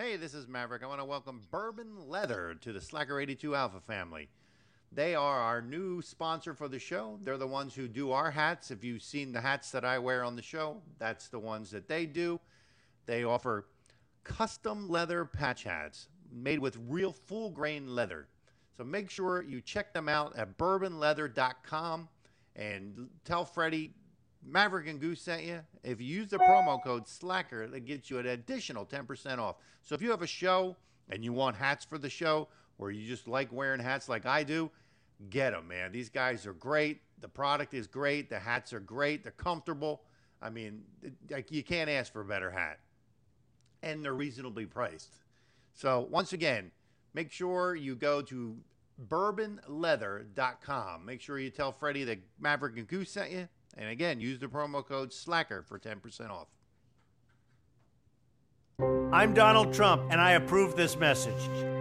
Hey, this is Maverick. I want to welcome Bourbon Leather to the Slacker 82 Alpha family. They are our new sponsor for the show. They're the ones who do our hats. If you've seen the hats that I wear on the show, that's the ones that they do. They offer custom leather patch hats made with real full grain leather. So make sure you check them out at bourbonleather.com and tell Freddie Maverick and Goose sent you, if you use the promo code Slacker, it gets you an additional 10% off. So if you have a show and you want hats for the show, or you just like wearing hats like I do, get them, man. These guys are great. The product is great. The hats are great. They're comfortable. I mean, like you can't ask for a better hat, and they're reasonably priced. So once again, make sure you go to bourbonleather.com. Make sure you tell Freddie that Maverick and Goose sent you and again, use the promo code SLACKER for 10% off. I'm Donald Trump, and I approve this message.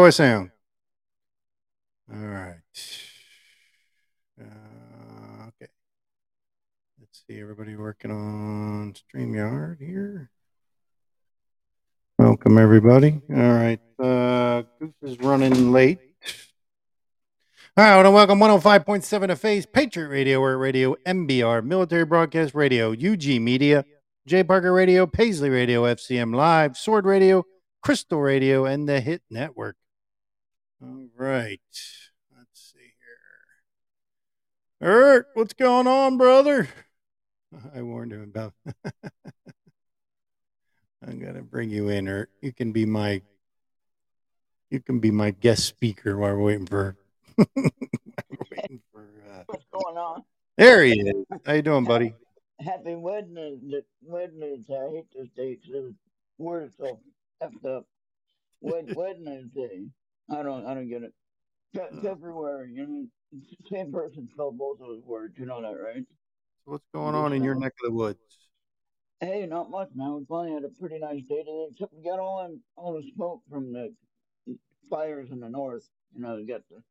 Do I sound? All right. Uh, okay. Let's see, everybody working on StreamYard here. Welcome, everybody. All right. Uh, Goof is running late. All right, to welcome 105.7 of Phase, Patriot Radio, Word Radio, MBR, Military Broadcast Radio, UG Media, J Parker Radio, Paisley Radio, FCM Live, Sword Radio, Crystal Radio, and the Hit Network. All right. Let's see here. Ert, what's going on, brother? I warned him about. I'm gonna bring you in, Ert. You can be my. You can be my guest speaker while we're waiting for. waiting for uh... What's going on? There he is. How you doing, buddy? Happy Wednesday. Wednesday. I hate this day because the word is so effed up. Wed- Wednesday. I don't. I don't get it. Fe- February. You know, same person spelled both those words. You know that, right? So what's going on in your neck of the woods? Hey, not much, man. We finally had a pretty nice day today, except we got all in, all the smoke from the fires in the north. You know, we got the,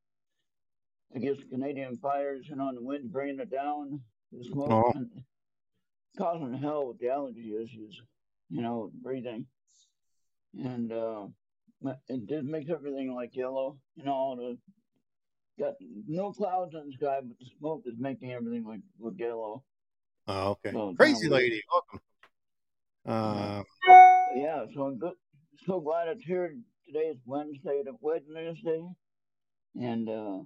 I guess, Canadian fires, you know, and the wind bringing it down, the smoke, Oh. and causing hell with the allergy issues, you know, breathing. And uh, it just makes everything like yellow, you know, all the, got no clouds in the sky, but the smoke is making everything like look yellow. Oh, okay. So, Crazy lady, welcome. Uh, Yeah, so I'm good. So glad it's here. Today is Wednesday, the Wednesday, and uh,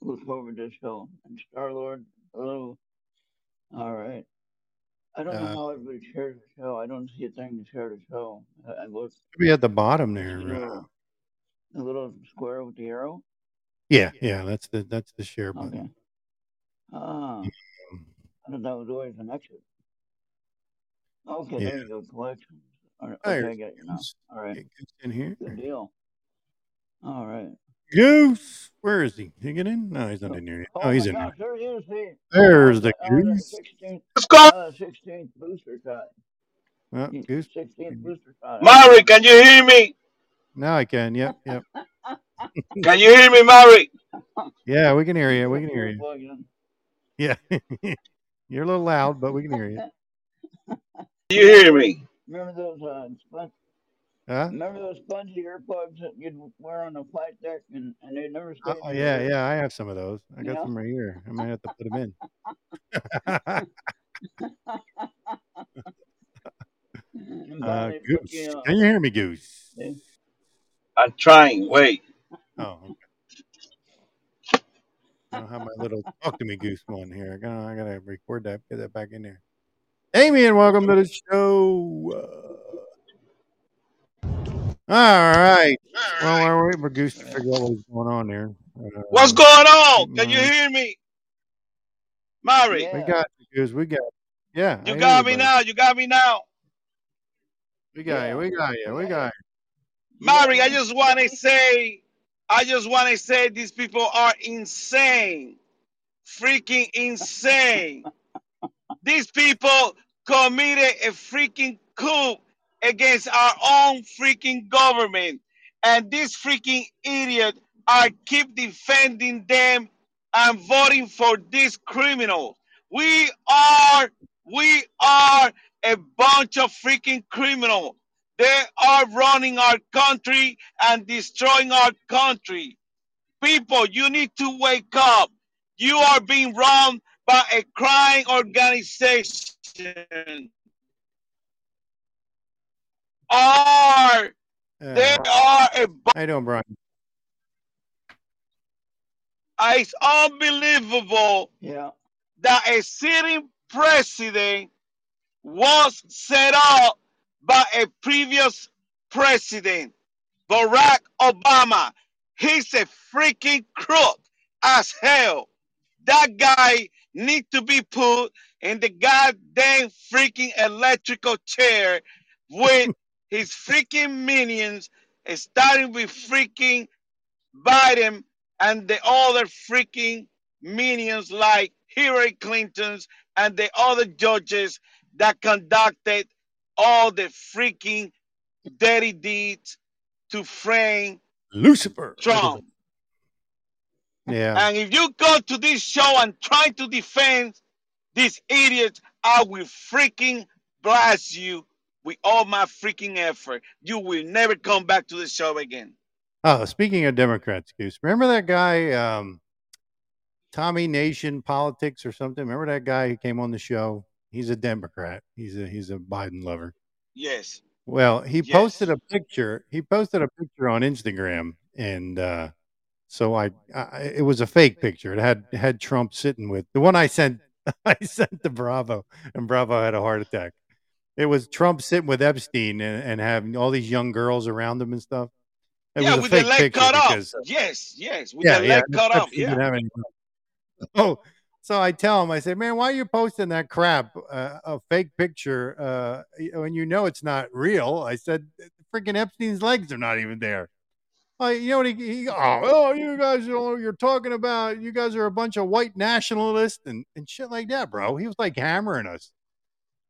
look forward to the show. And Star Lord, hello. All right. I don't know Uh, how everybody shares the show. I don't see a thing to share the show. I, I look maybe at the bottom there. the little, the little square with the arrow. yeah, yeah, that's the that's the share button. Okay. Ah, I thought that was always an exit. Okay, Yeah. there you go. Collections. All right, okay, I got you now. All right, Goose in here. good deal. All right. Goose, where is he? Did he get in? No, he's not Oh, in here yet. Oh Oh, he's in gosh, there. there he is. He, There's the uh, goose. 16th, What's going uh, 16th booster shot. Oh, Goose. 16th booster shot. Mary, can you hear me? Now I can. Yep, yep. Can you hear me, Mary? Yeah, we can hear you. We can hear you. Yeah, you're a little loud, but we can hear you. You hear me? Remember those uh, spon- Huh? remember those spongy earplugs that you'd wear on the flight deck and, and they never stayed Oh, yeah, yeah. I have some of those. I got Yeah. some right here. I might have to put them in. Uh, Goose, you, can you hear me, Goose? I'm trying. Wait. Oh, okay. I don't have my little talk to me goose one here. I gotta, I gotta record that, get that back in there. Amy, and welcome to the show. Uh, all right. Well, we're waiting for Goose to figure out what's going on there. Uh, What's going on? Can you hear me? Mary, Yeah. We got you, Goose. We got. You. Yeah, you hear got me buddy. now. You got me now. We got Yeah. you. We got you. We got you. Mary, I just want to say, I just want to say these people are insane. Freaking insane. these people committed a freaking coup against our own freaking government. And these freaking idiots are keep defending them and voting for these criminals. We are, we are a bunch of freaking criminals. They are running our country and destroying our country. People, you need to wake up. You are being run by a crime organization. Are you. they are a bu- how you Brian? Ah, it's unbelievable Yeah. that a sitting president was set up by a previous president, Barack Obama. He's a freaking crook as hell. That guy need to be put in the goddamn freaking electrical chair with his freaking minions, starting with freaking Biden and the other freaking minions like Hillary Clinton's and the other judges that conducted all the freaking dirty deeds to frame Lucifer. Trump. Yeah. And if you go to this show and try to defend these idiots, I will freaking blast you with all my freaking effort. You will never come back to the show again. Oh, speaking of Democrats, Goose, remember that guy, um, Tommy Nation Politics or something? Remember that guy who came on the show? He's a Democrat. He's a he's a Biden lover. Yes. Well, he Yes. posted a picture. He posted a picture on Instagram, and uh, so I, I, it was a fake picture. It had it had Trump sitting with the one I sent. I sent to Bravo, and Bravo had a heart attack. It was Trump sitting with Epstein and, and having all these young girls around him and stuff. It yeah, with their the leg cut off. Yes, yes, with yeah, the yeah, leg cut off. Yeah. Oh, so I tell him, I say, man, why are you posting that crap, uh, a fake picture, uh, when you know it's not real? I said, freaking Epstein's legs are not even there. You know what he, he oh, oh, you guys you know you're talking about you guys are a bunch of white nationalists and, and shit like that, bro. He was like hammering us.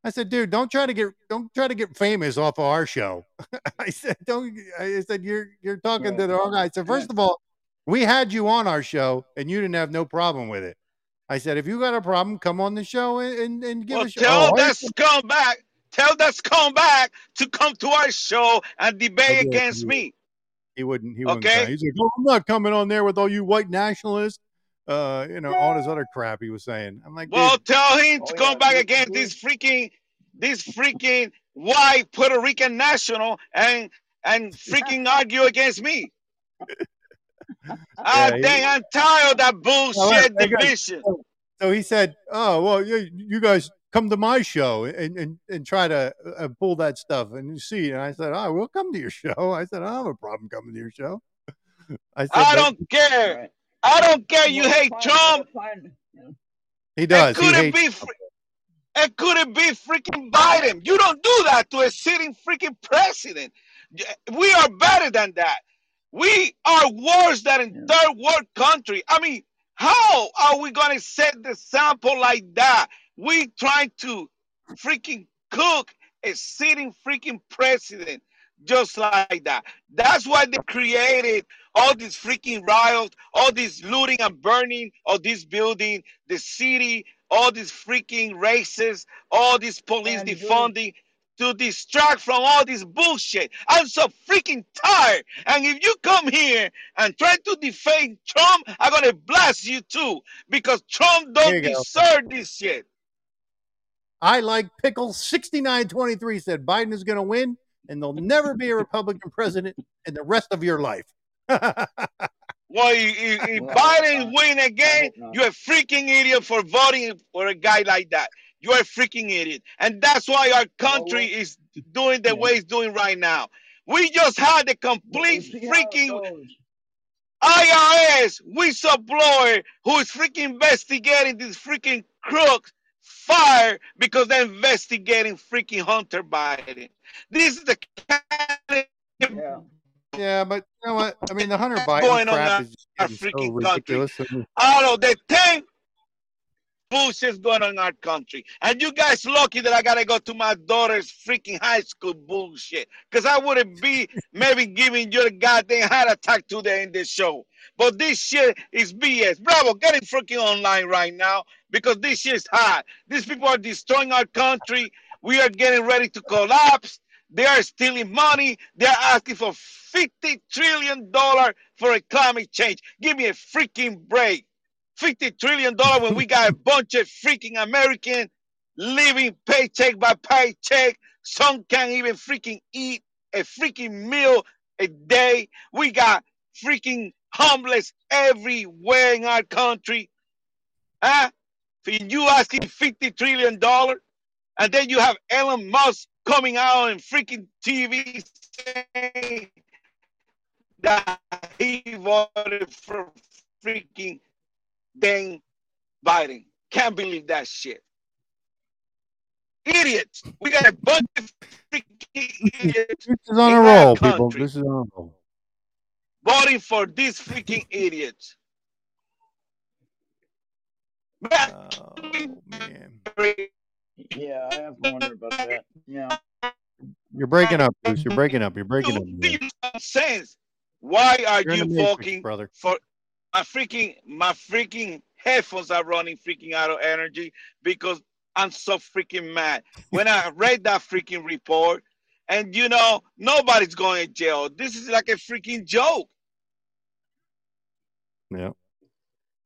I said, dude, don't try to get don't try to get famous off of our show. I said, don't I said you're you're talking to the wrong guy. So first of all, we had you on our show and you didn't have no problem with it. I said, if you got a problem, come on the show and, and, and give Well, us tell oh, that scumbag, tell that scumbag to come to our show and debate against I me. he wouldn't he wouldn't Okay. He's like, oh, I'm not coming on there with all you white nationalists. Uh, you know, all this other crap he was saying. I'm like, Well, tell him to Oh, come yeah, back this- against this- this freaking, this freaking white Puerto Rican national and and freaking argue against me. Ah, Yeah, he- dang, I'm tired of that bullshit I got- division. so he said, oh well, you, you guys come to my show and and, and try to uh, pull that stuff and you see. And I said, oh, we'll come to your show. I said, I don't have a problem coming to your show. I said, I don't care. Right. I don't care. You hate Trump. he does. It couldn't hates be. Fr- it couldn't be freaking Biden. You don't do that to a sitting freaking president. We are better than that. We are worse than in third world country. I mean, how are we gonna set the sample like that? We trying to freaking cook a sitting freaking president just like that. That's why they created all these freaking riots, all this looting and burning of this building, the city, all these freaking races, all this police And defunding to distract from all this bullshit. I'm so freaking tired. And if you come here and try to defend Trump, I'm gonna blast you too. Because Trump don't you go. deserve this shit. I like pickles. 6923 said Biden is going to win and there'll never be a Republican president in the rest of your life. Well, if, if- Well, Biden win again, you're a freaking idiot for voting for a guy like that. You're a freaking idiot. And that's why our country well, is doing the yeah. way it's doing right now. We just had the complete freaking. IRS whistleblower who is freaking investigating these freaking crooks fire because they're investigating freaking Hunter Biden. This is the kind of Yeah. Yeah, but you know what? I mean, the Hunter Biden crap is getting so freaking country. ridiculous. I mean, out of the 10 bullshit's going on in our country. And you guys lucky that I gotta go to my daughter's freaking high school bullshit. Cause I wouldn't be maybe giving you a goddamn heart attack today in this show. But this shit is BS. Bravo, get it freaking online right now because this shit is hot. These people are destroying our country. We are getting ready to collapse. They are stealing money. They are asking for $50 trillion for a climate change. Give me a freaking break. $50 trillion when we got a bunch of freaking American living paycheck by paycheck. Some can't even freaking eat a freaking meal a day. We got freaking homeless everywhere in our country. Huh? For you asking $50 trillion? And then you have Elon Musk coming out on freaking TV saying that he voted for freaking dang Biden. Can't believe that shit. Idiots. We got a bunch of freaking idiots this is on a our roll, people. This is on a roll. voting for these freaking idiots. Man, Oh man. Yeah, I have to wonder about that. Yeah. You're breaking up, Bruce. You're breaking up. You're breaking up. You man. sense. Why are You're you matrix, fucking brother. for my freaking my freaking headphones are running freaking out of energy because I'm so freaking mad. When I read that freaking report, and you know, nobody's going to jail. This is like a freaking joke. Yeah.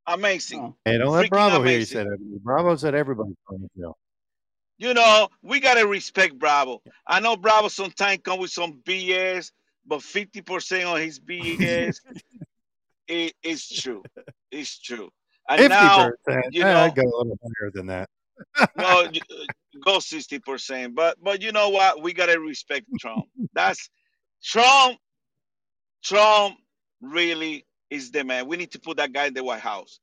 Amazing. Hey, don't let Freaking Bravo hear you amazing. say that. Bravo said everybody's going to jail. You know, we gotta respect Bravo. I know Bravo sometimes come with some BS, but 50% on his BS it is true. It's true. And Fifty now percent. you I'd know- go a little higher than that. no, uh, go sixty percent. But but you know what? We gotta respect Trump. That's Trump. Trump really is the man. We need to put that guy in the White House.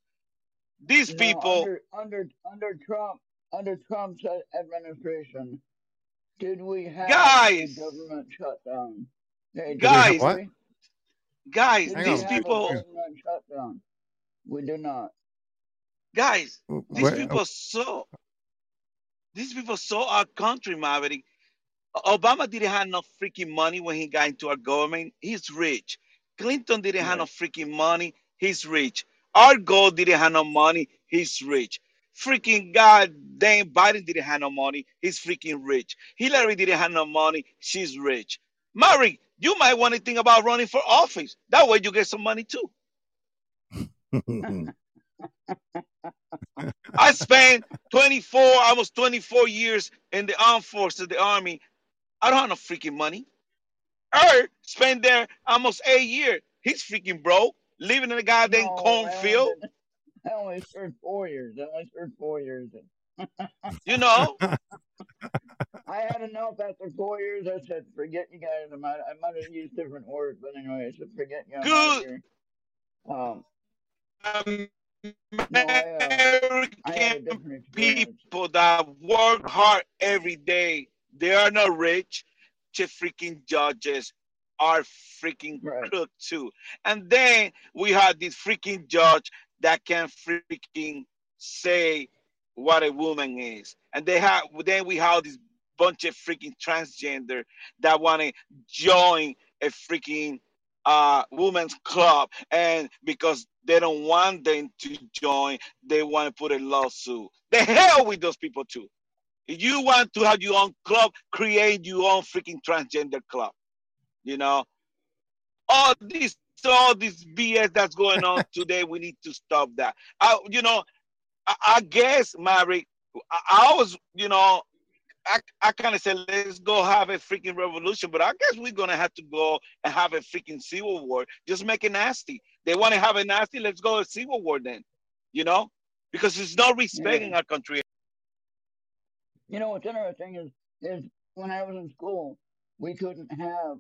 These You know, people, under under under Trump under Trump's administration, did we have Guys! a government shutdown? Hey, Guys! What? guys, Did these on. have a people, government shutdown? We did not. guys, these Where- people saw. these people so our country, Maverick. Obama didn't have no freaking money when he got into our government. He's rich. Clinton didn't have no freaking money. He's rich. Our Gore didn't have no money. He's rich. Freaking God damn Biden didn't have no money. He's freaking rich. Hillary didn't have no money. She's rich. Mary, you might want to think about running for office. That way you get some money too. I spent 24, almost 24 years in the armed forces, the army. I don't have no freaking money. Er spent there almost eight years. He's freaking broke, living in a goddamn No, cornfield. only did- I only served four years. I only served four years. You know, I had enough after four years. I said, "Forget you guys." I might, I might have used different words, but anyway, I said, "Forget you." Good. here." Um, No, I, uh, American people that work hard every day. They are not rich. The freaking judges are freaking Right. crook too. And then we had this freaking judge that can freaking say what a woman is. And they have then we have this bunch of freaking transgender that want to join a freaking uh women's club. And because they don't want them to join they want to put a lawsuit. The hell with those people too. If you want to have your own club create your own freaking transgender club. You know? All this all this bs that's going on today we need to stop that I, you know i, I guess mary I, I was you know I, I kind of said, let's go have a freaking revolution, but I guess we're gonna have to go and have a freaking civil war. Just make it nasty. They want to have a nasty. Let's go a civil war then. You know, because there's no respect in our country. You know what's interesting is is when I was in school, we couldn't have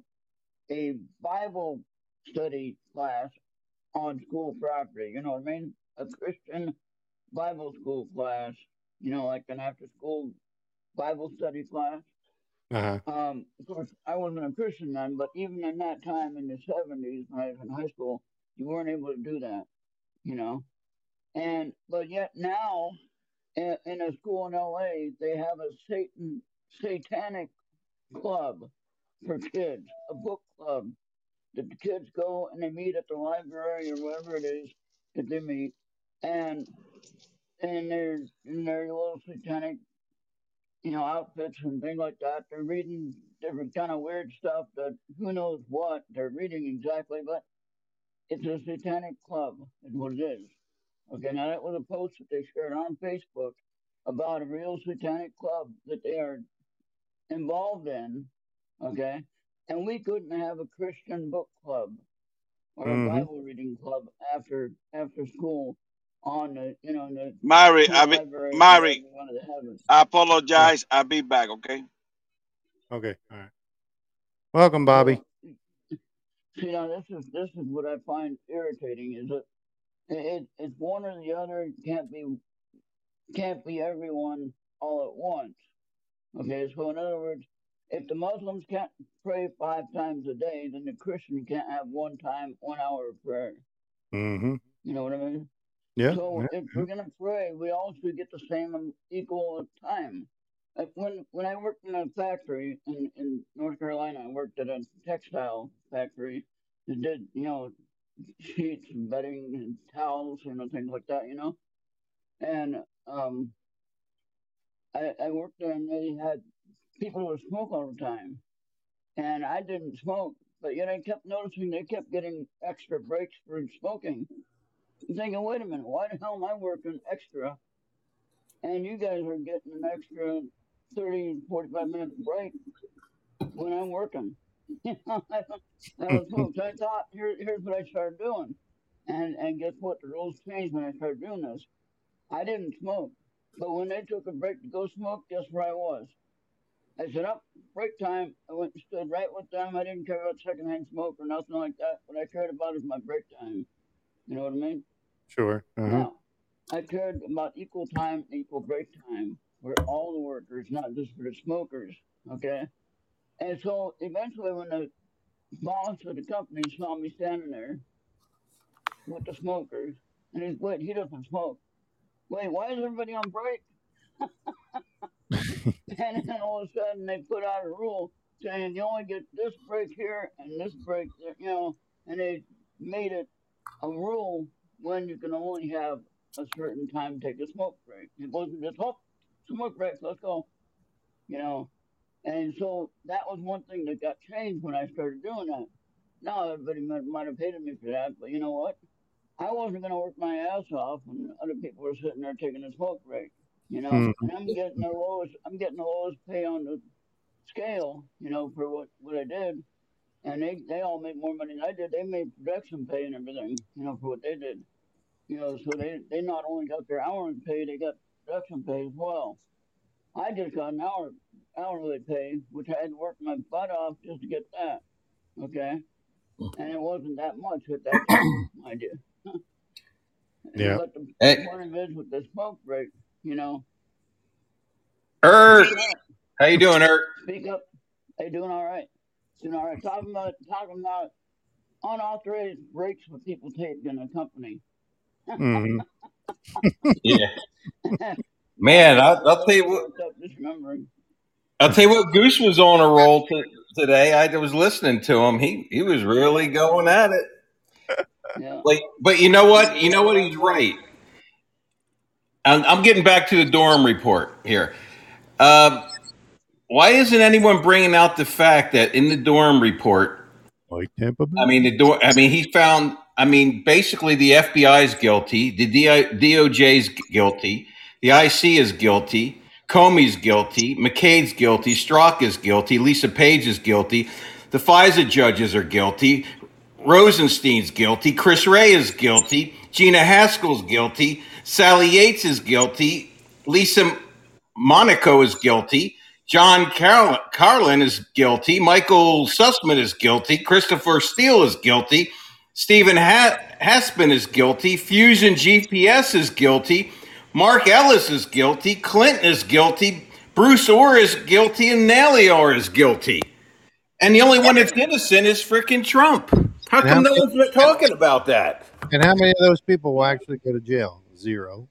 a Bible study class on school property. You know what I mean? A Christian Bible school class. You know, like an after school Bible study class. uh-huh. Um, of course, I wasn't a Christian then, but even in that time in the seventies, when I was in high school, you weren't able to do that. You know, and but yet now, in, in a school in L.A., they have a Satan satanic club for kids, a book club the kids go and they meet at the library or wherever it is that they meet, and and they're in their little satanic you know, outfits and things like that. They're reading different kind of weird stuff that who knows what they're reading exactly, but it's a satanic club, is what it is. Okay, now that was a post that they shared on Facebook about a real satanic club that they are involved in. Okay, and we couldn't have a Christian book club or a Mhm. Bible reading club after after school on the you know in the Mary, I, be, library Mary, wherever you wanted to. I apologize. I'll be back. Okay. Okay. All right. Welcome, Bobby. You know this is this is what I find irritating is that it, it it's one or the other. It can't be can't be everyone all at once. Okay, so in other words, if the Muslims can't pray five times a day, then the Christian can't have one time one hour of prayer. Mm-hmm. You know what I mean? Yeah. So yeah, if we're gonna pray, we all should get the same equal time. I, when when I worked in a factory in, in North Carolina, I worked at a textile factory that did you know sheets and bedding and towels and things like that, you know. And um, I I worked there and they had people would smoke all the time, and I didn't smoke, but yet I kept noticing they kept getting extra breaks for smoking. I'm thinking, wait a minute, why the hell am I working extra and you guys are getting an extra 30, 45 minute break when I'm working. I don't. So I thought, here, here's what I started doing. And, and guess what? The rules changed when I started doing this. I didn't smoke. But when they took a break to go smoke, guess where I was? I said, up, break time. I went and stood right with them. I didn't care about secondhand smoke or nothing like that. What I cared about is my break time. You know what I mean? Sure. Uh-huh. Now, I cared about equal time, equal break time for all the workers, not just for the smokers. Okay. And so eventually, when the boss of the company saw me standing there with the smokers, and he's, wait, he doesn't smoke. Wait, why is everybody on break? And then all of a sudden, they put out a rule saying you only get this break here and this break there, you know, and they made it a rule when you can only have a certain time to take a smoke break. It wasn't just, oh, smoke break, let's go, you know. And so that was one thing that got changed when I started doing that. Now everybody might, might have hated me for that, but you know what? I wasn't going to work my ass off when other people were sitting there taking a smoke break, you know. Mhm. And I'm getting the lowest, I'm getting the lowest pay on the scale, you know, for what what I did. And they they all make more money than I did. They made production pay and everything, you know, for what they did. You know, so they they not only got their hourly pay, they got production pay as well. I just got an hour hourly pay, which I had to work my butt off just to get that. Okay, and it wasn't that much at that time, I did. Yeah. But the Hey. point of it is with the smoke break, you know. Ert, how you doing, Ert? Speak up. Hey, doing all right. Doing all right. Talking about talking about unauthorized breaks with people take in a company. Mhm. Yeah, man. I'll, I'll tell you what. Just remembering. I'll tell you what. Goose was on a roll t- today. I was listening to him. He he was really going at it. Yeah. Like, but you know what? You know what? He's right. I'm, I'm getting back to the Durham report here. Um, why isn't anyone bringing out the fact that in the Durham report, Like Tampa Bay. I mean, the door. I mean, he found. I mean, basically, the FBI is guilty. The DOJ is guilty. The IC is guilty. Comey's guilty. McCabe's guilty. Strzok is guilty. Lisa Page is guilty. The FISA judges are guilty. Rosenstein's guilty. Chris Wray is guilty. Gina Haspel's guilty. Sally Yates is guilty. Lisa Monaco is guilty. John Carlin, Carlin is guilty. Michael Sussmann is guilty. Christopher Steele is guilty. Stephen Haspin is guilty. Fusion GPS is guilty. Marc Elias is guilty. Clinton is guilty. Bruce Ohr is guilty. And Nellie Ohr is guilty. And the only one that's innocent is freaking Trump. How come no one's been talking about that? and how many of those people will actually go to jail? Zero.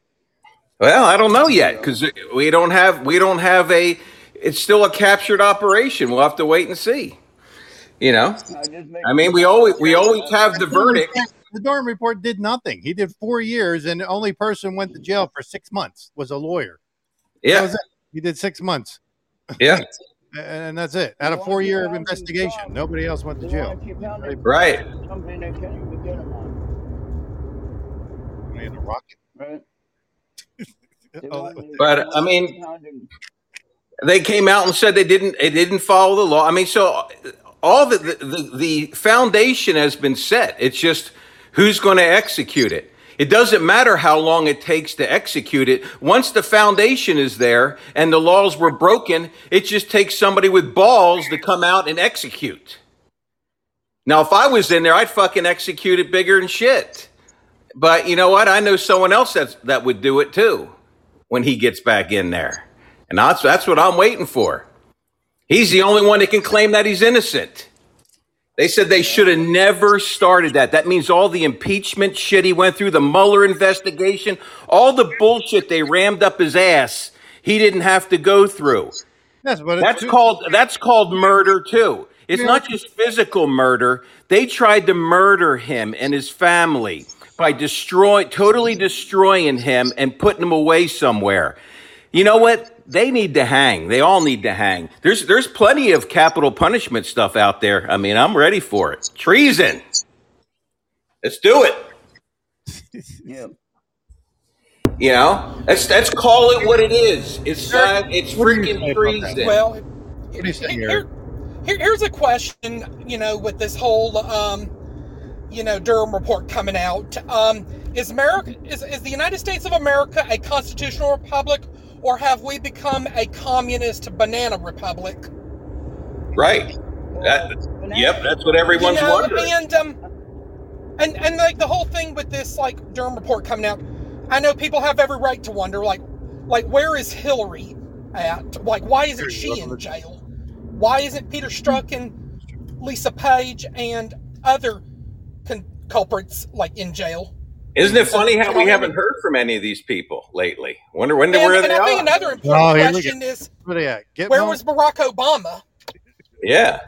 Well, I don't know yet because we don't have we don't have a. It's still a captured operation. We'll have to wait and see. You know, I I mean, we always we always have the verdict. The Durham report did nothing. He did four years, and the only person went to jail for six months was a lawyer. Yeah, was it. He did six months, yeah, and that's it. Out of four year of investigation, nobody else went to jail. want to keep pounding right. something they can't even get them on, In a rocket. Right? Oh, But, I mean- They came out and said they didn't they didn't follow the law. I mean, so all the the, the, the foundation has been set. It's just who's going to execute it. It doesn't matter how long it takes to execute it. Once the foundation is there and the laws were broken, it just takes somebody with balls to come out and execute. Now, if I was in there, I'd fucking execute it bigger than shit. But you know what? I know someone else that's, that would do it too when he gets back in there. And that's, that's what I'm waiting for. He's the only one that can claim that he's innocent. They said they should have never started that. That means all the impeachment shit he went through, the Mueller investigation, all the bullshit they rammed up his ass. He didn't have to go through. Yes, but it's That's too- called that's called murder too. It's not just physical murder. They tried to murder him and his family by destroy totally destroying him and putting him away somewhere. You know what? They need to hang. They all need to hang. There's there's plenty of capital punishment stuff out there. I mean, I'm ready for it. Treason. Let's do it. Yeah. You know, let's let's call it what it is. It's uh, it's What do you say freaking about treason. Well, do you say, here, here, here's a question, you know, with this whole, um, you know, Durham report coming out. Um, is America, is, is the United States of America a constitutional republic, or have we become a communist banana republic? right. That, yep, that's what everyone's you know, wondering. and um, and and like the whole thing with this like Durham report coming out, I know people have every right to wonder, like, like where is Hillary at? Like, why isn't she in jail? Why isn't Peter Strzok and Lisa Page and other con- culprits like in jail? Isn't it funny how we haven't heard from any of these people lately? Wonder wonder And, where and they I think another Oh, important here we question is Where? Get where Mo? was Barack Obama? Yeah,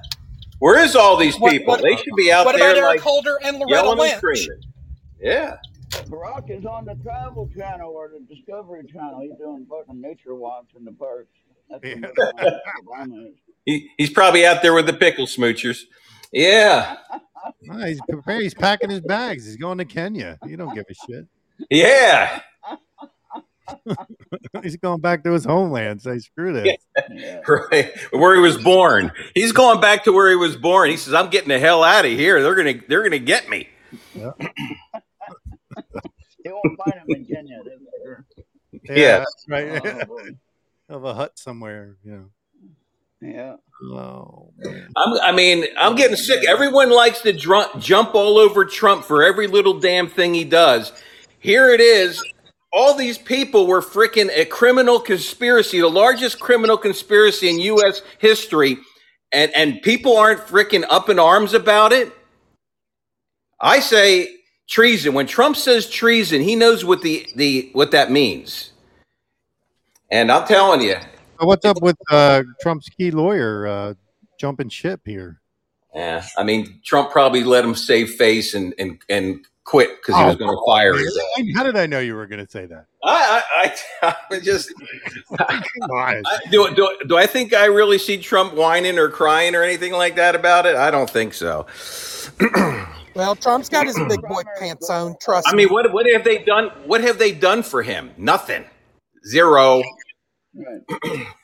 where is all these people? what- they should be out What there about Eric like Holder and Loretta yelling and Lynch? Yeah, Barack is on the Travel Channel or the Discovery Channel. He's doing fucking nature walks in the parks. That's what Obama is. he, he's probably out there with the pickle smoochers. Yeah, He's prepared. He's packing his bags. He's going to Kenya. He don't give a shit. yeah. He's going back to his homeland. Say screw this. Yeah. Right, where he was born. He's going back to where he was born. He says, "I'm getting the hell out of here. They're gonna, they're gonna get me." They won't find him in Kenya. That's for sure. Yeah. that's right. Oh, boy. of a hut somewhere. You know. yeah. Oh I mean, I'm getting sick. Everyone likes to dr- jump all over Trump for every little damn thing he does. Here it is. All these people were freaking a criminal conspiracy, the largest criminal conspiracy in U.S. history, and and people aren't freaking up in arms about it. I say treason. When Trump says treason, he knows what the the what that means. And I'm telling you, So what's up with uh, Trump's key lawyer uh, jumping ship here? Yeah, I mean, Trump probably let him save face and and and quit because he Oh, was going to fire his. ass. How did I know you were going to say that? I I, I, I just Come on. I, do, do do I think I really see Trump whining or crying or anything like that about it? I don't think so. Well, Trump's got his big boy pants on. Trust I me. mean, what what have they done? What have they done for him? Nothing. Zero. Right.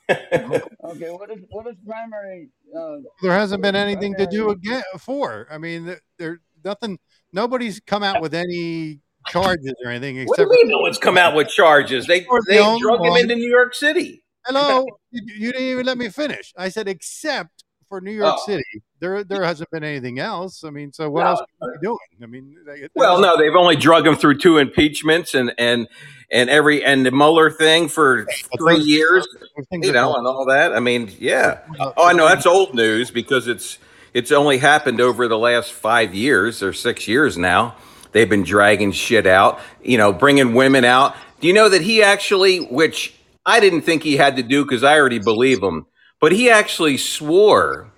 okay. What is what is primary? Uh, There hasn't been anything to do again for. I mean, there- there nothing. Nobody's come out with any charges or anything What do except. you mean no one's come out with charges? They Or the they drug him into New York City. Hello, you, you didn't even let me finish. I said except for New York Oh. City, there there hasn't been anything else. I mean, so what No. else are you doing? I mean, they- Well, no, they've only drug him through two impeachments and and and every and the Mueller thing for three years. you know, and all that. I mean, yeah. Oh, I know that's old news because it's it's only happened over the last five years or six years now. They've been dragging shit out, you know, bringing women out. Do you know that he actually, which I didn't think he had to do because I already believe him, but he actually swore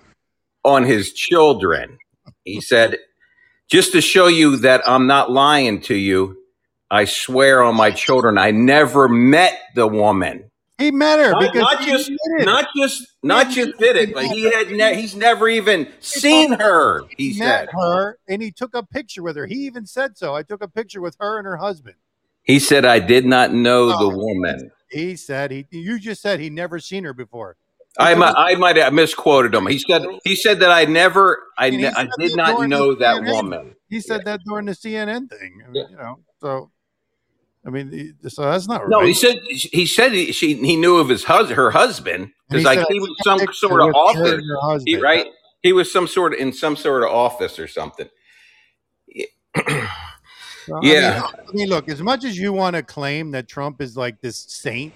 on his children. He said, just to show you that I'm not lying to you, I swear on my children, I never met the woman. He met her Not, because not just, did it. not just, not just did it, but he had, ne- he's never even seen her. He He said. met her and he took a picture with her. He even said so. I took a picture with her and her husband. He said, "I did not know the Oh. woman." He said he. You just said he never seen her before. I might, I might have misquoted him. He said, he said that I never, I, And he ne- I did not know the that woman. He said that during the CNN thing. Yeah. You know, so I mean, so that's not No, right. he said he said he, she he knew of his hus- her husband because he like he was some sort of with her office, and her husband." he, right? He was some sort of in some sort of office or something. So, I Yeah. mean, I mean, look, as much as you want to claim that Trump is like this saint,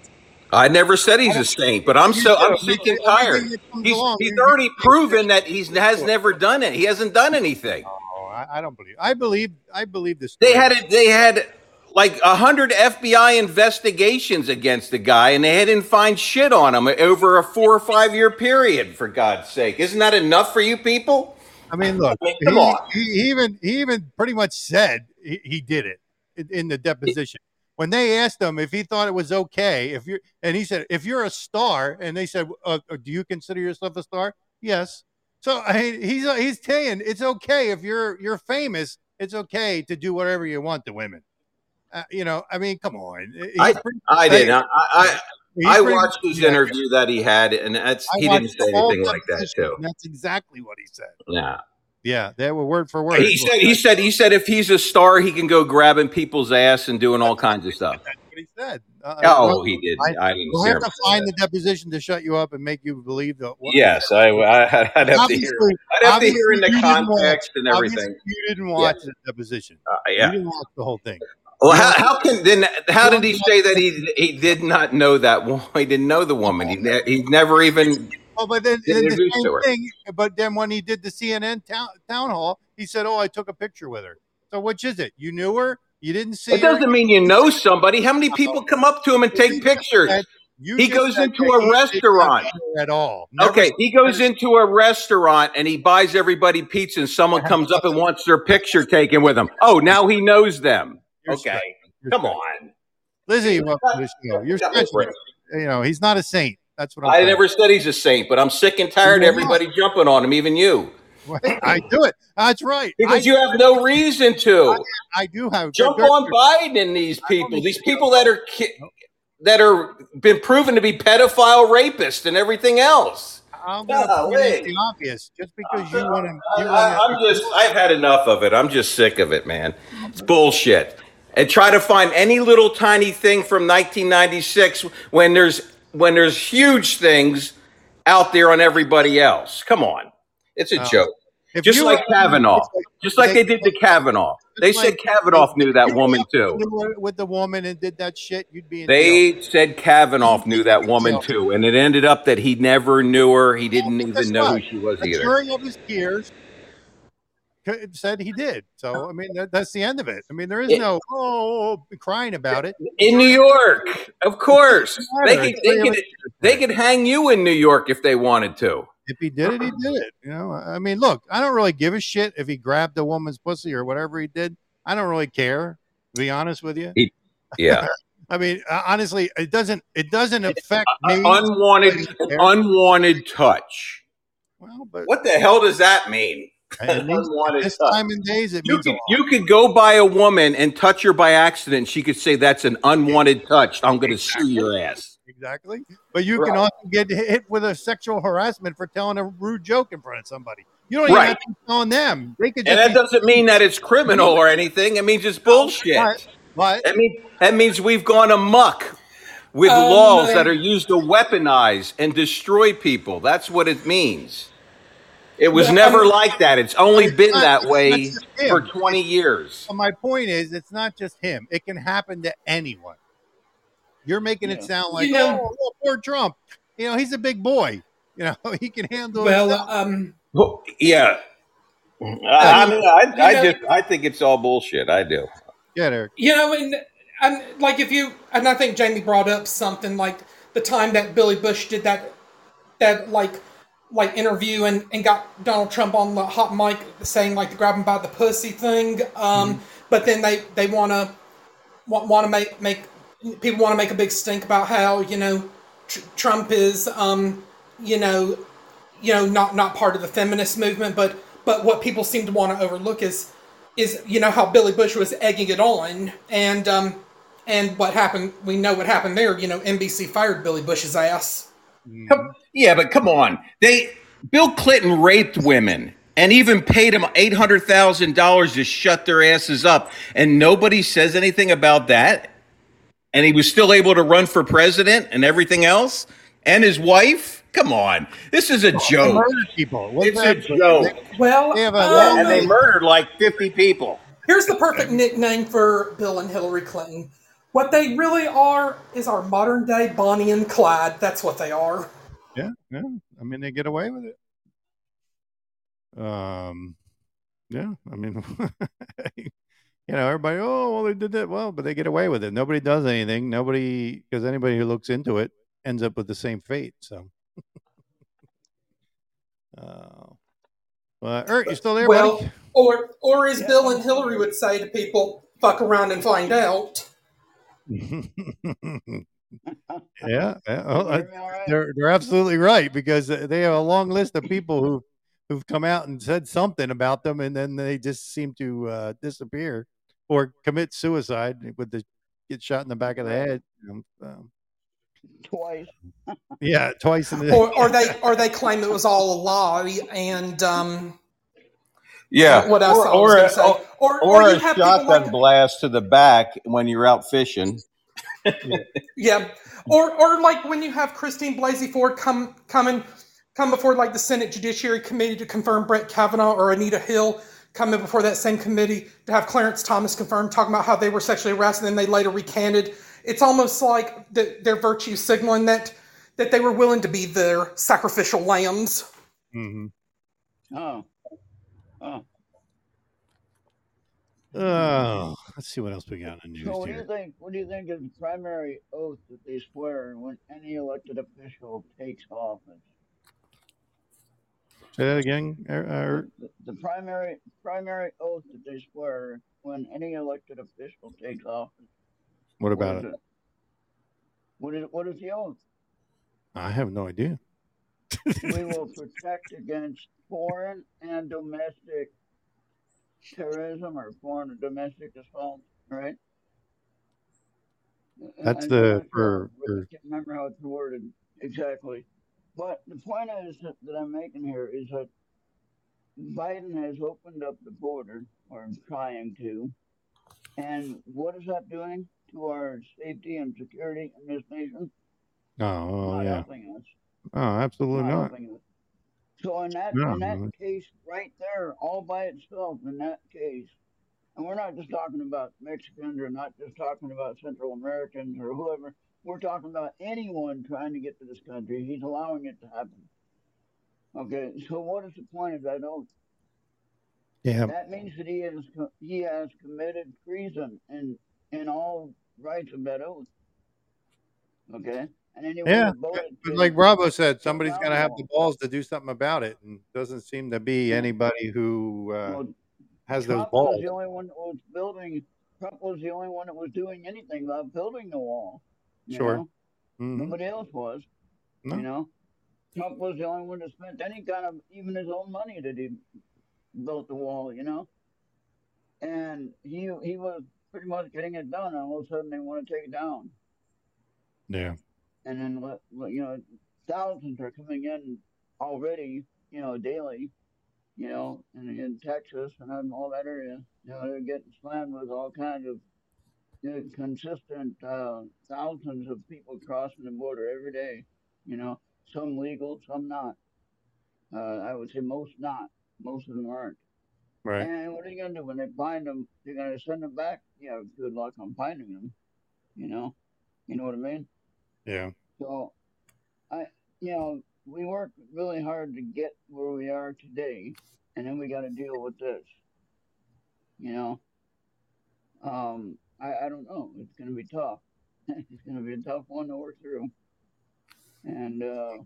I never said he's a saint, but I'm so I'm sick and tired. Everything that comes He's, he's already proven that he has never done it. He hasn't done anything. Oh, I, I don't believe. I believe. I believe this. They had it. They had like a hundred FBI investigations against the guy, and they didn't find shit on him over a four or five year period. For God's sake, isn't that enough for you people? I mean, look, I mean, come he, on. He, even he even pretty much said he, he did it in, the deposition. When they asked him if he thought it was okay, if you're, and he said if you're a star, and they said, uh, uh, "Do you consider yourself a star?" Yes. So I mean, he's he's saying it's okay if you're you're famous. It's okay to do whatever you want to women. Uh, you know, I mean, come on. He's I- pretty- I didn't. I I, I watched his yeah, interview that he had, and that's he didn't say anything like that too. That's exactly what he said. Yeah. Yeah, they were word for word. He said he said he said if he's a star, he can go grabbing people's ass and doing all kinds of stuff. That's what he said. Uh, Oh, well, he did. I- I didn't We'll have to find that. the deposition to shut you up and make you believe that. what- Yes, I, I I'd have to hear. I'd have to hear in the didn't watch- context and everything. You didn't watch the deposition. Uh, You didn't watch the whole thing. Well, how, how can then? How did he say that he he did not know that woman? He didn't know the woman. He ne- he never even. Oh, but then, then the same thing. But then when he did the CNN town, town hall, he said, "Oh, I took a picture with her." So which is it? You knew her? You didn't see It her? doesn't mean you know somebody. How many people come up to him and take pictures? He goes into a he did not restaurant. at all. Never Okay, he goes into a restaurant and he buys everybody pizza, and someone comes up and wants their picture taken with him. Oh, now he knows them. You're Okay. Come on. Lizzie, welcome to the show. You're no it. You know, he's not a saint. That's what I'm I saying. never said he's a saint, but I'm sick and tired of not. everybody jumping on him, even you, I do it. That's right. I, because you have no reason to. I do have Jump on Biden and these people. These people that are ki- that are been proven to be pedophile rapists and everything else. I'm gonna point Golly. out the obvious. Just because you uh, want to, I, I, I'm just I've had enough of it. I'm just sick of it, man. It's bullshit. And try to find any little tiny thing from 1996 when there's when there's huge things out there on everybody else. Come on. It's a joke. If Just like were- Kavanaugh. Just like they- they did to Kavanaugh. They just said like- Kavanaugh knew that woman too. With the woman and did that shit, you'd be in jail. They said Kavanaugh knew that woman too, and it ended up that he never knew her. He didn't Guess even know who she was The either. jury of his peers c- said he did. So I mean, that, that's the end of it. I mean, there is It- no oh crying about it. In New York, of course, they could they could they could hang you in New York if they wanted to. If he did it, he did it. You know, I mean, look, I don't really give a shit if he grabbed a woman's pussy or whatever he did. I don't really care. To be honest with you, Yeah, I mean, uh, honestly, it doesn't. It doesn't affect me. unwanted unwanted touch. well, but What the hell does that mean? At this touch. time and days, it You means a could, you could go by a woman and touch her by accident. and She could say that's an unwanted touch. I'm going to sue your ass. Exactly. But you can also get hit with a sexual harassment for telling a rude joke in front of somebody. You don't Right. even have to be telling them. They could And just that doesn't mean that it's criminal or anything. It means it's bullshit. But, but That means that means we've gone amok with Um, laws that are used to weaponize and destroy people. That's what it means. It was Yeah, never um, like that. It's only it's been not- that way not just him. for 20 years. so my point is, it's not just him. It can happen to anyone. You're making it sound like, You know- oh, well, poor Trump. You know, he's a big boy. You know, he can handle Well, um, Well, yeah. I, I mean, I, I You know- just I think it's all bullshit. I do. Get her. you know, and and like if you and I think Jamie brought up something like the time that Billy Bush did that that like like interview and, and got Donald Trump on the hot mic saying like the grab him by the pussy thing. Um, but then they they want to want to make make people want to make a big stink about how you know tr- Trump is um you know you know not not part of the feminist movement, but but what people seem to want to overlook is is you know how Billy Bush was egging it on and um and what happened we know what happened there you know NBC fired Billy Bush's ass Come, yeah, but come on. They Bill Clinton raped women and even paid them eight hundred thousand dollars to shut their asses up, and nobody says anything about that. And he was still able to run for president and everything else, and his wife. Come on, this is a They joke. murdered people. What's It's a that? joke. well They have a- um, And they murdered like fifty people. here's the perfect nickname for Bill and Hillary Clinton what they really are is our modern day Bonnie and Clyde that's what they are Yeah, yeah. I mean, they get away with it. Um, yeah. I mean, you know, everybody, oh, well, they did that. Well, but they get away with it. Nobody does anything. Nobody, because anybody who looks into it ends up with the same fate. So, uh, uh, Ert, you still there, Well, buddy? or or as Yeah, Bill and Hillary would say to people, "Fuck around and find out." Yeah, yeah. Can Oh, you hear me all right? they're they're absolutely right because uh, they have a long list of people who who've come out and said something about them, and then they just seem to uh, disappear or commit suicide with the get shot in the back of the head. um, Twice. yeah, twice in the Or or they or they claim it was all a lie and um Yeah. what else Or, I was or, gonna a, say. or, Or or or a have shotgun like blast to the back when you're out fishing. Yeah, or or like when you have Christine Blasey Ford come come and come before like the Senate Judiciary Committee to confirm Brett Kavanaugh or Anita Hill coming before that same committee to have Clarence Thomas confirmed talking about how they were sexually harassed and then they later recanted. It's almost like the, their virtue signaling that that they were willing to be their sacrificial lambs. Mhm. Oh. Oh. Oh, let's see what else we got in the news So what do you here. think? What do you think is the primary oath that they swear when any elected official takes office? Say that again. Er- er- The, the, the primary primary oath that they swear when any elected official takes office. what What about is it? it? What is what is the oath? I have no idea. We will protect against foreign and domestic terrorism or foreign and domestic assault, right? That's the sure. for I can't remember how it's worded exactly. But the point is that, that I'm making here is that Biden has opened up the border, or is trying to, and what is that doing to our safety and security in this nation? oh, oh Not yeah. helping us. Oh, absolutely Not not. Helping us. So in that No. in that case right there, all by itself, in that case, and we're not just talking about Mexicans or not just talking about Central Americans or whoever. We're talking about anyone trying to get to this country. He's allowing it to happen. Okay, so what is the point of that oath? Yeah. That means that he has he has committed treason in in all rights of that oath. Okay, and anyone Yeah. voted But like Bravo said, somebody's going to have the balls to do something about it, and doesn't seem to be anybody who uh, Well, has those Trump was the only one that was building. Trump was the only one that was doing anything about building the wall. Sure. know, hmm nobody else was. No. You know, Trump was the only one that spent any kind of even his own money that he built the wall. You know, and he he was pretty much getting it done, and all of a sudden they want to take it down. Yeah. And then let, let- you know thousands are coming in already you know daily you know in, in texas and in all that area you know they're getting slammed with all kinds of you know, consistent uh, thousands of people crossing the border every day you know some legal some not. Uh, i would say most not. Most of them aren't. Right. and what are you going to do? When they find them you're going to send them back? You yeah good luck on finding them you know? You know what i mean Yeah. so, I, you know, we worked really hard to get where we are today, and then we got to deal with this. You know, um, I, I don't know. It's going to be tough. it's going to be a tough one to work through, and uh,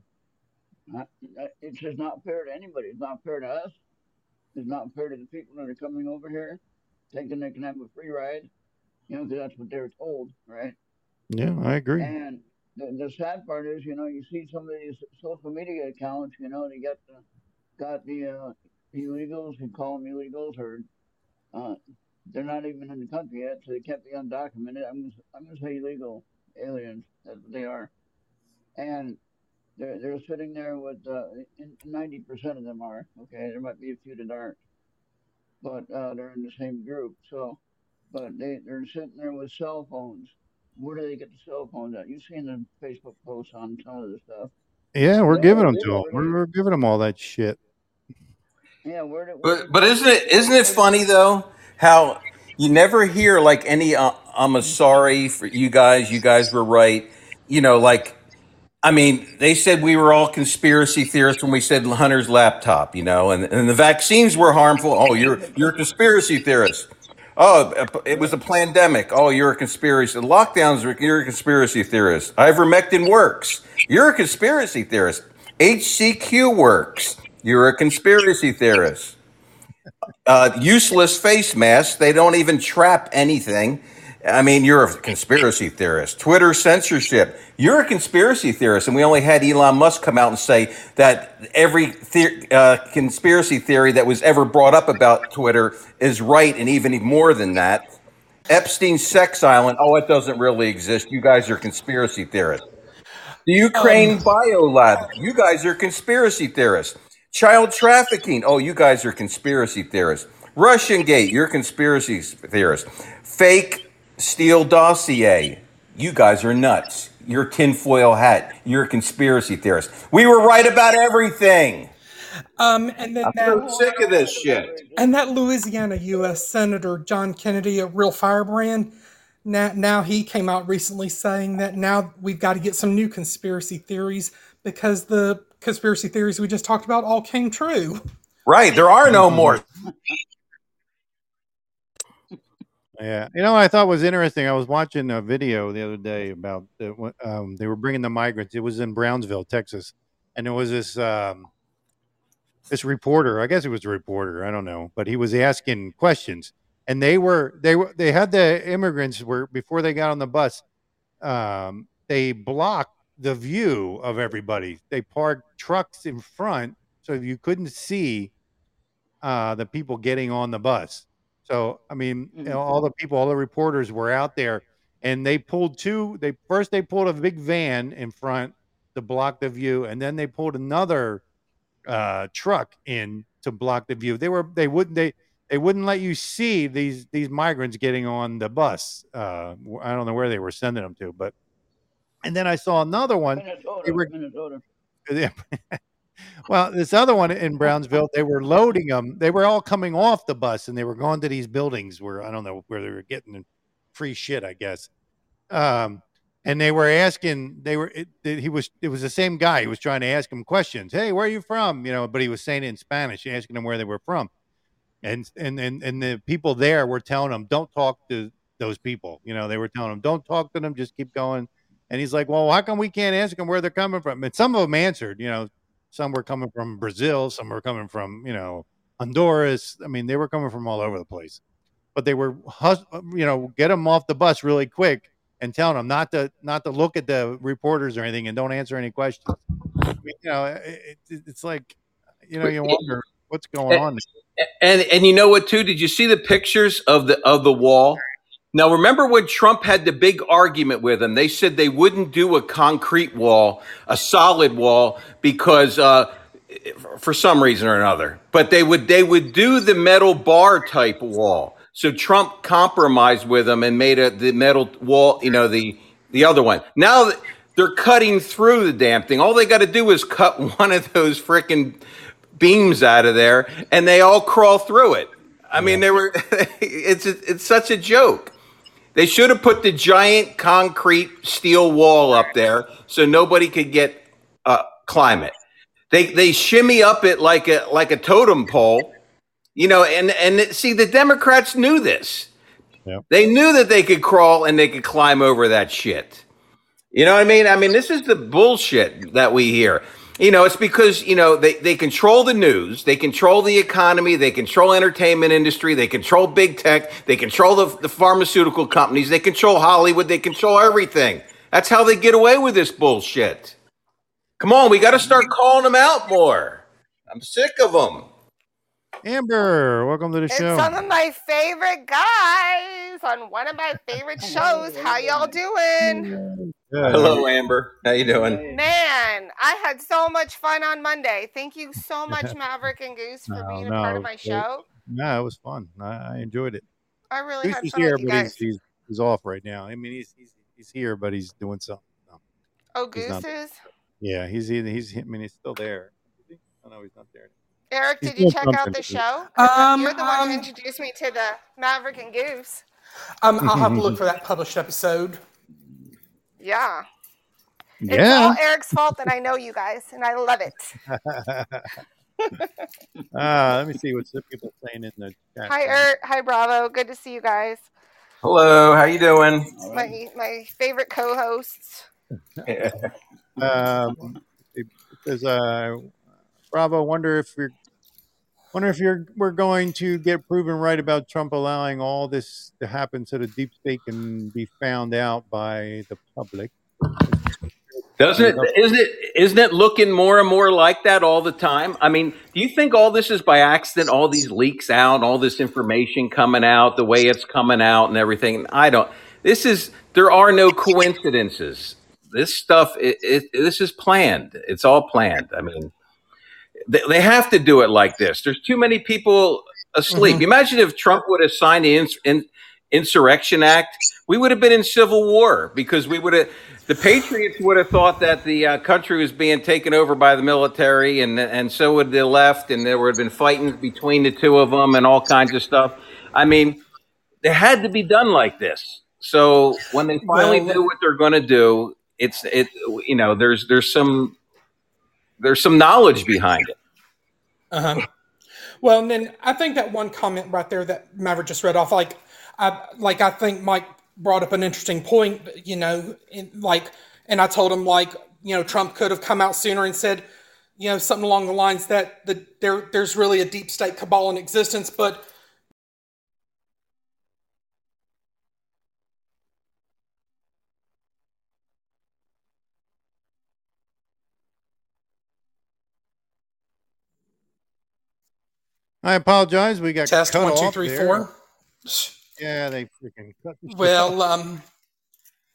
I, I- it's just not fair to anybody. It's not fair to us. It's not fair to the people that are coming over here, thinking they can have a free ride. You know, 'cause that's what they're told, right? Yeah. I agree. And the, the sad part is, you know, you see some of these social media accounts, you know, they got the got the uh, illegals, you call them illegals, or uh, they're not even in the country yet, so they can't be undocumented. I'm I'm gonna say illegal aliens. That's what they are, and they're they're sitting there with ninety percent of them are okay. There might be a few that aren't, but uh, they're in the same group. So, but they they're sitting there with cell phones. Where do they get the cell phones at? You've seen the Facebook posts on some of the stuff. Yeah, we're They giving them to them. We're, we're giving them all that shit. Yeah, where do where But but isn't it isn't it funny though how you never hear like any uh, I'm a sorry for you guys. You guys were right. You know, like I mean, they said we were all conspiracy theorists when we said Hunter's laptop. You know, and and the vaccines were harmful. Oh, you're you're a conspiracy theorist. Oh, it was a pandemic. Oh, you're a conspiracy. Lockdowns, you're a conspiracy theorist. Ivermectin works. You're a conspiracy theorist. HCQ works. You're a conspiracy theorist. Uh, useless face masks, they don't even trap anything. I mean, you're a conspiracy theorist. Twitter censorship. You're a conspiracy theorist, and we only had Elon Musk come out and say that every the- uh, conspiracy theory that was ever brought up about Twitter is right, and even more than that. Epstein's sex island. Oh, it doesn't really exist. You guys are conspiracy theorists. The Ukraine Um, biolab. You guys are conspiracy theorists. Child trafficking. Oh, you guys are conspiracy theorists. Russian Gate. You're conspiracy theorists. Fake Steele dossier. You guys are nuts. You're tinfoil hat. You're a conspiracy theorist. We were right about everything. Um, and then I'm so sick of this shit. and that Louisiana U.S. Senator John Kennedy, a real firebrand. Now, now he came out recently saying that now we've got to get some new conspiracy theories because the conspiracy theories we just talked about all came true. Right. There are no more. Yeah, you know I thought was interesting. I was watching a video the other day about the, um, they were bringing the migrants. It was in Brownsville, Texas, and it was this um, this reporter. I guess it was a reporter. I don't know, but he was asking questions, and they were they were they had the immigrants were before they got on the bus. Um, they blocked the view of everybody. They parked trucks in front so you couldn't see uh, the people getting on the bus. So I mean, you know, all the people, all the reporters were out there, and they pulled two. They first they pulled a big van in front to block the view, and then they pulled another uh, truck in to block the view. They were they wouldn't they they wouldn't let you see these these migrants getting on the bus. Uh, I don't know where they were sending them to, but and then I saw another one. They were Minnesota. well, this other one in Brownsville, they were loading them. They were all coming off the bus and they were going to these buildings where I don't know where they were getting free shit, I guess. Um, and they were asking, they were, it, it- he was, it was the same guy. He was trying to ask him questions. Hey, where are you from? You know, but he was saying it in Spanish, asking them where they were from. And, and, and, and the people there were telling him, don't talk to those people. You know, they were telling him, don't talk to them, just keep going. And he's like, well, how come we can't ask them where they're coming from? And some of them answered, you know, some were coming from Brazil, some were coming from, you know, Honduras. I mean, they were coming from all over the place. But they were, you know, get them off the bus really quick and telling them not to not to look at the reporters or anything and don't answer any questions. I mean, you know, it, it, it's like, you know, you wonder what's going on. And and you know what too? Did you see the pictures of the of the wall? Now remember when Trump had the big argument with them? They said they wouldn't do a concrete wall, a solid wall, because uh, for some reason or another. But they would they would do the metal bar type wall. So Trump compromised with them and made a the metal wall, you know, the the other one. Now they're cutting through the damn thing. All they got to do is cut one of those freaking beams out of there, and they all crawl through it. I mean, they were. It's it's such a joke. They should have put the giant concrete steel wall up there so nobody could get uh, climb it. They they shimmy up it like a like a totem pole, you know. And and see, the Democrats knew this. Yep. They knew that they could crawl and they could climb over that shit. You know what I mean? I mean, this is the bullshit that we hear. You know, it's because, you know, they, they control the news, they control the economy, they control entertainment industry, they control big tech, they control the, the pharmaceutical companies, they control Hollywood, they control everything. That's how they get away with this bullshit. Come on, we got to start calling them out more. I'm sick of them. Amber, welcome to the It's show. some of my favorite guys on one of my favorite shows. How y'all doing? Good. Hello, Amber. How you doing? Man, I had so much fun on Monday. Thank you so much, Maverick and Goose, for No, being a part of my it- show. No, it was fun. I, I enjoyed it. I really Goose had is fun here, with you but he's, he's he's off right now. I mean, he's he's, he's here, but he's doing something. No, Oh, he's not- Gooses. Yeah, he's either he's. I mean, he's still there. Is he? Oh no, he's not there. Eric, did you check out the show? Um, You're the one um, who introduced me to the Maverick and Goose. Um, I'll have to look for that published episode. Yeah. Yeah. It's Yeah. all Eric's fault that I know you guys, and I love it. Uh, let me see what's the people saying in the chat. Hi, Ert. Hi, Bravo. Good to see you guys. Hello, how you doing? My my favorite co-hosts. Um, it says, uh, Bravo, wonder if you're, wonder if you're, we're going to get proven right about Trump allowing all this to happen so the deep state can be found out by the public. Doesn't it? Isn't it? Isn't it looking more and more like that all the time? I mean, do you think all this is by accident? All these leaks out, all this information coming out, the way it's coming out, and everything. I don't. This is. There are no coincidences. This stuff. It, it, this is planned. It's all planned. I mean, they, they have to do it like this. There's too many people asleep. Mhm. Imagine if Trump would have signed the ins, in, Insurrection Act. We would have been in civil war because we would have. The Patriots would have thought that the uh, country was being taken over by the military, and and so would the left, and there would have been fighting between the two of them, and all kinds of stuff. I mean, it had to be done like this. So when they finally Well- do what they're going to do, it's it. You know, there's there's some there's some knowledge behind it. Uh-huh. Well, and then I think that one comment right there that Maverick just read off, like, I like I think Mike brought up an interesting point. You know, in, like, and I told him like, you know, Trump could have come out sooner and said, you know, something along the lines that the, there there's really a deep state cabal in existence, but I apologize. We got test one two three there. four. Yeah, they freaking cut. Well, um,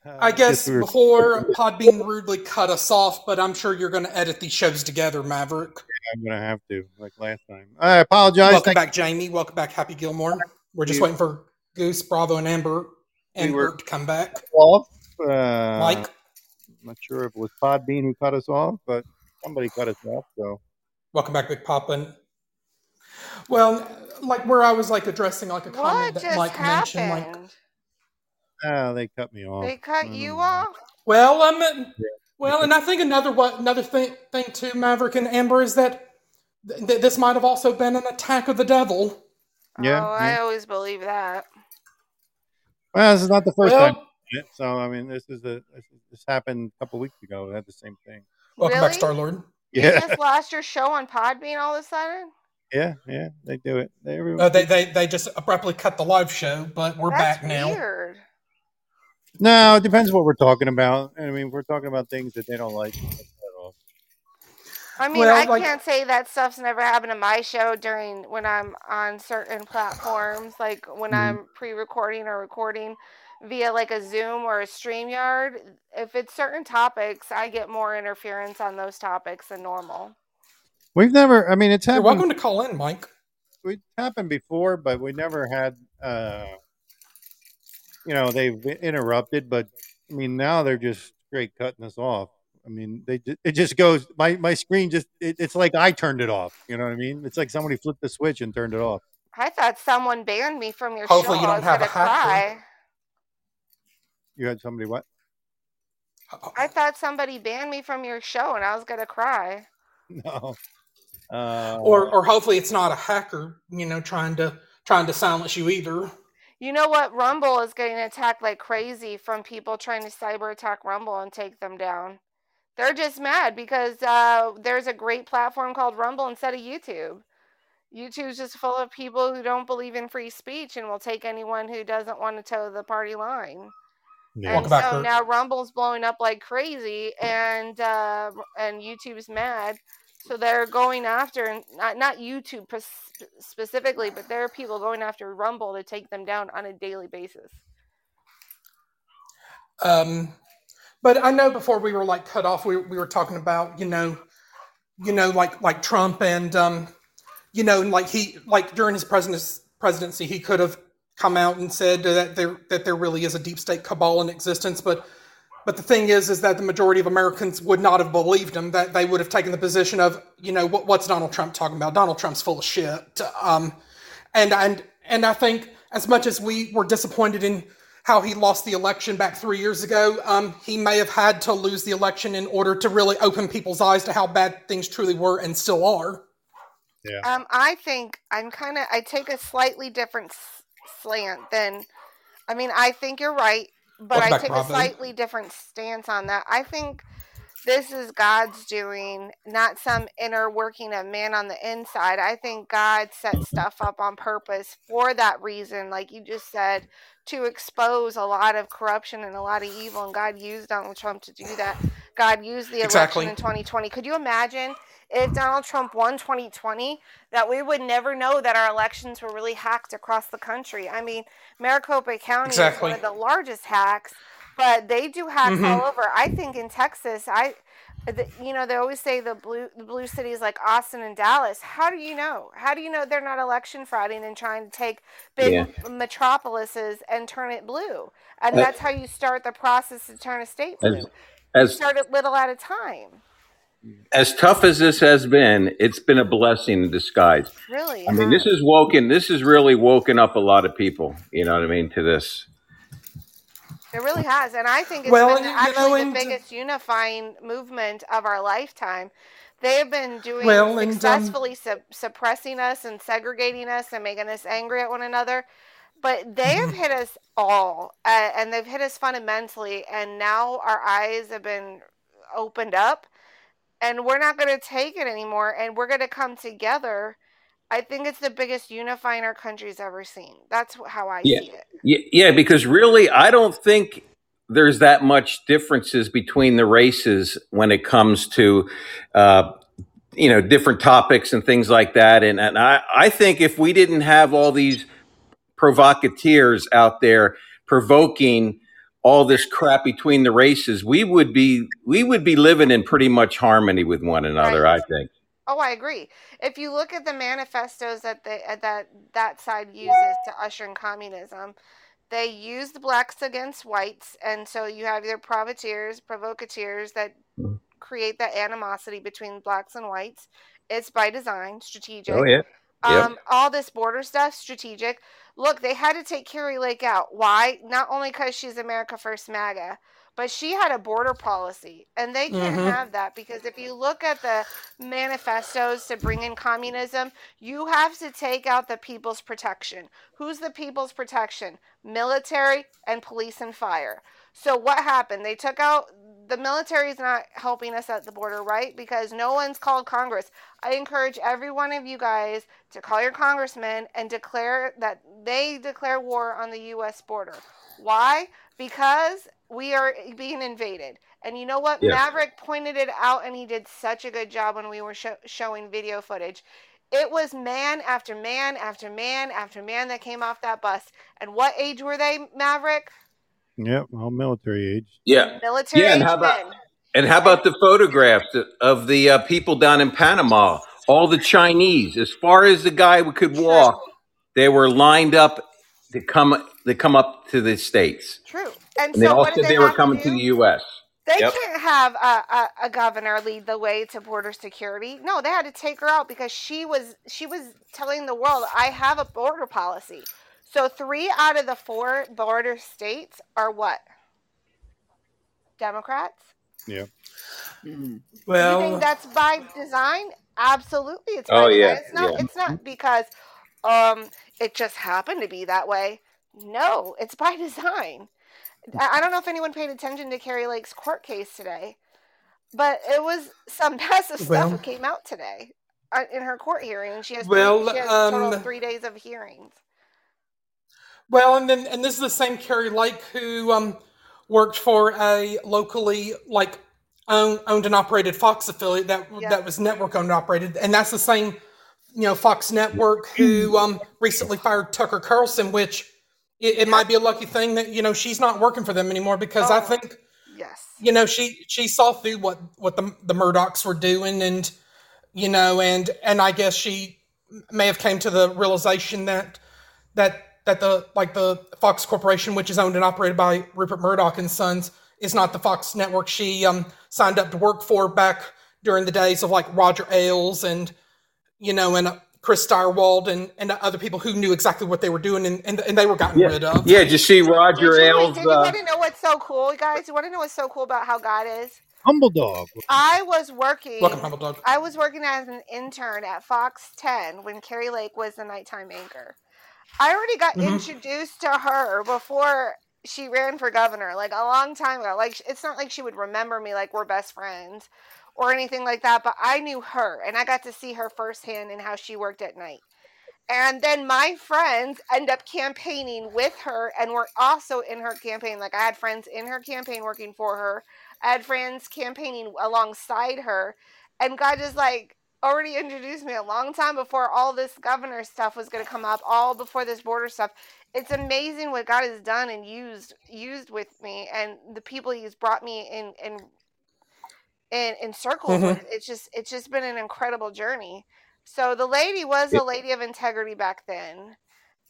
Uh, I guess we were- before Podbean rudely cut us off, but I'm sure you're going to edit these shows together, Maverick. I'm gonna have to like last time. I apologize. Welcome Thank- back, Jamie. Welcome back, Happy Gilmore. We're just you. waiting for Goose, Bravo, and Amber and We were- to come back. off. Uh, Mike, I'm not sure if it was Podbean who cut us off, but somebody cut us off. So welcome back, Big Papa. And well, like where I was like addressing like a comment that just Mike mentioned, like happened? ah, they cut me off. They cut Mm. you off? Well, um, well, and I think another what another thing thing too, Maverick and Amber, is that th- th- this might have also been an attack of the devil. Yeah, Oh, I yeah. always believe that. Well, this is not the first Well- time. So I mean, this is the this, this happened a couple weeks ago. They had the same thing. Welcome Really? back, Star Lord. You Yeah, just lost your show on Podbean all of a sudden? Yeah, yeah. They do it. They, everyone, Uh, they, they they just abruptly cut the live show, but we're That's back now. weird. no, it depends what we're talking about. I mean, we're talking about things that they don't like. they cut. I mean, Well, I like- can't say that stuff's never happened to my show during when I'm on certain platforms, like when Mhm. I'm pre-recording or recording via like a Zoom or a StreamYard. If it's certain topics, I get more interference on those topics than normal. We've never. I mean, it's happened. You're welcome to call in, Mike. It's happened before, but we never had. uh You know, they've interrupted, but I mean, now they're just straight cutting us off. I mean, they it just goes. My my screen just. It, it's like I turned it off. You know what I mean? It's like somebody flipped the switch and turned it off. I thought someone banned me from your Hopefully show. you don't was have a gonna hacker. cry. You had somebody what? I thought somebody banned me from your show, and I was gonna cry. No. Uh, or or hopefully it's not a hacker, you know, trying to trying to silence you either. You know what? Rumble is getting attacked like crazy from people trying to cyber attack Rumble and take them down. They're just mad because uh, there's a great platform called Rumble instead of YouTube. YouTube's just full of people who don't believe in free speech and will take anyone who doesn't want to toe the party line. yeah. And Welcome back, so Kurt. now Rumble's blowing up like crazy, and uh, and YouTube's mad. So they're going after, not not YouTube specifically, but there are people going after Rumble to take them down on a daily basis. Um, but I know before we were like cut off, we we were talking about you know, you know, like like Trump and um, you know, like he like during his president's presidency, he could have come out and said that there that there really is a deep state cabal in existence, but. But the thing is, is that the majority of Americans would not have believed him. That they would have taken the position of, you know, what, what's Donald Trump talking about? Donald Trump's full of shit. Um, and and and I think as much as we were disappointed in how he lost the election back three years ago, um, he may have had to lose the election in order to really open people's eyes to how bad things truly were and still are. Yeah. Um, I think I'm kind of I take a slightly different slant than. I mean, I think you're right, but Welcome I back, take a slightly different stance on that. I think this is God's doing, not some inner working of man on the inside. I think God set stuff up on purpose for that reason, like you just said, to expose a lot of corruption and a lot of evil. And God used Donald Trump to do that. God used the election Exactly. in 2020. Could you imagine if Donald Trump won 2020 that we would never know that our elections were really hacked across the country? I mean, Maricopa County is one of the largest hacks, but they do hacks Mhm. all over. I think in Texas, I, the, you know, they always say the blue the blue cities like Austin and Dallas. How do you know? How do you know they're not election frauding and trying to take big Yeah. metropolises and turn it blue? And that's how you start the process to turn a state blue. As You start it little at a time. as tough as this has been, it's been a blessing in disguise. Really, I mean, this is woken. This has really woken up a lot of people. You know what I mean to this. It really has, and I think it's Well, been actually know, the biggest unifying movement of our lifetime. They have been doing Well, and, um, successfully suppressing us and segregating us and making us angry at one another. But they have Mm-hmm. hit us all, uh, and they've hit us fundamentally. And now our eyes have been opened up, and we're not going to take it anymore. And we're going to come together. I think it's the biggest unifying our country's ever seen. That's how I Yeah. see it. Yeah, yeah, because really, I don't think there's that much differences between the races when it comes to, uh, you know, different topics and things like that. And, and I, I think if we didn't have all these provocateurs out there provoking all this crap between the races, we would be we would be living in pretty much harmony with one another. Right. I think. Oh, I agree. If you look at the manifestos that they uh, that that side uses to usher in communism, they use the blacks against whites, and so you have your privateers, provocateurs that create that animosity between blacks and whites. It's by design, strategic. Oh yeah. Yep. Um, all this border stuff, strategic. Look, they had to take Kari Lake out. Why? Not only because she's America First MAGA, but she had a border policy, and they can't Mhm. have that because if you look at the manifestos to bring in communism, you have to take out the people's protection. Who's the people's protection? Military and police and fire. So what happened? They took out the military is not helping us at the border, right? Because no one's called Congress. I encourage every one of you guys to call your congressman and declare that they declare war on the U.S. border. Why? Because we are being invaded. And you know what? Yeah. Maverick pointed it out, and he did such a good job when we were sho- showing video footage. It was man after man after man after man that came off that bus. And what age were they, Maverick? Yep, all military age. Yeah. Military Yeah, and age how about- men. And how about the photographs of the uh, people down in Panama? All the Chinese, as far as the guy could walk, they were lined up to come to come up to the states, True. And, and they so all said they, they were coming to to the U.S. They Yep. can't have a, a, a governor lead the way to border security. No, they had to take her out because she was she was telling the world, "I have a border policy." So three out of the four border states are what? Democrats. Yeah. Mm. you Well, think that's by design? Absolutely, it's by Oh, design. yeah, It's not. yeah. It's not because um it just happened to be that way. No, it's by design. I don't know if anyone paid attention to Kari Lake's court case today, but it was some massive stuff that came out today uh, in her court hearing. She has Well, three, she has um, three days of hearings. Well, and then and this is the same Kari Lake who um, worked for a locally like owned, owned and operated Fox affiliate that Yeah. that was network owned and operated, and that's the same you know Fox Network who um, recently fired Tucker Carlson, which it, it might be a lucky thing that you know she's not working for them anymore because I Oh. think Yes. you know she she saw through what what the the Murdochs were doing and you know and and I guess she may have came to the realization that that that the like the Fox Corporation, which is owned and operated by Rupert Murdoch and Sons, is not the Fox network she um, signed up to work for back during the days of like Roger Ailes and you know and uh, Chris Stirewalt and and other people who knew exactly what they were doing and and, and they were gotten Yeah, rid of. yeah. Did you see Did Roger you, Ailes? did you Uh, want to know what's so cool, guys? You want to know what's so cool about how God is? Humble Dog. I was working. Welcome, Humble Dog. I was working as an intern at Fox 10 when Kari Lake was the nighttime anchor. I already got Mhm. introduced to her before she ran for governor, like a long time ago. Like it's not like she would remember me like we're best friends or anything like that, but I knew her and I got to see her firsthand and how she worked at night. And then my friends end up campaigning with her and were also in her campaign. Like I had friends in her campaign working for her. I had friends campaigning alongside her. And God just like already introduced me a long time before all this governor stuff was going to come up, all before this border stuff. It's amazing what God has done and used used with me and the people he's brought me in in in, in circles Mhm. with. It's just it's just been an incredible journey. So the lady was a lady of integrity back then.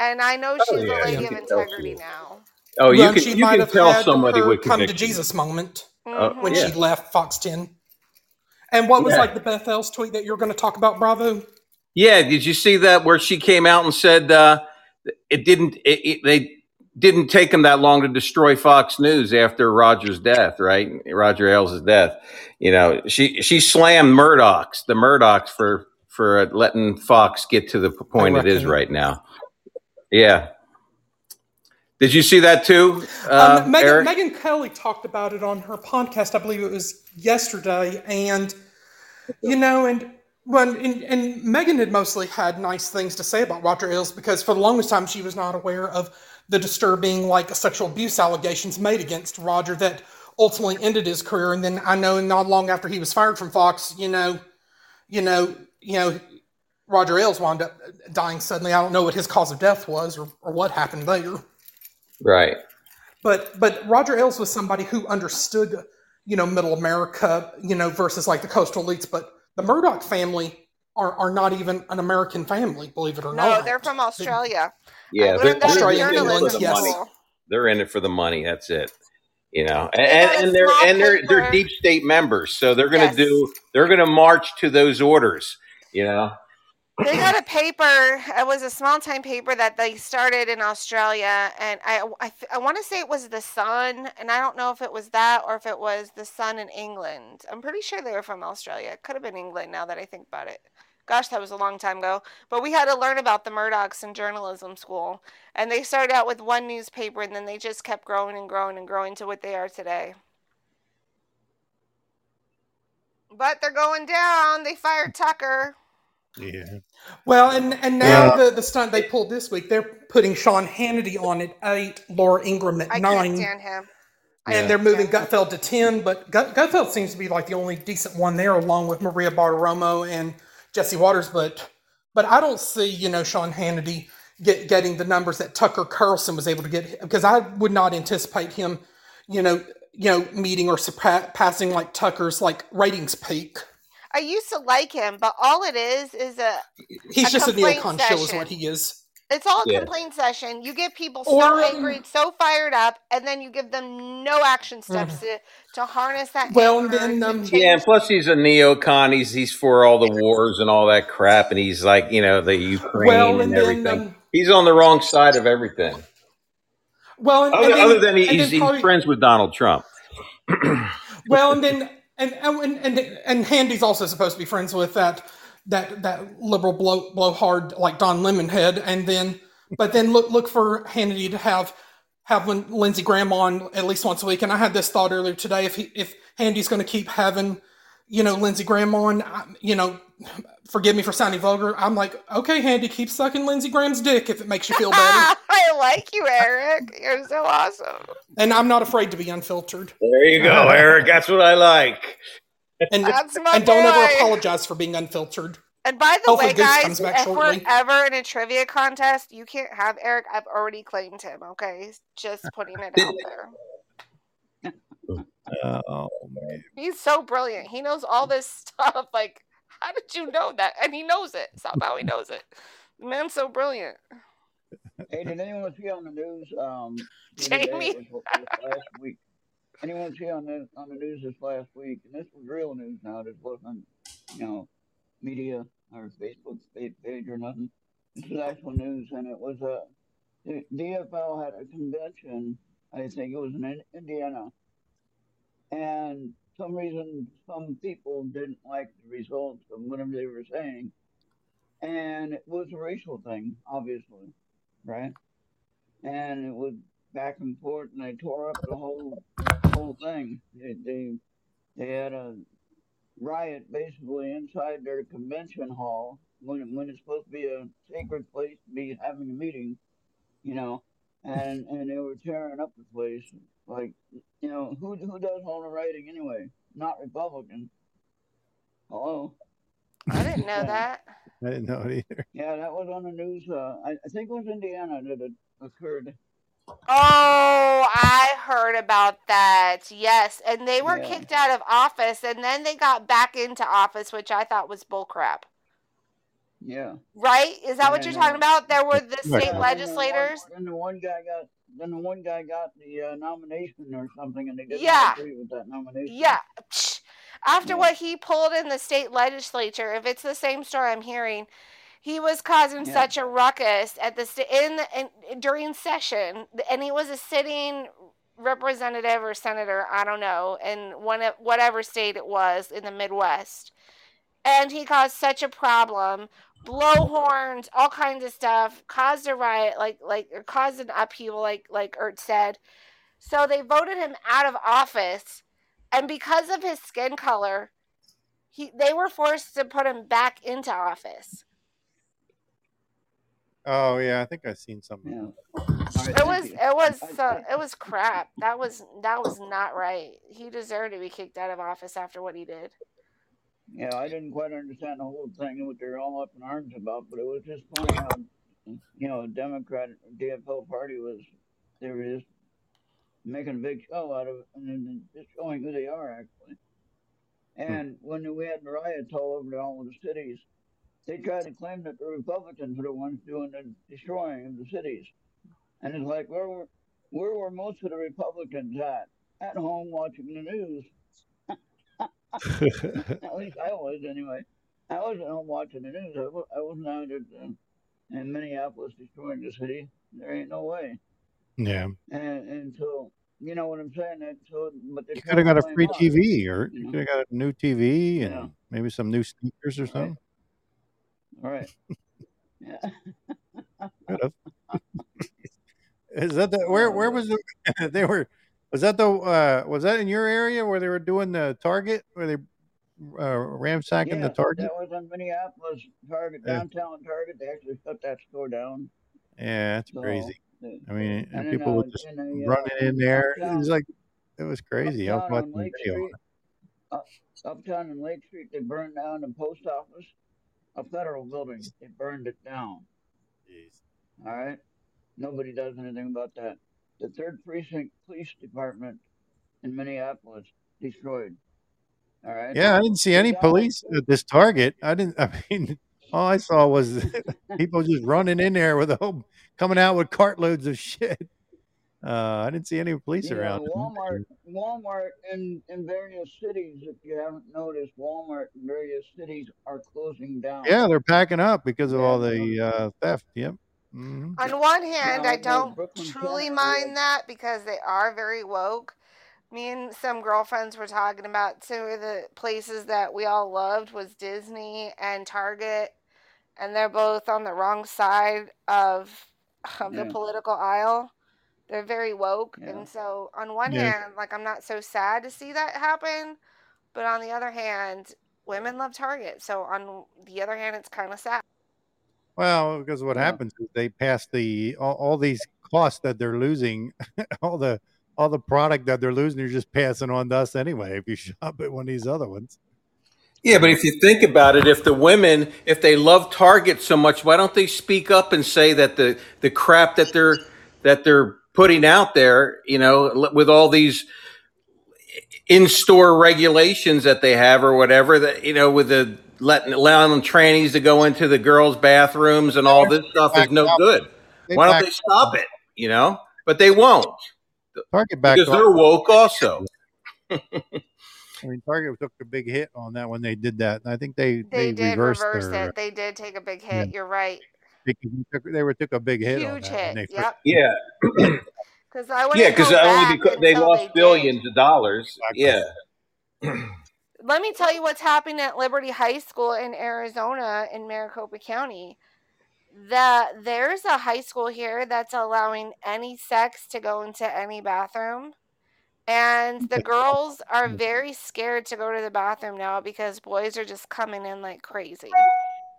And I know Oh, she's yeah, a lady you of integrity she now. Oh, you Well, can she you might can have tell had somebody her with come to. Jesus moment Uh, hmm when yeah, she left Fox 10. And what was yeah, like the Bethel's tweet that you're going to talk about, Bravo? yeah. Did you see that where she came out and said uh, it didn't? It, it, they didn't take him that long to destroy Fox News after Roger's death, right? Roger Ailes' death. You know, she she slammed Murdoch's the Murdochs for for letting Fox get to the point it is right now. Yeah. Did you see that too, Um, uh, Megyn, Megyn Kelly talked about it on her podcast. I believe it was yesterday, and you know, and when and, and Megyn had mostly had nice things to say about Roger Ailes because for the longest time she was not aware of the disturbing like sexual abuse allegations made against Roger that ultimately ended his career. And then I know not long after he was fired from Fox, you know, you know, you know, Roger Ailes wound up dying suddenly. I don't know what his cause of death was or, or what happened there. Right. But but Roger Ailes was somebody who understood, you know, middle America, you know, versus like the coastal elites. But the Murdoch family are, are not even an American family, believe it or No, not. they're from Australia. Yeah, they're learned that in they're in it for the journalism yes. money. They're in it for the money. That's it. You know, They and and they're small and they're they're deep state members, so they're gonna Yes. do they're gonna march to those orders. You know. They got a paper. It was a small time paper that they started in Australia, and I I, I want to say it was the Sun, and I don't know if it was that or if it was the Sun in England. I'm pretty sure they were from Australia. It could have been England. Now that I think about it, gosh, that was a long time ago. But we had to learn about the Murdochs in journalism school, and they started out with one newspaper, and then they just kept growing and growing and growing to what they are today. But they're going down. They fired Tucker. Yeah. Well, and and now Yeah. the, the stunt they pulled this week, they're putting Sean Hannity on at eight, Laura Ingraham at I can't nine, stand him. And Yeah. they're moving stand him. Gutfeld to ten. But Gut, Gutfeld seems to be like the only decent one there, along with Maria Bartiromo and Jesse Watters. But but I don't see you know Sean Hannity get getting the numbers that Tucker Carlson was able to get because I would not anticipate him, you know, you know, meeting or surpassing like Tucker's like ratings peak. I used to like him, but all it is is a He's a just a complaint neocon shill, is what he is. It's all a Yeah. complaint session. You get people so um, angry, so fired up, and then you give them no action steps to, to harness that well, anger then to um, Yeah, and plus he's a neocon. He's he's for all the wars and all that crap, and he's like you know the Ukraine well, and and then everything. um, He's on the wrong side of everything. well, and, and Other other than he- and he's then he's friends with Donald Trump. well, and then and oh, and and and Handy's also supposed to be friends with that that that liberal blow blowhard like Don Lemonhead, and then but then look look for Hannity to have have Lin- Lindsey Graham on at least once a week. And I had this thought earlier today: if he if Handy's going to keep having you know Lindsey Graham on, you know, forgive me for sounding vulgar. I'm like, okay, Handy, keep sucking Lindsey Graham's dick if it makes you feel better. I like you, Eric. You're so awesome. and I'm not afraid to be unfiltered. There you go, Eric. That's what I like. And That's my and don't ever apologize for being unfiltered. And by the Hopefully way, guys, comes back if we're ever in a trivia contest, you can't have Eric. I've already claimed him. Okay, just putting it out there. Oh man. He's so brilliant. He knows all this stuff. Like, how did you know that? And he knows it. Somehow he knows it. The man's so brilliant. Hey, did anyone see on the news um, the other day, Jamie. this last week? Anyone see on the on the news this last week? And this was real news now. This wasn't, you know, media or Facebook pa- page or nothing. This is actual news, and it was a the DFL had a convention. I think it was In- Indiana, and some reason some people didn't like the results of whatever they were saying, and it was a racial thing, obviously, right? And it was back and forth, and they tore up the whole whole thing. They they, they had a riot basically inside their convention hall when when it's supposed to be a sacred place to be having a meeting, you know, and and they were tearing up the place. Like, you know, who who does all the writing anyway? Not Republicans. Hello. I didn't know Yeah. that. I didn't know it either. Yeah, that was on the news. Uh, I, I think it was Indiana that it occurred. Oh, I heard about that. Yes, and they were Yeah. kicked out of office, and then they got back into office, which I thought was bullcrap. Yeah. Right? Is that what you're talking about? There were the state Yeah, legislators. Then the one, then the one guy got then the one guy got the uh, nomination or something, and they didn't Yeah. agree with that nomination. Yeah. After Yeah. what he pulled in the state legislature, if it's the same story I'm hearing, he was causing Yeah. such a ruckus at the sta- in, the, in during session, and he was a sitting representative or senator, I don't know, in one of whatever state it was in the Midwest, and he caused such a problem. Blow horns, all kinds of stuff, caused a riot, like like or caused an upheaval, like like Ert said. So they voted him out of office, and because of his skin color, he they were forced to put him back into office. Oh yeah, I think I've seen something. Yeah. about All right, It was you. it was uh, it was crap. That was that was not right. He deserved to be kicked out of office after what he did. Yeah, I didn't quite understand the whole thing, what they're all up in arms about, but it was just funny how, you know, the Democrat DFL party was, they were just making a big show out of it and then just showing who they are actually. Hmm. And when we had riots all over all of the cities, they tried to claim that the Republicans were the ones doing the destroying of the cities. And it's like, where were, where were most of the Republicans at? At home watching the news. At least I was anyway. I wasn't home watching the news. I, wa- I wasn't out at, uh, in Minneapolis destroying the city. There ain't no way. yeah, And and so you know what I'm saying. That so, but you could have got a free TV. TV, or you know. could have got a new TV and Yeah. maybe some new speakers or something. All right. Yeah. Could have. Is that the where? Where was the? They were. Was that the? uh Was that in your area where they were doing the Target? Where they uh, ransacking yeah, the Target? that was in Minneapolis Target Yeah. downtown Target. They actually shut that store down. Yeah, that's So, crazy. I mean, and and people uh, were just in a, running uh, in there. It was like it was crazy. I was uptown watching Lake video. Street, up, uptown in Lake Street, they burned down the post office, a federal building. They burned it down. Jeez. All right. Nobody does anything about that. The third precinct police department in Minneapolis destroyed. All right. Yeah, I didn't see any police at this Target. I didn't. I mean, all I saw was people just running in there with a whole coming out with cartloads of shit. Uh, I didn't see any police around. Walmart, Walmart in in various cities. If you haven't noticed, Walmart in various cities are closing down. Yeah, they're packing up because of all the uh, theft. Yep. Hmm On one hand, Yeah, I don't truly Center, mind that because they are very woke. Me and some girlfriends were talking about two of the places that we all loved was Disney and Target, and they're both on the wrong side of of the political aisle. They're very woke, Yeah. and so on one Yeah. hand, like I'm not so sad to see that happen, but on the other hand, women love Target. So on the other hand, it's kind of sad. Well, because what Yeah. happens is they pass the all, all these costs that they're losing, all the all the product that they're losing, you're just passing on to us anyway. If you shop at one of these other ones, Yeah, but if you think about it, if the women, if they love Target so much, why don't they speak up and say that the the crap that they're that they're putting out there, you know, with all these in-store regulations that they have or whatever, that you know, with the letting allowing trannies to go into the girls' bathrooms and all this stuff is no out. good. They Why don't they backed stop it? You know, but they won't Target back because they're woke also. I mean, Target took a big hit on that when they did that. And I think they They, they, did reversed reverse their. it. They did take a big Yeah. hit. You're right. They, took, they were took a big hit on Huge that hit. they first Yep. Yeah, Because I wouldn't yeah, because only because they lost they did. billions of dollars. Exactly. Yeah, Let me tell you what's happening at Liberty High School in Arizona in Maricopa County. That there's a high school here that's allowing any sex to go into any bathroom. And the girls are very scared to go to the bathroom now because boys are just coming in like crazy.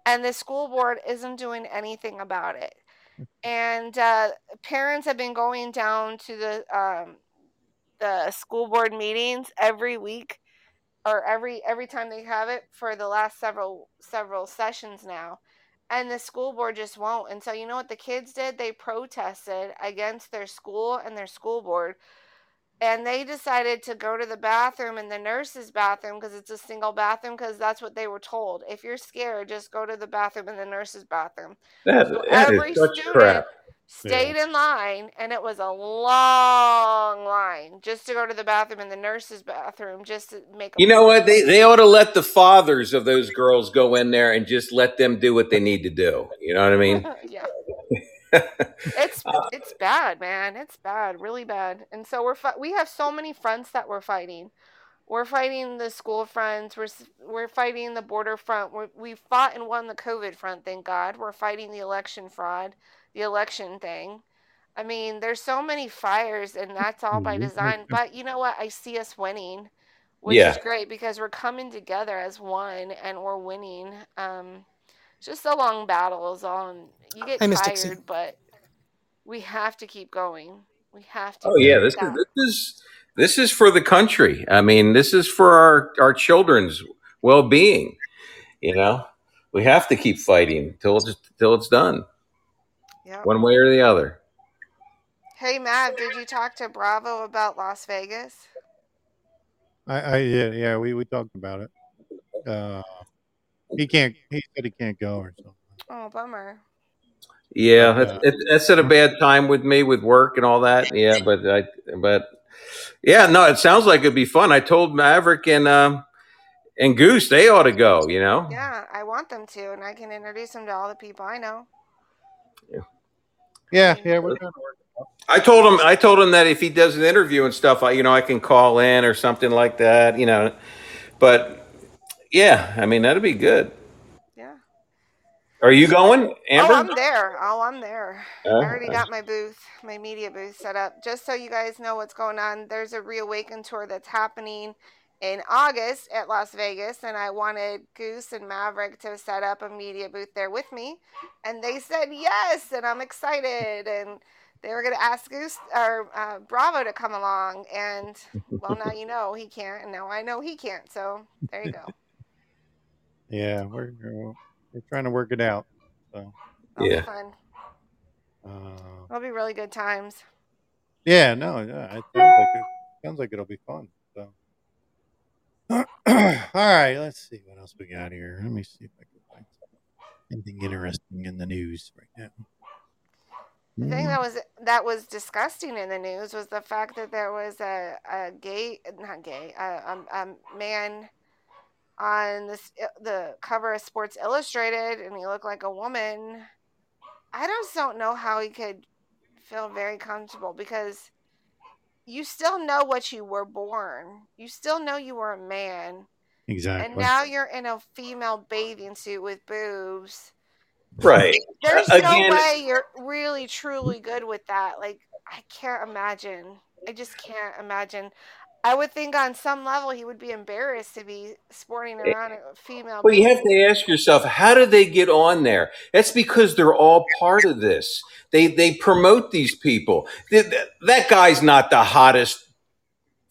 And the school board isn't doing anything about it. And uh, parents have been going down to the um, the school board meetings every week or every every time they have it for the last several several sessions now. And the school board just won't. And so you know what the kids did? They protested against their school and their school board. And they decided to go to the bathroom in the nurse's bathroom because it's a single bathroom because that's what they were told. If you're scared just go to the bathroom in the nurse's bathroom. That, so that every is such student crap. Stayed in line and it was a long line just to go to the bathroom in the nurse's bathroom just to make a You know what? They they ought to let the fathers of those girls go in there and just let them do what they need to do. You know what I mean? yeah. It's uh, it's bad man. It's bad really bad. And so we're fi- we have so many fronts that we're fighting. We're fighting the school fronts we're we're fighting the border front we're, we fought and won the covid front thank god. We're fighting the election fraud the election thing i mean there's so many fires and that's all by design but you know what i see us winning which Yeah. is great because we're coming together as one and we're winning um just a long battle is all and you get Dixie. tired but we have to keep going we have to Oh yeah, this is this is this is for the country. I mean, this is for our our children's well being. You know, we have to keep fighting till it's till it's done, yeah one way or the other. hey matt did you talk to bravo about las vegas I, I yeah, yeah, we, we talked about it. Uh, he can't. He said he can't go or something. oh bummer Yeah, that's it, that's at a bad time with me with work and all that. Yeah, but I but yeah, no, it sounds like it'd be fun. I told Maverick and um and Goose they ought to go. You know. yeah i want them to and i can introduce them to all the people i know yeah, yeah, we're trying to work. I told him I told him that if he does an interview and stuff, I you know I can call in or something like that. You know, but yeah, I mean that'd be good. yeah Are you going, Amber? oh Amber? i'm there oh i'm there i Uh, already got my booth my media booth set up just so you guys know what's going on there's a reawaken tour that's happening in August at Las Vegas, and I wanted Goose and Maverick to set up a media booth there with me, and they said yes, and I'm excited. And they were going to ask Goose or uh, Bravo to come along, and well, now you know he can't, and now I know he can't. So there you go. Yeah, we're we're we're trying to work it out. So, That'll yeah. be fun. uh, It'll be really good times. yeah, no, yeah, it sounds like it sounds like it'll be fun. All right, let's see what else we got here. Let me see if I can find anything interesting in the news right now. The thing Mm, that was that was disgusting in the news was the fact that there was a, a gay, not gay, a, a, a man on this the cover of Sports Illustrated, and he looked like a woman. I just don't know how he could feel very comfortable because you still know what you were born. You still know you were a man, Exactly. and now you're in a female bathing suit with boobs. Right. There's Uh, no way you're really truly good with that. Like I can't imagine. I just can't imagine. I would think on some level he would be embarrassed to be sporting eh, around a female Well, you have to ask yourself, how do they get on there? That's because they're all part of this. They they promote these people. Th- th- That guy's not the hottest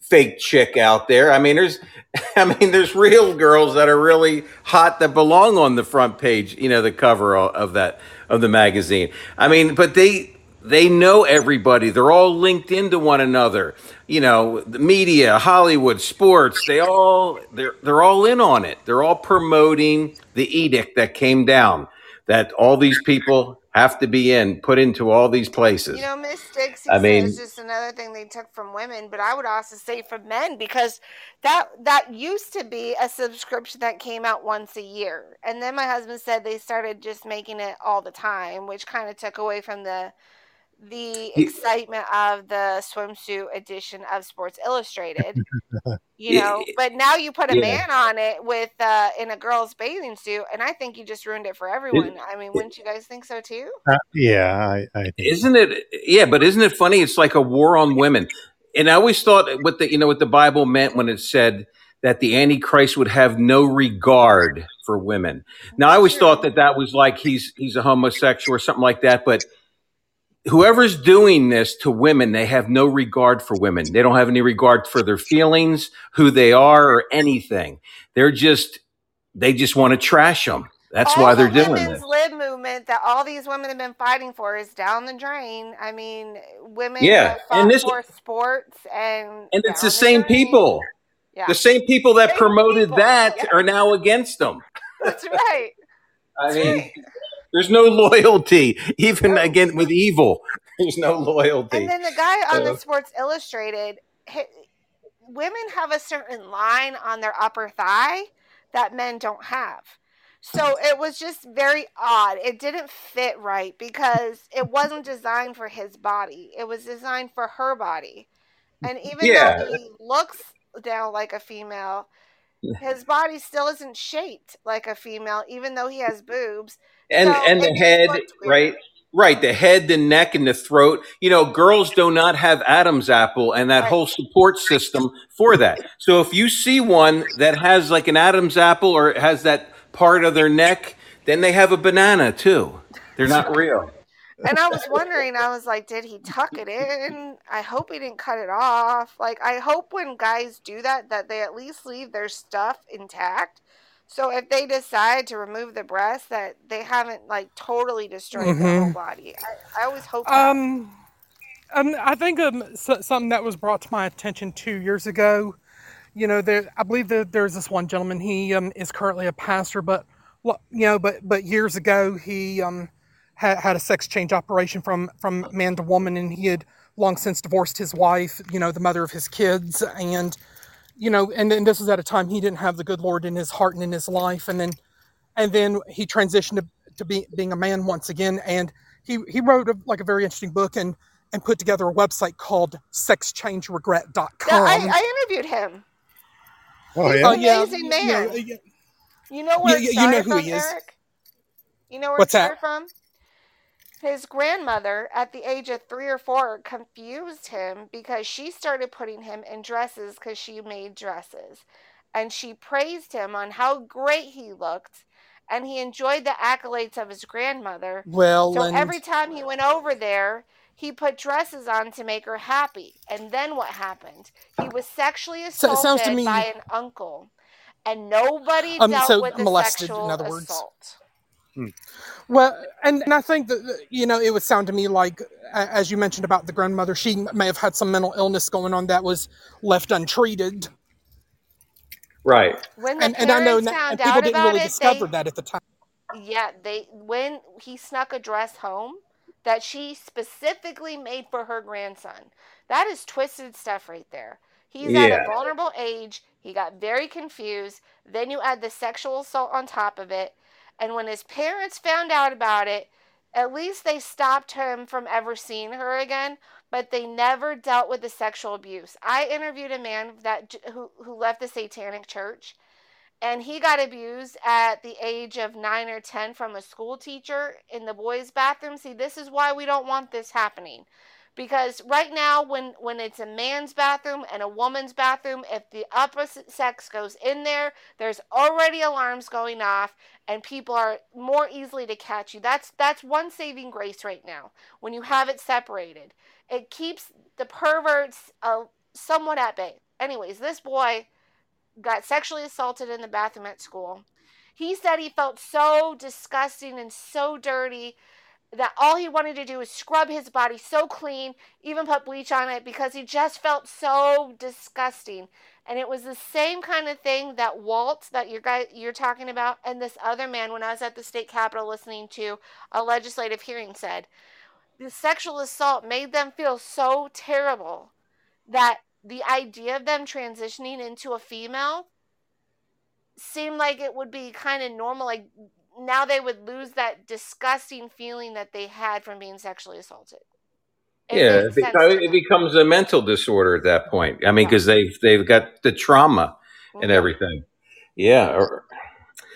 fake chick out there. I mean, there's, I mean, there's real girls that are really hot that belong on the front page. You know, the cover of that of the magazine. I mean, but they they know everybody. They're all linked into one another. You know, the media, Hollywood, sports. They all they're they're all in on it. They're all promoting the edict that came down that all these people have to be in, put into all these places. You know, Dixie I mean, mean, just another thing they took from women, but I would also say from men because that that used to be a subscription that came out once a year, and then my husband said they started just making it all the time, which kind of took away from the the excitement of the swimsuit edition of Sports Illustrated. You know, but now you put a Yeah. man on it with uh in a girl's bathing suit, and I think you just ruined it for everyone. I mean, wouldn't you guys think so too? Uh, yeah, I, I Isn't it? Yeah, but isn't it funny? It's like a war on women. And I always thought what the you know what the Bible meant when it said that the Antichrist would have no regard for women. Now I always thought that that was like he's he's a homosexual or something like that. But whoever's doing this to women, they have no regard for women. They don't have any regard for their feelings, who they are, or anything. They're just they just want to trash them. That's all why they're the doing women's this. lib movement that all these women have been fighting for is down the drain. I mean, women Yeah, have fought and this- for sports and And it's down the same drain. people. Yeah, The same people that Same promoted people, that yeah. are now against them. that's right. I That's mean, right. there's no loyalty, even No. again with evil. There's no loyalty. And then the guy on the Sports Illustrated, hi women have a certain line on their upper thigh that men don't have. So it was just very odd. It didn't fit right because it wasn't designed for his body. It was designed for her body. And even Yeah. though he looks now like a female, his body still isn't shaped like a female, even though he has boobs. And So and the head, right? Right, the head, the neck, and the throat. You know, girls do not have Adam's apple and that Right. whole support system for that. So if you see one that has like an Adam's apple or has that part of their neck, then they have a banana too. They're not real. And I was wondering, I was like, did he tuck it in? I hope he didn't cut it off. Like, I hope when guys do that, that they at least leave their stuff intact. So if they decide to remove the breast, that they haven't like totally destroyed the whole body. I, I always hope that. Um, um, I think um, so, something that was brought to my attention two years ago. You know, there, I believe that there's this one gentleman. He um, is currently a pastor, but you know, but but years ago he um, had, had a sex change operation from from man to woman, and he had long since divorced his wife. You know, the mother of his kids, and you know, and then this was at a time he didn't have the good Lord in his heart and in his life, and then and then he transitioned to, to be, being a man once again and he, he wrote a, like a very interesting book and, and put together a website called sexchangeregret.com Yeah, I, I interviewed him. Oh He's yeah. an yeah, amazing you man. know, yeah, You know where Yeah, yeah, you know started who he is. Eric? You know where What's it that? from? His grandmother, at the age of three or four, confused him because she started putting him in dresses because she made dresses. And she praised him on how great he looked. And he enjoyed the accolades of his grandmother. well So and every time he went over there, he put dresses on to make her happy. And then what happened? He was sexually So assaulted me- by an uncle. And nobody Um, dealt so with the molested, in sexual other words. assault. Hmm. well and, and i think that that, you know it would sound to me like as you mentioned about the grandmother she may have had some mental illness going on that was left untreated Right. When the and, and i know parents that, found people out didn't about really it, discover they, that at the time yeah, they when he snuck a dress home that she specifically made for her grandson. That is twisted stuff right there. He's at a vulnerable age. He got very confused. Then you add the sexual assault on top of it. And when his parents found out about it, at least they stopped him from ever seeing her again, but they never dealt with the sexual abuse. I interviewed a man that who who left the satanic church and he got abused at the age of 9 or 10 from a school teacher in the boys bathroom see this is why we don't want this happening because right now when when it's a man's bathroom and a woman's bathroom if the opposite sex goes in there there's already alarms going off and people are more easily to catch you. That's that's one saving grace right now when you have it separated. It keeps the perverts uh, somewhat at bay. Anyways this boy got sexually assaulted in the bathroom at school. He said he felt so disgusting and so dirty that all he wanted to do was scrub his body so clean, even put bleach on it because he just felt so disgusting. And it was the same kind of thing that Walt that you're guy you're talking about and this other man when I was at the state capitol listening to a legislative hearing said the sexual assault made them feel so terrible that the idea of them transitioning into a female seemed like it would be kind of normal like now they would lose that disgusting feeling that they had from being sexually assaulted It yeah, it, becomes, it becomes a mental disorder at that point. I mean, Yeah. because they've they've got the trauma and everything. Yeah.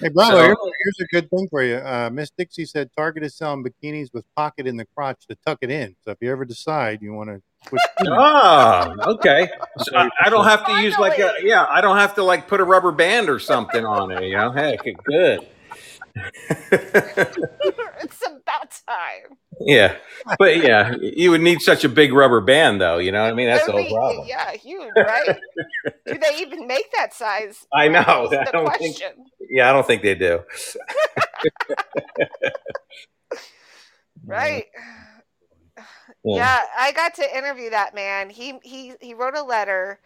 Hey, brother, So- here's, here's a good thing for you. Uh, Miss Dixie said Target is selling bikinis with pocket in the crotch to tuck it in. So if you ever decide you want to switch, teams, Ah, okay. So I, I don't have to use like a yeah. I don't have to like put a rubber band or something on it. You know, heck, good. it's about time. yeah, but yeah, you would need such a big rubber band, though. You know what I mean? That's the That'd whole problem. Yeah, huge, right? Do they even make that size? I know, That's I the don't think- question. Yeah, I don't think they do. Right. Yeah. Yeah, I got to interview that man. He he he wrote a letter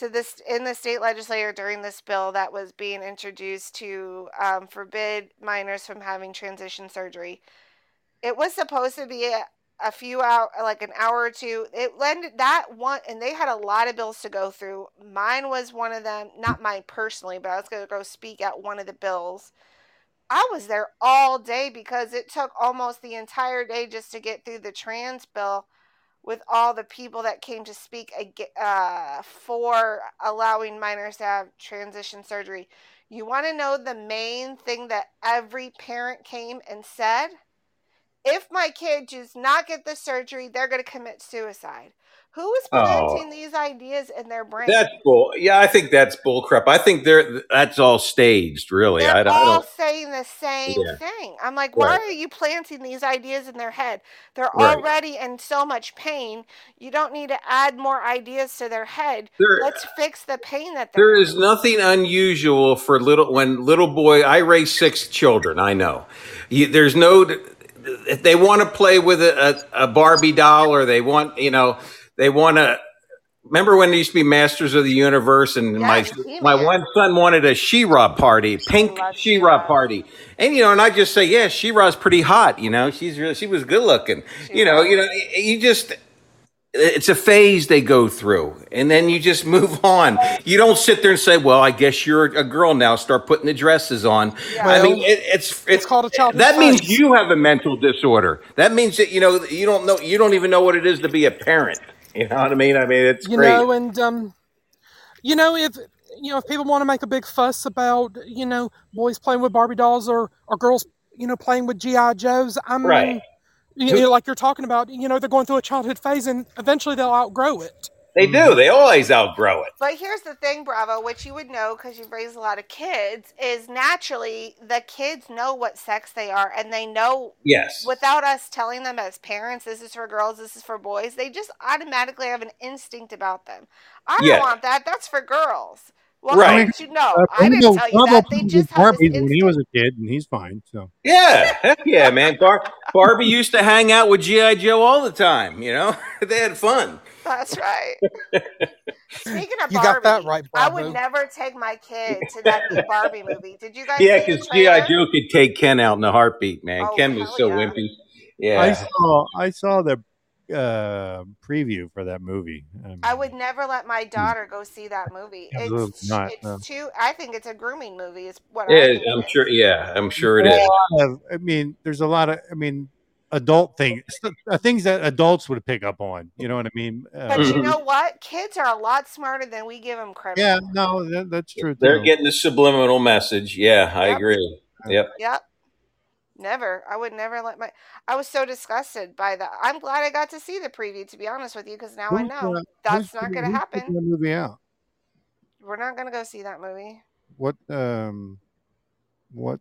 to this in the state legislature during this bill that was being introduced to um, forbid minors from having transition surgery. It was supposed to be a, a few hour, like an hour or two. It landed that one, and they had a lot of bills to go through. Mine was one of them. Not mine personally, but I was going to go speak at one of the bills. I was there all day because it took almost the entire day just to get through the trans bill with all the people that came to speak uh, for allowing minors to have transition surgery. You want to know the main thing that every parent came and said? If my kid does not get the surgery, they're going to commit suicide. Who is Oh. planting these ideas in their brain? That's bull. Yeah, I think that's bull crap. I think they're that's all staged. Really, They're I, don't- I all don't. saying the same Yeah. thing. I'm like, why Right. are you planting these ideas in their head? They're Right. already in so much pain. You don't need to add more ideas to their head. There- Let's fix the pain that they're There is nothing unusual for little when little boy. I raised six children. I know. You, there's no. If they want to play with a, a, a Barbie doll, or they want, you know, they want to. Remember when there used to be Masters of the Universe, and my my He-Man. one son wanted a She-Ra party, pink She-Ra. party, and you know, and I just say, yeah, She-Ra's pretty hot. You know, she's really she was good looking. She You know, was. you know, you just it's a phase they go through and then you just move on you don't sit there and say well i guess you're a girl now start putting the dresses on Yeah. i mean it, it's it's called a child. that means you have a mental disorder that means that you know you don't know you don't even know what it is to be a parent you know what i mean i mean it's you great know, and um, you know if you know if people want to make a big fuss about you know boys playing with Barbie dolls or or girls you know playing with GI Joes, I mean, Right. you know, like you're talking about, you know, they're going through a childhood phase and eventually they'll outgrow it. They do they always outgrow it But here's the thing, Bravo, which you would know because you've raised a lot of kids, is naturally the kids know what sex they are and they know yes without us telling them as parents, this is for girls, this is for boys, they just automatically have an instinct about them. I don't Yeah. want that. That's for girls. Well, Right. how did you know? Uh, I didn't Bravo- tell you Bravo that. They just with have this when he was a kid, and he's fine. So yeah heck yeah man Bar- barbie used to hang out with gi joe all the time you know they had fun That's right. Speaking of You Barbie, got that right, I would never take my kid to that new Barbie movie. Did you guys Yeah, because GI? Joe could take Ken out in a heartbeat, man. Oh, Ken was hell so yeah. wimpy. I saw I saw the uh, preview for that movie. Um, I would never let my daughter go see that movie. It's not, it's no. too. I think it's a grooming movie. Is what I yeah, think. I'm sure. Yeah, I'm sure it there's is. of- I mean, there's a lot of. I mean, adult things, things that adults would pick up on. You know what I mean? Uh, But you Mhm. know what? Kids are a lot smarter than we give them credit. yeah, for. no, that, that's true. They're too. getting the subliminal message. Yeah, I Yep. agree. Yep. Yep. Never. I would never let my. I was so disgusted by that. I'm glad I got to see the preview. To be honest with you, because now I Who's, know uh, that's who's not going to happen. the movie out. We're not going to go see that movie. What? Um, what?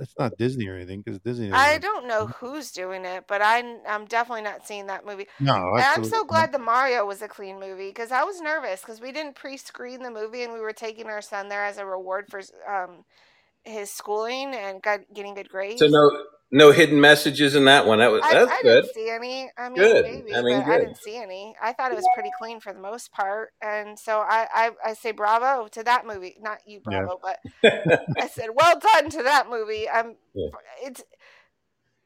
It's not Disney or anything because Disney. I don't know who's doing it, but I, I'm definitely not seeing that movie. No, And I'm so glad the Mario was a clean movie because I was nervous because we didn't pre-screen the movie and we were taking our son there as a reward for um his schooling and got, getting good grades. So no, no hidden messages in that one. That was I, that's I good. didn't see any. I mean, Good. maybe, I mean, but I didn't see any. I thought it was pretty clean for the most part, and so I, I, I say bravo to that movie. Not you, Yeah. bravo, but I said well done to that movie. I'm. Yeah. It's,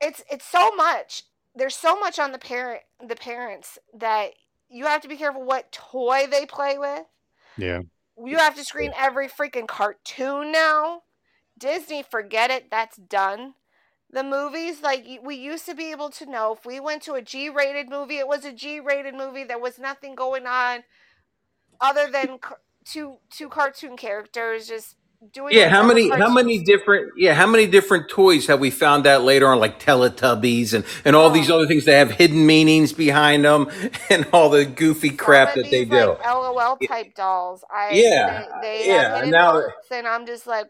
it's, it's so much. There's so much on the parent, the parents that you have to be careful what toy they play with. Yeah. You have to screen every freaking cartoon now. Disney, forget it. That's done. The movies like we used to be able to know if we went to a G-rated movie, it was a G-rated movie. There was nothing going on other than two two cartoon characters just doing Yeah, how many how many different yeah, how many different toys have we found out later on like Teletubbies and and all these Oh, other things that have hidden meanings behind them and all the goofy crap that they these do. like LOL type dolls, I Yeah, they they yeah. And hidden now and I'm just like,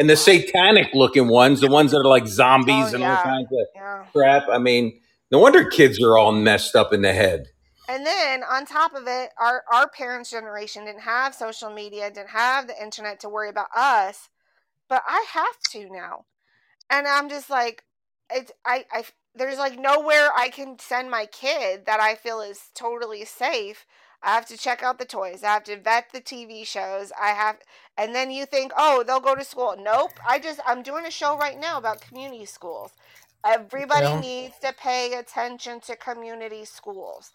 and the satanic looking ones, the ones that are like oh zombies and all kinds of yeah. crap. I mean, no wonder kids are all messed up in the head. And then on top of it, our our parents' generation didn't have social media, didn't have the internet to worry about us, but I have to now. And I'm just like, it's I I there's like nowhere I can send my kid that I feel is totally safe. I have to check out the toys. I have to vet the TV shows. I have, and then you think, oh, they'll go to school. Nope. I just I'm doing a show right now about community schools. Everybody Well, needs to pay attention to community schools.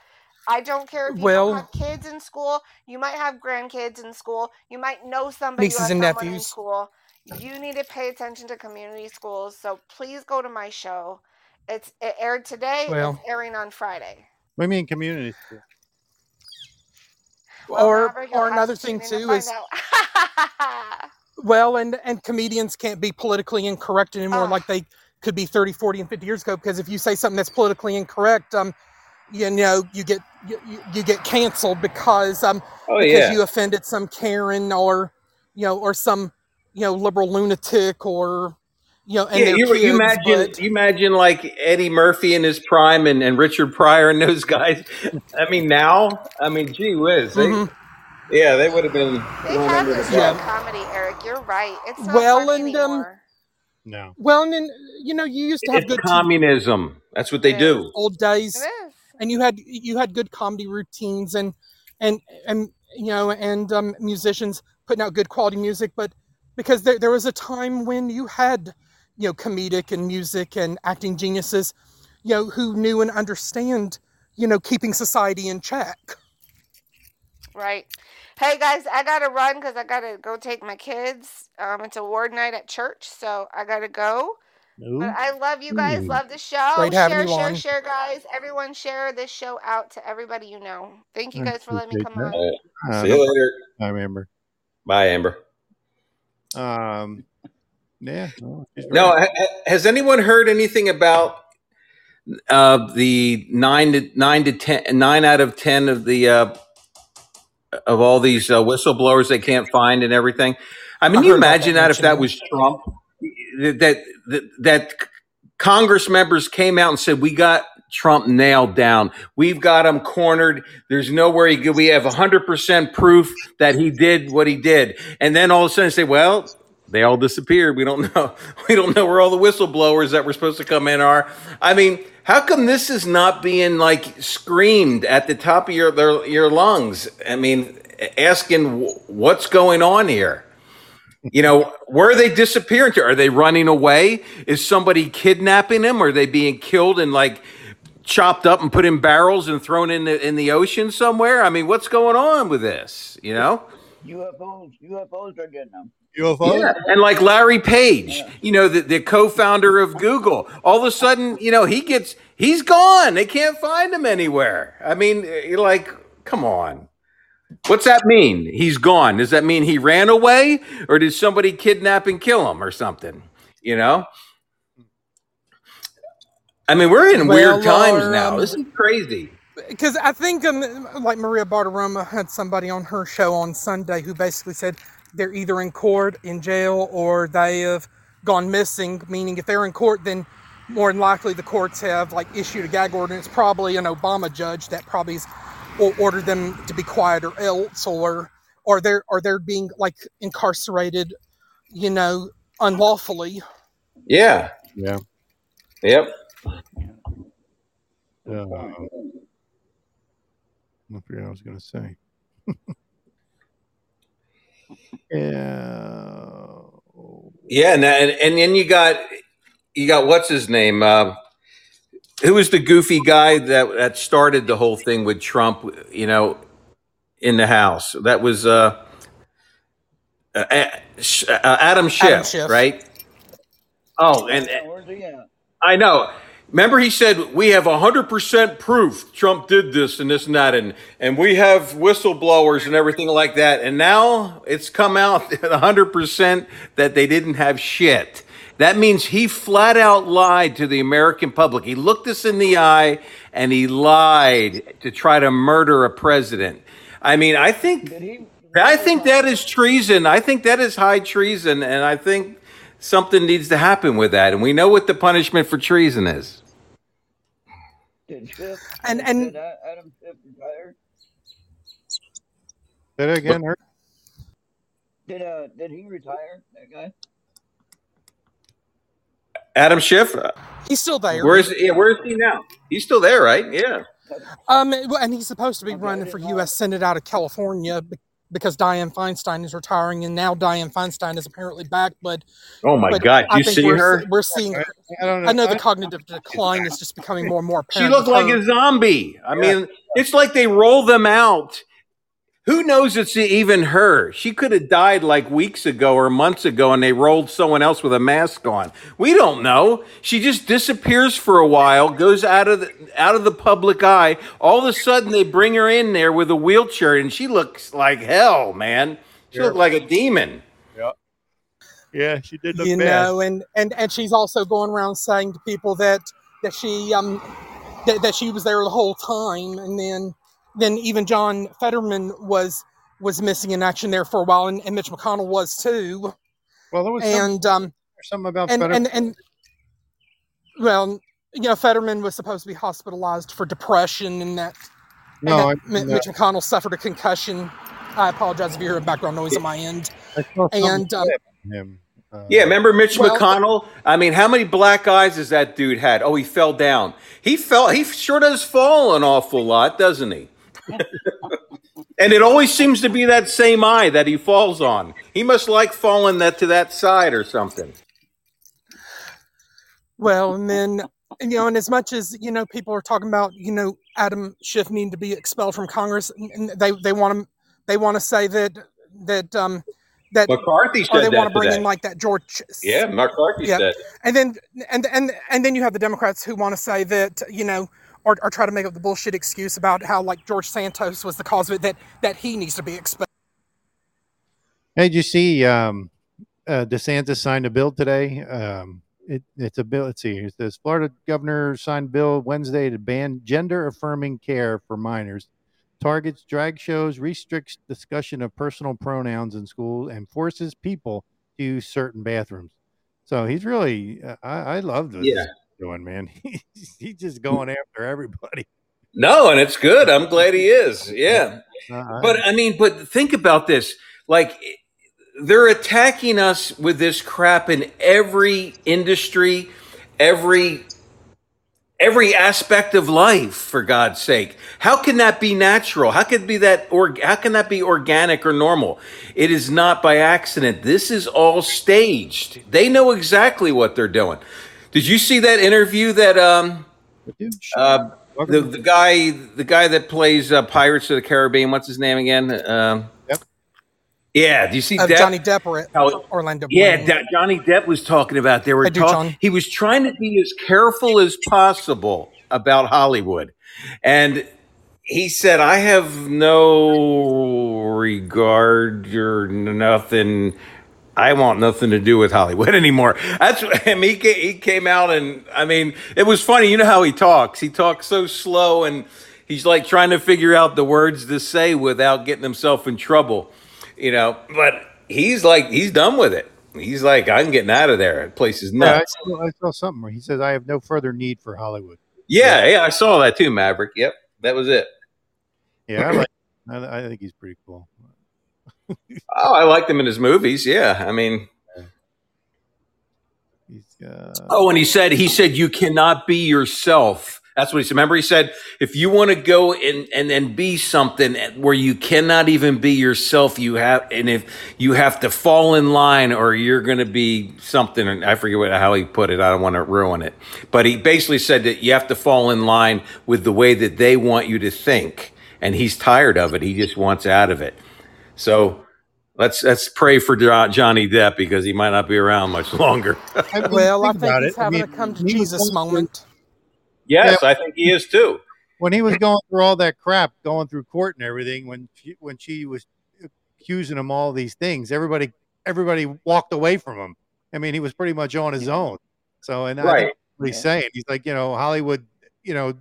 I don't care if you well, have kids in school. You might have grandkids in school. You might know somebody nieces and someone in school. You need to pay attention to community schools. So please go to my show. It's it aired today. It's airing on Friday. What do you mean community school? Well, or Maverick, or another thing tune in to too is well, and and comedians can't be politically incorrect anymore oh, like they could be 30, 40, and 50 years ago because if you say something that's politically incorrect, um, you know, you get you, you you get canceled because um Oh because yeah. you offended some Karen or you know or some you know liberal lunatic or you know and Yeah, their you you imagine but you imagine like Eddie Murphy in his prime and, and Richard Pryor and those guys. I mean now, I mean gee whiz, they hmm yeah, they would have been they have under the destroyed yeah. comedy, Eric. You're right. It's not Well, funny and um. No. well, and then, you know, you used to have It's good TV communism. That's what they It is. do. old days, is. and you had you had good comedy routines and and and you know and um, musicians putting out good quality music, but because there there was a time when you had you know comedic and music and acting geniuses, you know, who knew and understand you know keeping society in check. Right. Hey guys, I gotta run because I gotta go take my kids. Um, it's award night at church, so I gotta go. But I love you guys. Ooh. Love the show. Great Share, share, on. share, guys. Everyone, share this show out to everybody you know. Thank you guys for letting me come that. on. All right. Uh, See you later. I remember. Bye, Amber. Um. Yeah. No, she's No, right. ha- ha- has anyone heard anything about uh, the nine to nine to ten, nine out of ten of the uh, of all these uh, whistleblowers they can't find and everything? I mean, I you imagine that that if that was Trump, that that that Congress members came out and said we got Trump nailed down. We've got him cornered. There's nowhere he could. We have 100% proof that he did what he did. And then all of a sudden say, well, they all disappeared. We don't know. We don't know where all the whistleblowers that were supposed to come in are. I mean, how come this is not being like screamed at the top of your their, your lungs? I mean, asking what's going on here. You know, where are they disappearing to? Are they running away? Is somebody kidnapping them? Are they being killed and like chopped up and put in barrels and thrown in the in the ocean somewhere? I mean, what's going on with this? You know? UFOs, UFOs are getting them. UFO. Yeah, and like Larry Page, Yeah. you know, the, the co-founder of Google, all of a sudden, you know, he gets he's gone. They can't find him anywhere. I mean, you're like, come on. What's that mean? He's gone. Does that mean he ran away or did somebody kidnap and kill him or something? You know? I mean, we're in weird times or now. um, This is crazy. because I think um, like Maria Bartiromo had somebody on her show on Sunday who basically said they're either in court, in jail, or they have gone missing. Meaning, if they're in court, then more than likely the courts have like issued a gag order. And it's probably an Obama judge that probably has or ordered them to be quiet or else, or or they're or they're being like incarcerated, you know, unlawfully. Yeah. Yeah. Yep. Uh, I forget what I was going to say. yeah. Yeah, and and, and then you got you got what's his name? Uh, who was the goofy guy that that started the whole thing with Trump? You know, in the House. That was uh, uh, uh, Sh- uh, Adam Adam Schiff, Schiff. right? Oh, and Yeah, where's he at? I know. Remember, he said we have hundred percent proof Trump did this and this and that, and and we have whistleblowers and everything like that. And now it's come out hundred percent that they didn't have shit. That means he flat out lied to the American public. He looked us in the eye and he lied to try to murder a president. I mean, I think? I think that is treason. I think that is high treason, and I think something needs to happen with that. And we know what the punishment for treason is. Did Schiff? And- and- did A- Adam Schiff retire? Say that again, Herc? Did uh did he retire? That guy? Adam Schiff, He's still there. where is yeah, where is he now? He's still there, right? Yeah. Um, and he's supposed to be Okay, running for. U.S. Senate out of California be- because Dianne Feinstein is retiring, and now Dianne Feinstein is apparently back. But Oh my but God, I you think see we're, her? We're seeing. I don't know. I know the I- cognitive decline is just becoming more and more She apparent. looked with like her. a zombie. I mean, it's like they roll them out. Who knows it's even her? She could have died like weeks ago or months ago, and they rolled someone else with a mask on. We don't know. She just disappears for a while, goes out of the out of the public eye. All of a sudden, they bring her in there with a wheelchair, and she looks like hell, man. She looked like a demon. Yeah. Yeah, she did look you bad. know, and and and she's also going around saying to people that that she um that, that she was there the whole time, and then then even John Fetterman was was missing in action there for a while, and, and Mitch McConnell was too, Well, there was some, and um something about and Feder- and and well, you know, Fetterman was supposed to be hospitalized for depression, and that and no, that I, Mi- no, Mitch McConnell suffered a concussion. I apologize if you hear background noise on my end. I saw And um, him. Uh, Yeah, remember Mitch Well- McConnell? I mean, how many black eyes has that dude had? Oh, he fell down. He fell. He sure does fall an awful lot, doesn't he? And it always seems to be that same eye that he falls on. He must like falling that to that side or something. Well, and then you know, and as much as you know, people are talking about you know Adam Schiff needing to be expelled from Congress, and they they want to they want to say that that um that McCarthy or said they want to bring today. in like that George yeah, McCarthy Yeah. said. and then and and and then you have the Democrats who want to say that you know or, or try to make up the bullshit excuse about how like George Santos was the cause of it that that he needs to be expelled. Hey, did you see um, uh, DeSantis signed a bill today? Um, it, it's a bill. Let's see. It says Florida governor signed bill Wednesday to ban gender affirming care for minors, targets drag shows, restricts discussion of personal pronouns in school, and forces people to use certain bathrooms. So he's really, uh, I, I love this Yeah. Doing, man. He's, he's just going after everybody. No, and it's good. I'm glad he is. Yeah. Uh, But I mean, but think about this. Like they're attacking us with this crap in every industry, every every aspect of life for God's sake. How can that be natural? How could be that or how can that be organic or normal? It is not by accident. This is all staged. They know exactly what they're doing. Did you see that interview that um uh the, the guy the guy that plays uh, Pirates of the Caribbean, what's his name again? Um Yep. Yeah, do you see Uh, that? Johnny Depp or How- Orlando. Yeah, Bloom. that Johnny Depp was talking about. They were I do, talking. He was trying to be as careful as possible about Hollywood, and he said, "I have no regard or nothing. I want nothing to do with Hollywood anymore." That's what I mean. He came out, and I mean, it was funny. You know how he talks? He talks so slow, and he's like trying to figure out the words to say without getting himself in trouble you know, but he's like, he's done with it. He's like, I'm getting out of there. That place is Yeah, I nuts. saw, I saw something where he says, I have no further need for Hollywood. Yeah, yeah, I saw that too, Maverick. Yep, that was it. Yeah, I, like, I, I think he's pretty cool. Oh, I liked him in his movies. Yeah, I mean, He's, uh, oh, and he said, he said, you cannot be yourself. That's what he said. Remember, he said, if you want to go and, and, and be something where you cannot even be yourself, you have, and if you have to fall in line or you're going to be something, and I forget what, how he put it. I don't want to ruin it. But he basically said that you have to fall in line with the way that they want you to think. And he's tired of it. He just wants out of it. So Let's let's pray for Johnny Depp because he might not be around much longer. I mean, Well, I think think about he's it. I having mean, a come to Jesus going through- moment. yes, I think he is too. when he was going through all that crap, going through court and everything, when she, when she was accusing him all these things, everybody everybody walked away from him. I mean, he was pretty much on his own. So, and I Right. think what he's saying, he's like, you know, Hollywood, you know,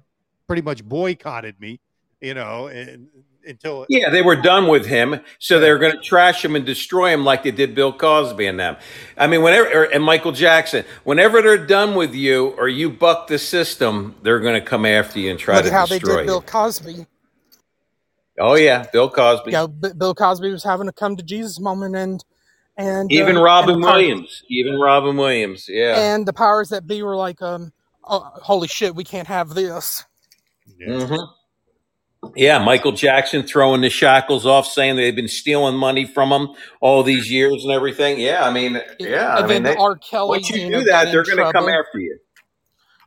pretty much boycotted me, you know, and, until Yeah, they were done with him, so they were going to trash him and destroy him like they did Bill Cosby and them. I mean, whenever or, and Michael Jackson, whenever they're done with you or you buck the system, they're going to come after you and try Look to at how they did you. Bill Cosby. Oh yeah, Bill Cosby. You know, B- Bill Cosby was having a come to Jesus moment, and and Even uh, Robin and the power- Williams. Even Robin Williams. Yeah. and the powers that be were like, um, oh, holy shit, we can't have this. hmm Yeah, Michael Jackson throwing the shackles off, saying they've been stealing money from him all these years and everything. Yeah, I mean, yeah, I and mean, then they, R. Kelly, once you you do that, they're going to come after you.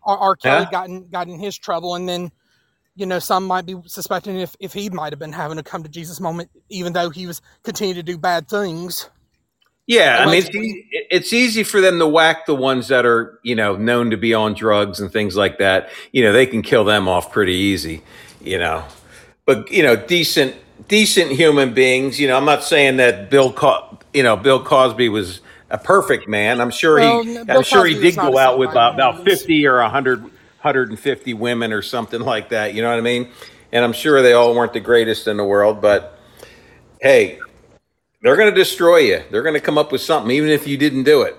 R. R. Kelly Huh? got in got in his trouble, and then you know some might be suspecting if if he might have been having a come to Jesus moment, even though he was continuing to do bad things. Yeah, I mean, it's easy, it's easy for them to whack the ones that are, you know, known to be on drugs and things like that. You know, they can kill them off pretty easy, you know. But you know, decent, decent human beings. You know, I'm not saying that Bill, Co- you know, Bill Cosby was a perfect man. I'm sure Well, he, Bill I'm sure he Cosby was did go out with about, about 50 or 100, 150 women or something like that. You know what I mean? And I'm sure they all weren't the greatest in the world, but hey, they're going to destroy you. They're going to come up with something, even if you didn't do it.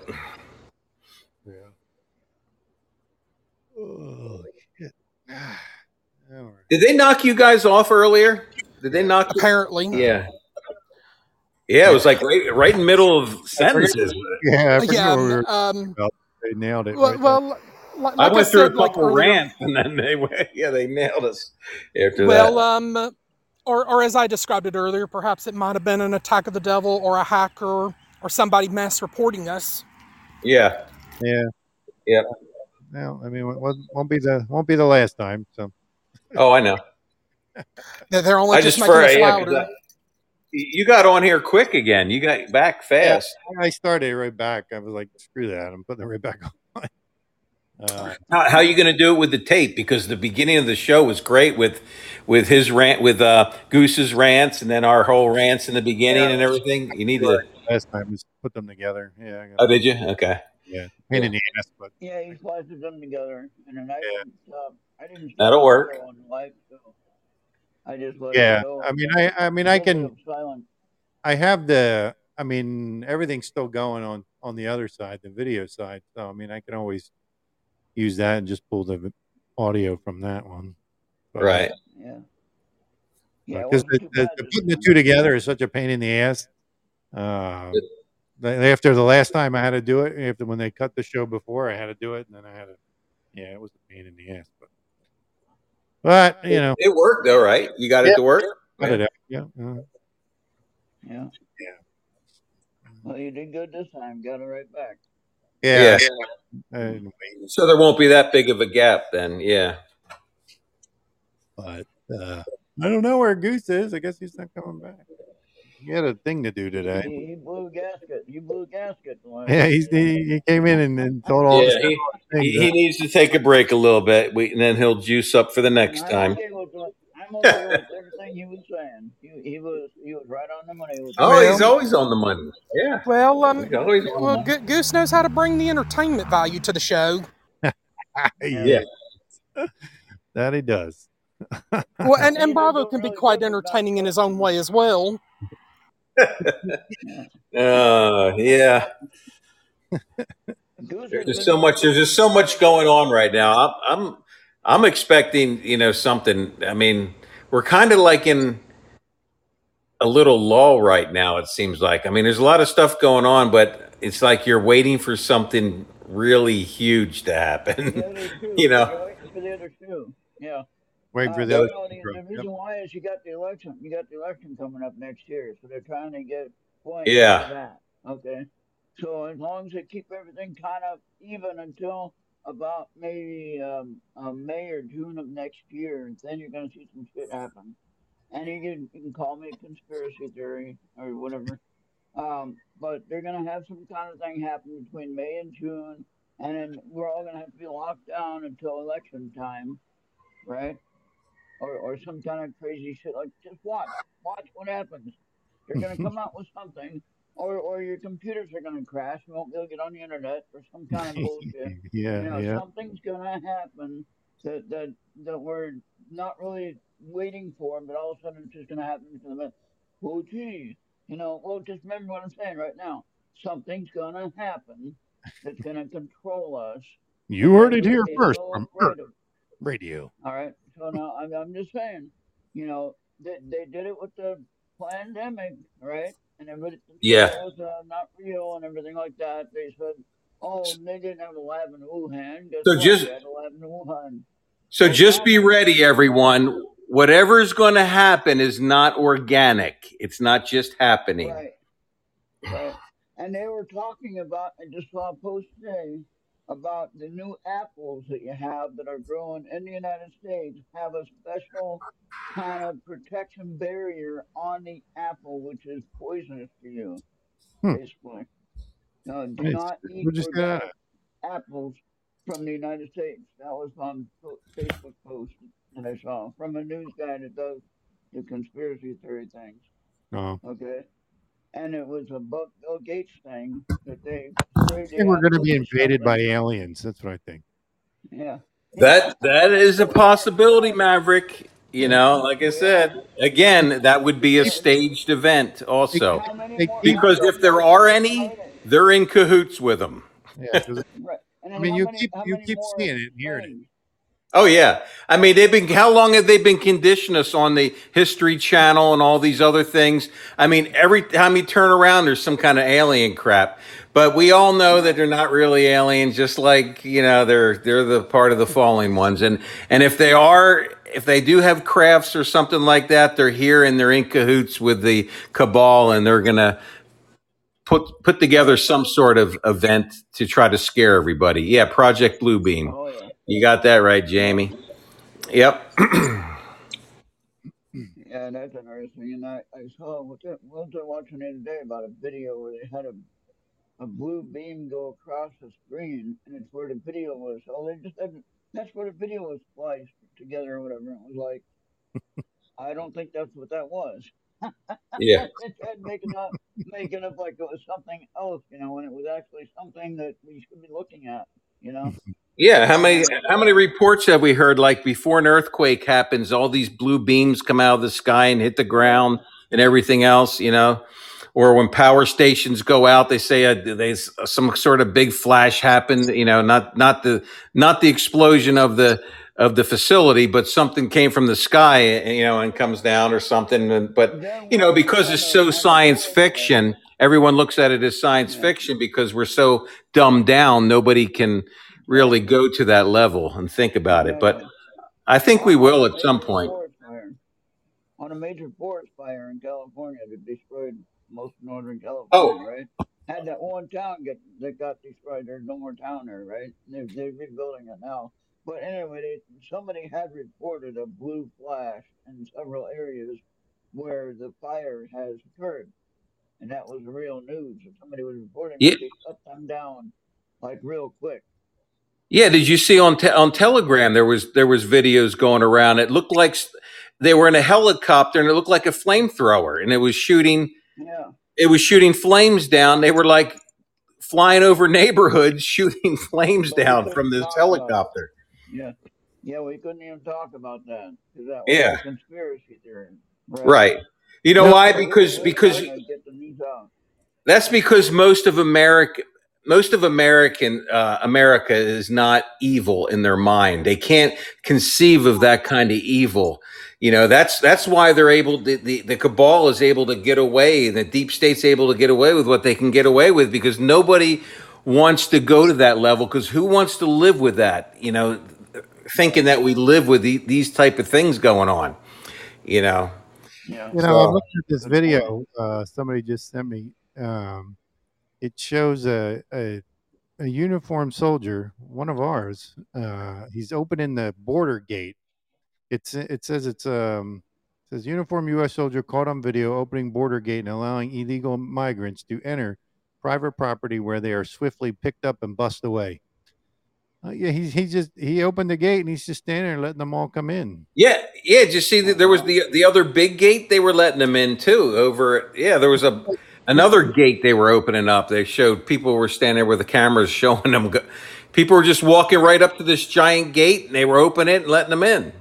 Oh, shit. All right. Did they knock you guys off earlier? Did they knock? You? Apparently, Yeah. Yeah, it was like right, right in the middle of sentences. Yeah, yeah. we were Um, about. They nailed it. well, right well, like, I like went through said, a like couple earlier, rants, and then they went, yeah, they nailed us after Well, that. um, or or as I described it earlier, perhaps it might have been an attack of the devil or a hacker or somebody mass reporting us. Yeah, yeah. yeah. Well, I mean, it won't, won't be the won't be the last time. So Oh, I know. They're only I just, just making for us louder. I- you got on here quick again. You got back fast. I started right back. I was like, screw that. I'm putting it right back on. Uh, How, how are you going to do it with the tape? Because the beginning of the show was great with with his rant, with uh, Goose's rants, and then our whole rants in the beginning and everything. You need to. last time was put them together. Yeah, I got Oh, did you? Okay. yeah. Pain in the ass, but Yeah, he plastered them together, and then I didn't stop. I didn't. That'll work. show On live, so I just let yeah. it go. I mean, I I mean, I can. I have the. I mean, everything's still going on on the other side, the video side. So I mean, I can always use that and just pull the audio from that one. But, Right. Yeah. Yeah, Because wasn't the, the, the putting the two together is such a pain in the ass. Uh, after the last time I had to do it, after when they cut the show before, I had to do it, and then I had to. Yeah, it was a pain in the ass, but but you know, It worked though, right? You got it Yeah. to work. cut it out. Yeah, uh, Yeah. Yeah. Well, you did good this time. Got it right back. yeah. Yeah. So there won't be that big of a gap then. Yeah. but uh, I don't know where Goose is. I guess he's not coming back. He had a thing to do today. He, he blew gasket. You blew gasket. the Yeah, he's, he, he came in and, and told all Yeah. He, things. he, he needs to take a break a little bit, we, and then he'll juice up for the next I'm time. okay with I'm okay with everything he was saying. He, he was he was right on the money. With Oh, that. he's always on the money. Yeah. Well, um, He's always on the well. Go- Goose knows how to bring the entertainment value to the show. yeah, that he does. Well, and, And and Bravo can be quite entertaining in his own way as well. Uh, yeah. There's so much. There's just so much going on right now. I'm, I'm, I'm expecting, you know, something. I mean, we're kind of like in a little lull right now. It seems like. I mean, there's a lot of stuff going on, but it's like you're waiting for something really huge to happen. the other two. you know. You're waiting for the other two. Yeah. Waiting Uh, for the other. know, the, the reason why is you got the election. You got the election coming up next year, so they're trying to get points Yeah. that. Okay. So as long as they keep everything kind of even until about maybe um, uh, May or June of next year, then you're gonna see some shit happen. And you can you can call me a conspiracy theory or whatever. Um, but they're going to have some kind of thing happen between May and June, and then we're all going to have to be locked down until election time, right? Or, or some kind of crazy shit. Like, just watch, watch what happens. They're going to come out with something, or, or your computers are going to crash. You won't be able to get on the internet or some kind of bullshit. yeah, you know, yeah. something's going to happen that, that, that we're not really waiting for, but all of a sudden it's just going to happen of it. Oh, gee, you know, well, just remember what I'm saying right now. Something's going to happen that's going to control us. You heard it here first from Earth Radio. all right. So now I'm, I'm just saying, you know, they, they did it with the pandemic, right? And everybody Yeah. it was uh, not real and everything like that. They said, oh, they didn't have a lab in Wuhan. Guess So what? just- They had a lab in Wuhan. So Well, just be ready, everyone. Whatever's going to happen is not organic. It's not just happening. Right. Right. And they were talking about, I just saw a post today about the new apples that you have that are growing in the United States have a special kind of protection barrier on the apple, which is poisonous to you, Hmm. basically. No, do not eat Who just got organic apples from the United States. That was on Facebook post that I saw from a news guy that does the conspiracy theory things. Oh. Okay. And it was a Bill Bill Gates thing that they sprayed I think we're going to be invaded by aliens. That's what I think. Yeah. That that is a possibility, Maverick. You know, like I said, again, that would be a staged event also. How many They more keep- Because if there are any, they're in cahoots with them. Yeah, 'cause, Right. I mean, you many, keep you keep seeing it and hearing it. Oh yeah. I mean, they've been how long have they been conditioning us on the History Channel and all these other things? I mean, every time you turn around, there's some kind of alien crap. But we all know that they're not really aliens, just like you know they're they're the part of the falling ones. And and if they are, if they do have crafts or something like that, they're here and they're in cahoots with the cabal, and they're gonna put put together some sort of event to try to scare everybody. Yeah, Project Bluebeam. Oh yeah. You got that right, Jamie. Yep. Yeah, that's interesting. And I, I saw what the, was I watching the other day about a video where they had a a blue beam go across the screen, and it's where the video was. Oh, they just had, that's where the video was spliced together or whatever. It was like, I don't think that's what that was. Yeah. it had making up making up like it was something else, you know, when it was actually something that we should be looking at, you know. Mm-hmm. Yeah, how many how many reports have we heard? Like before an earthquake happens, all these blue beams come out of the sky and hit the ground and everything else, you know. Or when power stations go out, they say uh, there's some sort of big flash happened, you know, not not the not the explosion of the of the facility, but something came from the sky, you know, and comes down or something. But you know, because it's so science fiction, everyone looks at it as science fiction because we're so dumbed down. Nobody can really go to that level and think about it. But I think we will at some point. on a major forest fire in California that destroyed most Northern California, Oh, right? Had that one town get that got destroyed. There's no more town there, right? They're, they're rebuilding it now. But anyway, they, somebody had reported a blue flash in several areas where the fire has occurred, and that was real news. Somebody was reporting yeah, they shut them down like real quick. Yeah. Did you see on te- on Telegram there was there was videos going around? It looked like they were in a helicopter and it looked like a flamethrower, and it was shooting Yeah. it was shooting flames down. They were like flying over neighborhoods, shooting flames down from this talk about it. helicopter. Yeah. Yeah, we couldn't even talk about that that Yeah, conspiracy theory. Right. right. You know No, why? So we were Because because get the news out. That's because most of America, most of American uh, America is not evil in their mind. They can't conceive of that kind of evil. You know, that's that's why they're able. The, the the cabal is able to get away. The deep state's able to get away with what they can get away with because nobody wants to go to that level. Because who wants to live with that? You know, thinking that we live with the, these type of things going on. You know, Yeah. You know, I'm looking at this video uh, somebody just sent me. Um, it shows a, a a uniformed soldier, one of ours. Uh, he's opening the border gate. It's it says it's um says uniformed U.S. soldier caught on video opening border gate and allowing illegal migrants to enter private property where they are swiftly picked up and bussed away. Uh, yeah, he's he just he opened the gate and he's just standing there letting them all come in. Yeah, yeah. Just see that there was the the other big gate they were letting them in too? Over yeah, there was a another gate they were opening up. They showed people were standing there with the cameras showing them. Go, people were just walking right up to this giant gate and they were opening it and letting them in.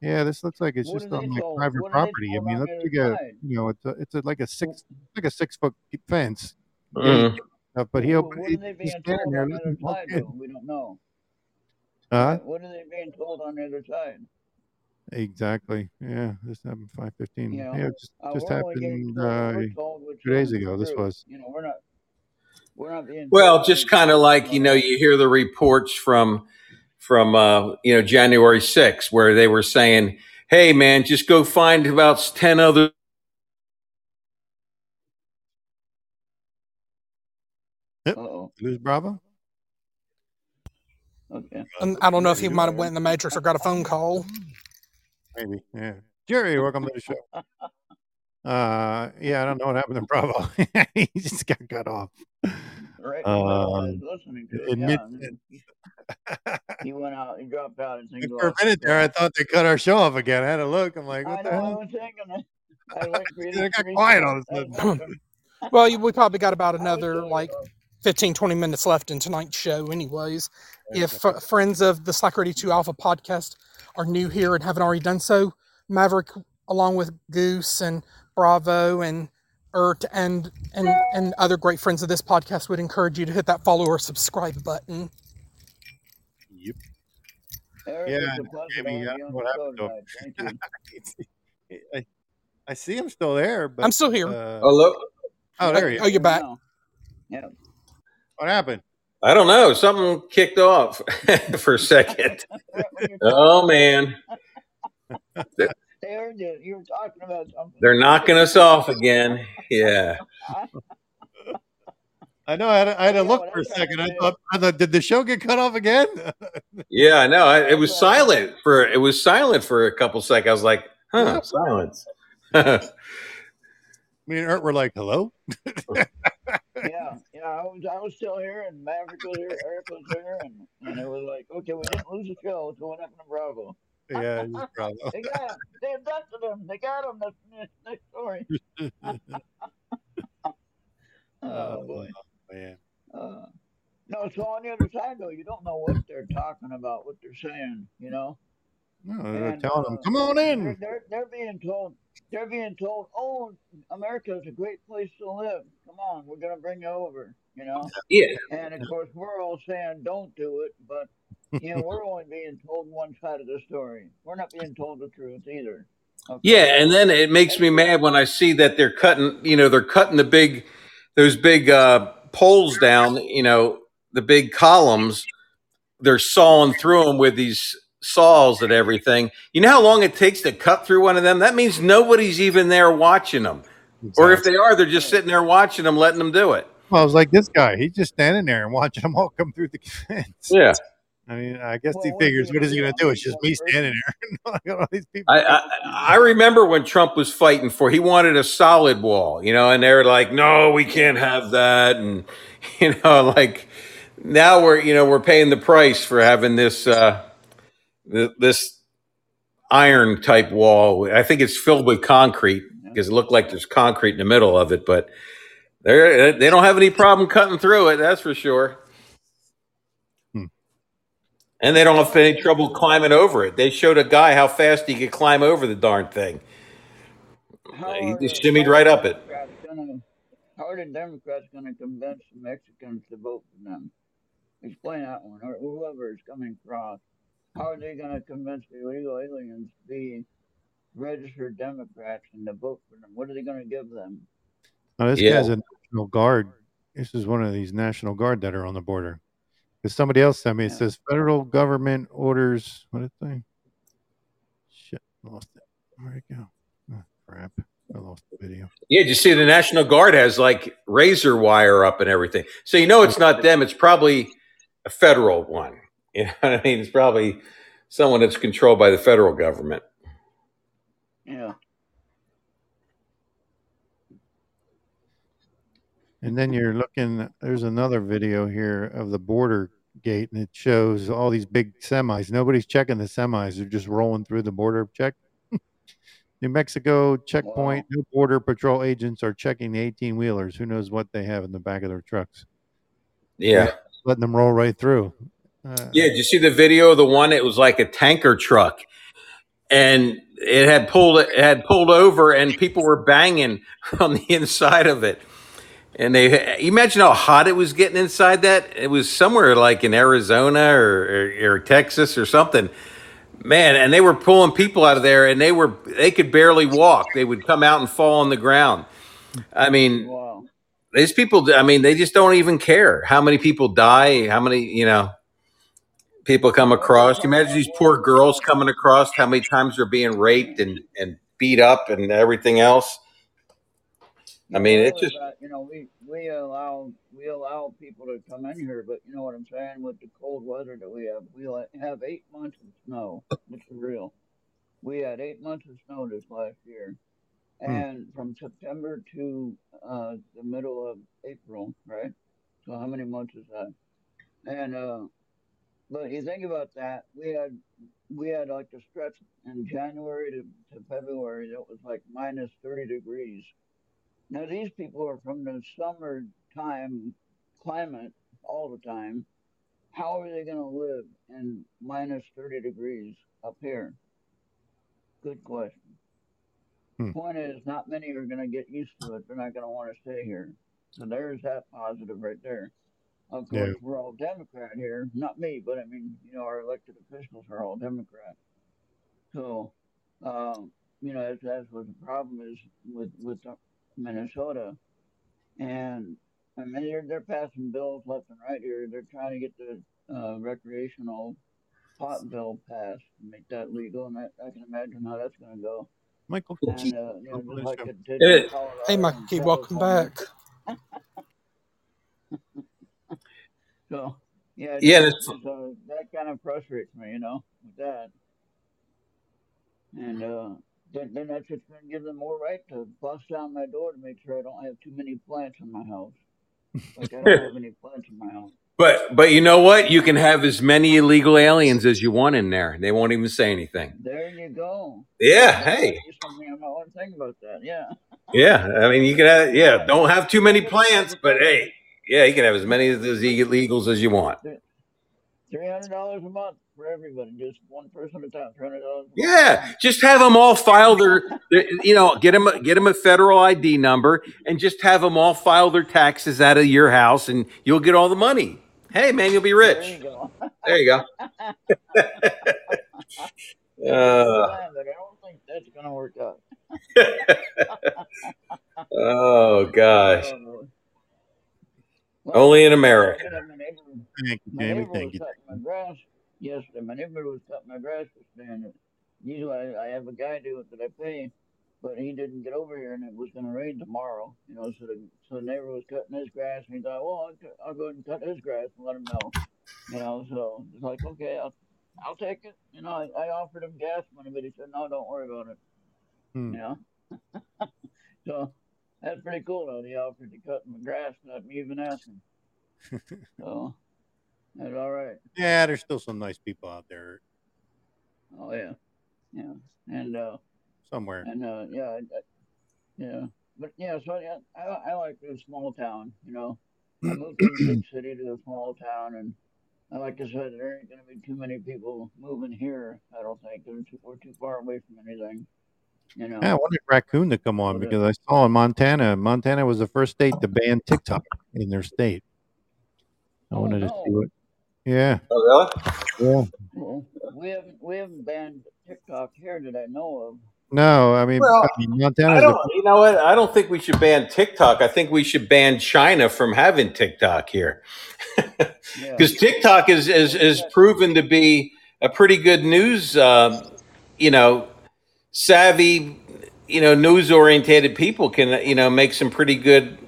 Yeah, this looks like it's What just on like told? private What are they property. I mean, on looks the other like a you know it's a, it's a, like a six like a six foot fence. Mhm. Uh, but he Well, opened. what he- are they he's being standing told there on the other side, We don't know. Huh? What are they being told on the other side? Exactly. Yeah, this happened five fifteen. You know, Yeah, it just uh, just we're only getting happened uh, we're told, which two days ago. This was. You know, we're not we're not being Well, just kind of like you know, you hear the reports from from uh, you know January 6th where they were saying, "Hey, man, just go find about ten other." Yep. Uh-oh. Lose Bravo. Okay. I don't know if he might have went in the Matrix or got a phone call. Maybe. Yeah. Jerry, welcome to the show. Uh, yeah, I don't know what happened to Bravo. he just got cut off. Right. Well, I was Um, listening to it. in Yeah. mid- and then he, he went out. He dropped out and things for a minute there, I thought they cut our show off again. I had to look. I'm like, I what the know. I hell? was thinking that. I went It got quiet all of restart. a I sudden. Well, you- we probably got about another like there. 15, 20 minutes left in tonight's show, anyways. If uh, friends of the Slacker 82 Alpha podcast are new here and haven't already done so, Maverick, along with Goose and Bravo and Ert and, and, and other great friends of this podcast, would encourage you to hit that follow or subscribe button. Yep. Eric, Yeah, it's a pleasure to Jamie, have I don't know what happened to him. Thank you. I, I see him still there, but I'm still here. uh, Hello. oh, there he Oh, you're back. Yeah. What happened? I don't know. Something kicked off for a second. Right when you're Oh man, they heard you. You were talking about something. they're knocking us off again. Yeah. I know. I had, to- I had to look for a I'm trying second. I thought, I thought, did the show get cut off again? Yeah, I know. I, it was That's what I thought. silent for it was silent for a couple seconds. I was like, huh, silence. Me and Ert were like, "Hello." Yeah, yeah. I was, I was still here, and Maverick was here, Eric was here, and, and it was like, okay, we didn't lose the show, so what happened to Bravo? Yeah, Bravo. They got him. They abducted him. They got him. That's next, next story. Oh boy. man. Uh, no, so on the other side though, you don't know what they're talking about, what they're saying, you know. No, they're And telling them, uh, "Come on they're, in." they're they're being told they're being told, oh, America is a great place to live. Come on, we're gonna bring you over, you know. yeah. And of course, we're all saying don't do it, but you know we're only being told one side of the story. We're not being told the truth either. Okay. Yeah, and then it makes me mad when I see that they're cutting, you know, they're cutting the big, those big uh, poles down, you know, the big columns. They're sawing through them with these saws and everything. You know how long it takes to cut through one of them? That means nobody's even there watching them. Or if they are, they're just sitting there watching them, letting them do it. Well, I was like, this guy, he's just standing there and watching them all come through the fence. Yeah. I mean, I guess Well, he figures, what is he going to do? It's just me standing there. All these people. I, I I remember when Trump was fighting for he wanted a solid wall, you know, and they were like, "No, we can't have that," and you know, like now we're you know we're paying the price for having this uh, th- this iron type wall. I think it's filled with concrete because it looked like there's concrete in the middle of it, but they they don't have any problem cutting through it. That's for sure. Hmm. And they don't have any trouble climbing over it. They showed a guy how fast he could climb over the darn thing. How He just shimmied right up it. Gonna how are the Democrats gonna convince the Mexicans to vote for them? Explain that one, or whoever is coming across. How are they gonna convince the illegal aliens to be registered Democrats and to vote for them? What are they gonna give them? Oh, this Yeah. guy's a national guard. This is one of these national guard that are on the border. Because somebody else sent me. It Yeah. says federal government orders. What did they? say? Shit, lost it. Where'd it go? Oh, crap. I lost the video. Yeah, did you see the National Guard has like razor wire up and everything. So you know it's not them, it's probably a federal one. You know what I mean? It's probably someone that's controlled by the federal government. Yeah. And then you're looking, there's another video here of the border gate, and it shows all these big semis. Nobody's checking the semis, they're just rolling through the border check. New Mexico checkpoint, no border patrol agents are checking the 18 wheelers. Who knows what they have in the back of their trucks? Yeah. Letting them roll right through. Uh, Yeah, did you see the video of the one? It was like a tanker truck, and it had pulled it had pulled over, and people were banging on the inside of it. And they imagine how hot it was getting inside that. It was somewhere like in Arizona or, or, or Texas or something. Man, and they were pulling people out of there, and they were they could barely walk. They would come out and fall on the ground. I mean, Wow. these people. I mean, they just don't even care how many people die, how many you know people come across. Imagine these poor girls coming across how many times they're being raped and, and beat up and everything else. I mean, it's just you know, we we allow we allow people to come in here, but you know what I'm saying with the cold weather that we have, we have eight months of snow. Is real. We had eight months of snow this last year, Hmm. and from September to uh, the middle of April, right? So how many months is that? And uh, but you think about that, we had we had like the stretch in January to, to February that was like minus thirty degrees. Now these people are from the summertime climate all the time. How are they going to live in minus thirty degrees up here? Good question. Hmm. Point is, not many are going to get used to it. They're not going to want to stay here. So there's that positive right there. Of Yeah. we're all Democrat here. Not me, but I mean, you know, our elected officials are all Democrat. So, um, you know, that's, that's what the problem is with with Minnesota. And I mean, they're they're passing bills left and right here. They're trying to get the uh, recreational pot bill passed, and make that legal, and I, I can imagine how that's going to go. Michael And uh, you know, on the just like show. it did Hey, in Colorado Hey, and Mikey, welcome back. So yeah, yeah. That's, that kind of frustrates me, you know, with that. And uh, then, then that's just going to give them more right to bust down my door to make sure I don't have too many plants in my house. Like I don't have any plants in my house. but but you know what? You can have as many illegal aliens as you want in there. They won't even say anything. There you go. Yeah. Hey. might be something I might want to think about that. Yeah. Yeah. I mean, you can have. Yeah. Don't have too many plants, but hey, yeah, you can have as many of those illegals as you want. Three hundred dollars a month for everybody, just one person at a time. Three hundred dollars. Yeah, just have them all file their, their you know, get them get them a federal ID number, and just have them all file their taxes out of your house, and you'll get all the money. Hey, man, you'll be rich. There you go. There you go. Uh, I don't think that's gonna work out. oh gosh, Oh. Well, only in America. said, my neighbor, Thank you, my Jamie. neighbor Thank was you. cutting my grass yesterday. My neighbor was cutting my grass yesterday, and usually I, I have a guy do it that I pay, but he didn't get over here, and it was gonna rain tomorrow. You know, so the so the neighbor was cutting his grass, and he thought, well, I'll, I'll go ahead and cut his grass and let him know. You know, so it's like, okay, I'll I'll take it. You know, I, I offered him gas money, but he said, no, don't worry about it. Hmm. You know, so that's pretty cool though. He offered to cut my grass without me even asking. So that's all right. Yeah, there's still some nice people out there Oh yeah, yeah, and uh, somewhere. and uh, yeah, I, I, yeah, but yeah. So yeah, I I like a small town. You know, I moved from a big city to a small town, and uh, like I said, there ain't gonna be too many people moving here. I don't think 'cause too, we're too far away from anything. You know. Yeah, I wanted Raccoon to come on But, uh, because I saw in Montana, Montana was the first state to ban TikTok in their state. I Oh wanted to see no. what. Yeah, Oh, really? yeah. Well, we haven't we haven't banned TikTok here that I know of. No, I mean, Well, I mean I don't. You know what? I don't think we should ban TikTok. I think we should ban China from having TikTok here, Yeah. because TikTok is is is proven to be a pretty good news. Um, you know, savvy, you know, news orientated people can you know make some pretty good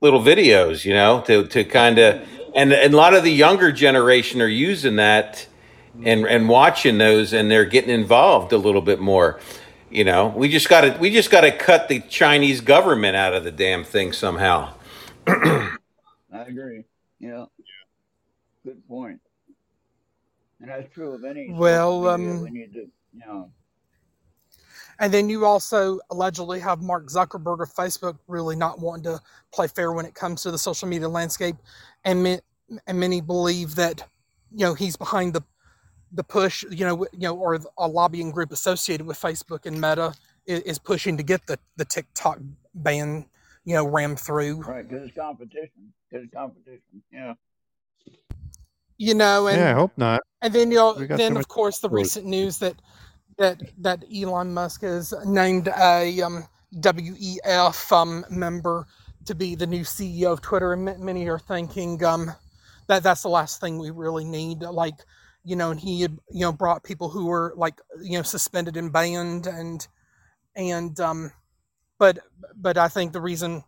little videos. You know, to to kind of and and a lot of the younger generation are using that and and watching those, and they're getting involved a little bit more. You know, we just got to we just got to cut the Chinese government out of the damn thing somehow. I agree. Yeah. Good point. And that's true of any. Well, um, we need to, you know, And then you also allegedly have Mark Zuckerberg of Facebook really not wanting to play fair when it comes to the social media landscape, and ma- and many believe that you know he's behind the the push, you know, you know, or a lobbying group associated with Facebook and Meta is, is pushing to get the the TikTok ban, you know, rammed through. right? Because it's competition. Because it's competition. Yeah. You know, and yeah, I hope not. And then you know, then so of course the recent news that that that Elon Musk has named a um, WEF um, member to be the new CEO of Twitter, and ma- many are thinking um, that that's the last thing we really need. Like, you know, and he had you know brought people who were like you know suspended and banned, and and um, but but I think the reason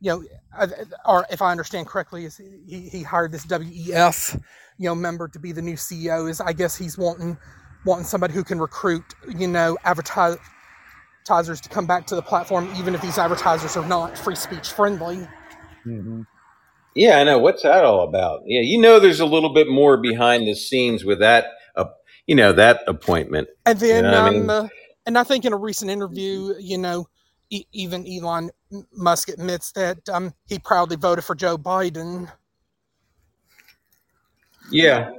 you know, or if I understand correctly, is he, he hired this WEF, you know, member to be the new CEO. Is I guess he's wanting wanting somebody who can recruit, you know, advertisers to come back to the platform, even if these advertisers are not free speech friendly. hmm Yeah, I know. What's that all about? Yeah, you know, there's a little bit more behind the scenes with that. Uh, you know that appointment. And You then, know what I um, mean? uh, and I think in a recent interview, you know, e- even Elon Musk admits that um, he proudly voted for Joe Biden. Yeah.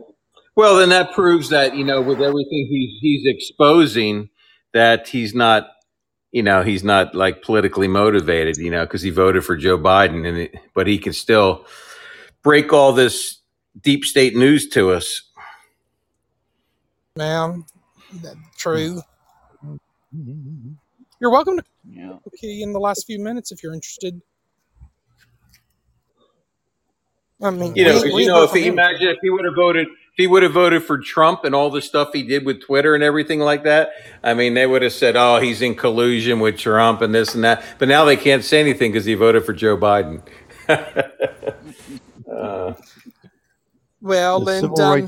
Well, then that proves that you know, with everything he's he's exposing, that he's not, you know, he's not like politically motivated. You know, because he voted for Joe Biden, and it, but he can still break all this deep state news to us. Man, that, true. Mm-hmm. You're welcome to Yeah. key in the last few minutes if you're interested. I mean, You know, we, we you know, if he imagine if he would have voted, if he would have voted for Trump and all the stuff he did with Twitter and everything like that, I mean, they would have said, "Oh, he's in collusion with Trump and this and that." But now they can't say anything because he voted for Joe Biden. uh, Well, The and um,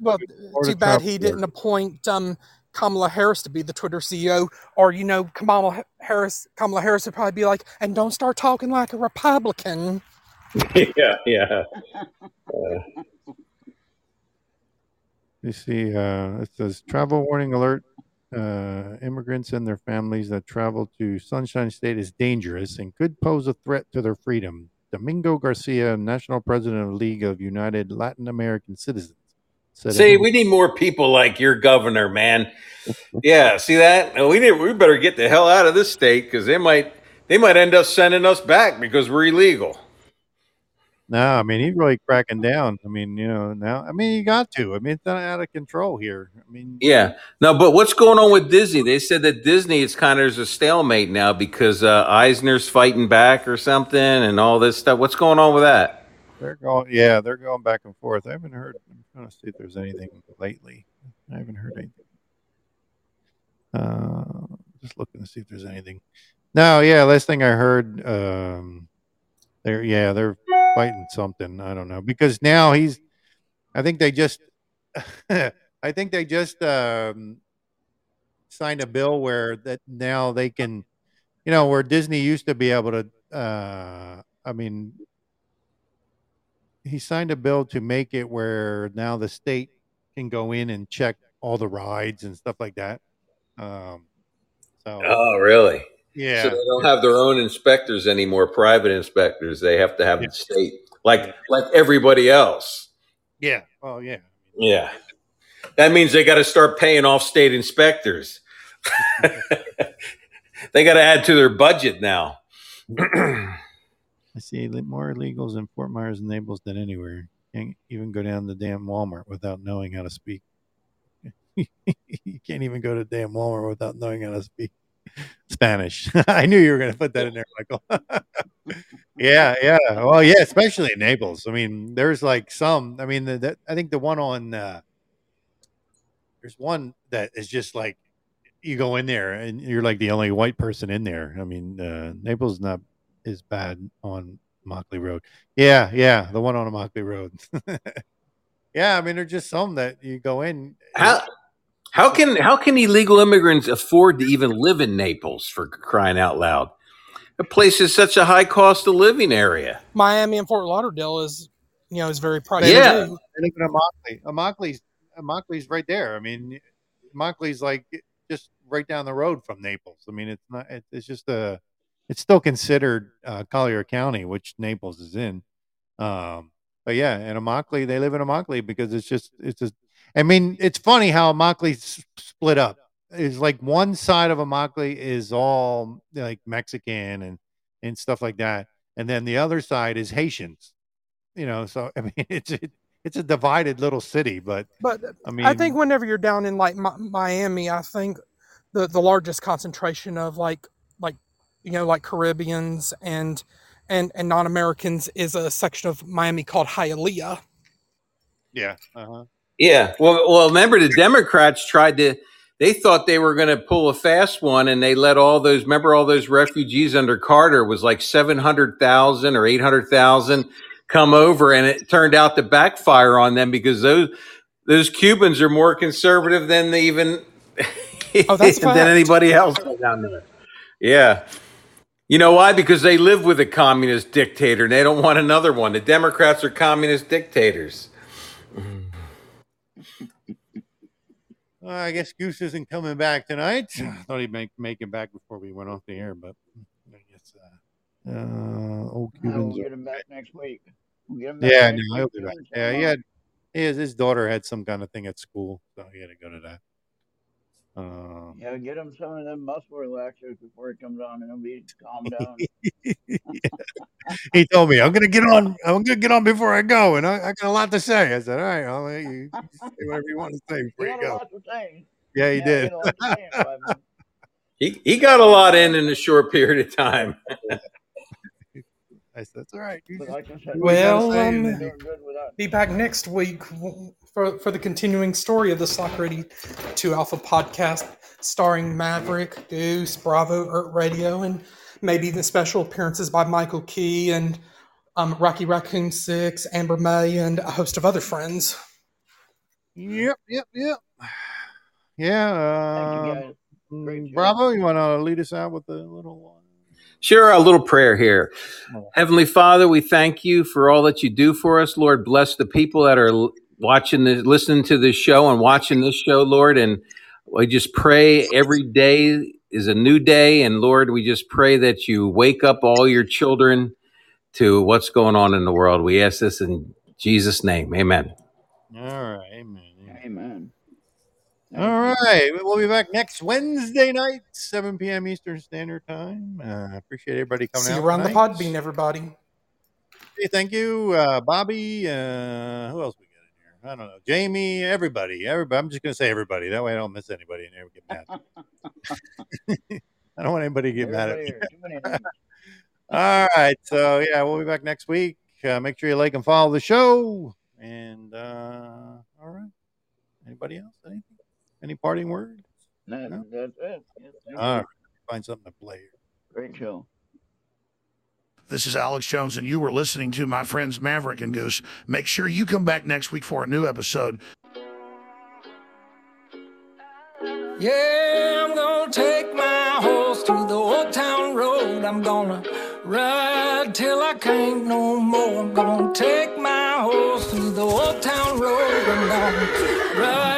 well, too bad Trump he Board. didn't appoint um, Kamala Harris to be the Twitter CEO, or you know, Kamala Harris, Kamala Harris would probably be like, "And don't start talking like a Republican." yeah, yeah. Uh, You see, uh, it says travel warning alert. Uh, immigrants and their families that travel to Sunshine State is dangerous and could pose a threat to their freedom. Domingo Garcia, national president of League of United Latin American Citizens, said. see, we need more people like your governor, man. Yeah, see that? We need. We better get the hell out of this state because they might. They might end up sending us back because we're illegal. No, I mean he's really cracking down. I mean, you know, now I mean you got to. I mean it's not out of control here. I mean, Yeah. No, but what's going on with Disney? They said that Disney is kind of there's a stalemate now because uh, Eisner's fighting back or something and all this stuff. What's going on with that? They're going, yeah, they're going back and forth. I haven't heard. I'm trying to see if there's anything lately. I haven't heard anything. Uh, just looking to see if there's anything. No, yeah, last thing I heard, um, they're yeah, they're fighting something. I don't know because now he's. I think they just. I think they just um, signed a bill where that now they can, you know, where Disney used to be able to. Uh, I mean, he signed a bill to make it where now the state can go in and check all the rides and stuff like that. Um, so Oh, really? Yeah, So they don't have their own inspectors anymore, private inspectors. They have to have Yeah. the state, like like everybody else. yeah, oh yeah, Yeah. That means they got to start paying off state inspectors. they got to add to their budget now. I see more illegals in Fort Myers and Naples than anywhere. Can't even go down to damn Walmart without knowing how to speak. you can't even go to damn Walmart without knowing how to speak Spanish. I knew you were going to put that in there, Michael. yeah, yeah. Well, yeah, especially in Naples. I mean, there's like some. I mean, the, the, I think the one on uh, there's one that is just like you go in there and you're like the only white person in there. I mean, uh, Naples is not is bad on Mockley Road. Yeah, yeah, the one on Mockley Road. yeah, I mean, there's just some that you go in. How How can how can illegal immigrants afford to even live in Naples for crying out loud? The place is such a high cost of living area. Miami and Fort Lauderdale is, you know, is very pricey They Yeah. too. they live in Immokalee. Immokalee, Immokalee's right there. I mean, Immokalee's like just right down the road from Naples. I mean, it's not. It, it's just a. It's still considered uh, Collier County, which Naples is in. Um, but yeah, and Immokalee, they live in Immokalee because it's just it's just. I mean, it's funny how Immokalee s- split up. It's like one side of Immokalee is all like Mexican and and stuff like that, and then the other side is Haitians. You know, so I mean, it's it, it's a divided little city, but But I mean, I think whenever you're down in like Mi- Miami, I think the the largest concentration of like like you know like Caribbeans and and and non-Americans is a section of Miami called Hialeah. yeah, uh-huh. Yeah. Well, well, remember the Democrats tried to. They thought they were going to pull a fast one, and they let all those. Remember all those refugees under Carter was like seven hundred thousand or eight hundred thousand come over, and it turned out to backfire on them because those those Cubans are more conservative than they even Oh, that's than anybody else down there. Yeah. You know why? Because they live with a communist dictator and they don't want another one. The Democrats are communist dictators. Well, I guess Goose isn't coming back tonight. I thought he'd make make it back before we went off the air, but I guess uh, uh old I will Cubans. get him back next week. We'll back Yeah, next no, he'll be back. him Yeah, he had his his daughter had some kind of thing at school, so he had to go to that. Uh, Yeah, get him some of them muscle relaxers before he comes on, and he'll be calmed down. he told me I'm gonna get on. I'm gonna get on before I go, and I, I got a lot to say. I said, all right, I'll let you say whatever you want to say He before you got go. lot to say. Yeah, he Yeah, did. had a lot to say in five minutes. He, he got a lot in in a short period of time. I said, that's all right. You like said, do what you gotta Well, say, um, we're then you- doing good without. Be back next week for for the continuing story of the Slack Ready 2 Alpha podcast, starring Maverick, Goose, Bravo, Ert Radio, and maybe the special appearances by Michael Key and um, Rocky Raccoon Six, Amber May, and a host of other friends. Yep, yep, yep. Yeah. Thank you, Uh, guys. Great mm, show. Bravo, you want to lead us out with a little Sure, a little prayer here. Heavenly Father, we thank you for all that you do for us. Lord, bless the people that are watching this, listening to this show and watching this show, Lord. And we just pray every day is a new day. And Lord, we just pray that you wake up all your children to what's going on in the world. We ask this in Jesus' name. Amen. All right. Amen. Thank All you. right, we'll be back next Wednesday night, 7 p.m. Eastern Standard Time. Uh, appreciate everybody coming See out you around the. Podbean, everybody. Hey, thank you, uh, Bobby. Uh, who else we got in here? I don't know. Jamie, everybody, everybody. I'm just gonna say everybody. That way, I don't miss anybody and never get mad. I don't want anybody to get mad at me. here. Too many names. All right, so yeah, we'll be back next week. Uh, make sure you like and follow the show. And uh, all right, anybody else? Anything? Any parting words? That, No? That's it. Yes, thank All you. right, find something to play. here. Great show. This is Alex Jones, and you were listening to my friends Maverick and Goose. Make sure you come back next week for a new episode. Yeah, I'm gonna take my horse through the old town road. I'm gonna ride till I can't no more. I'm gonna take my horse through the old town road. I'm gonna ride till I can't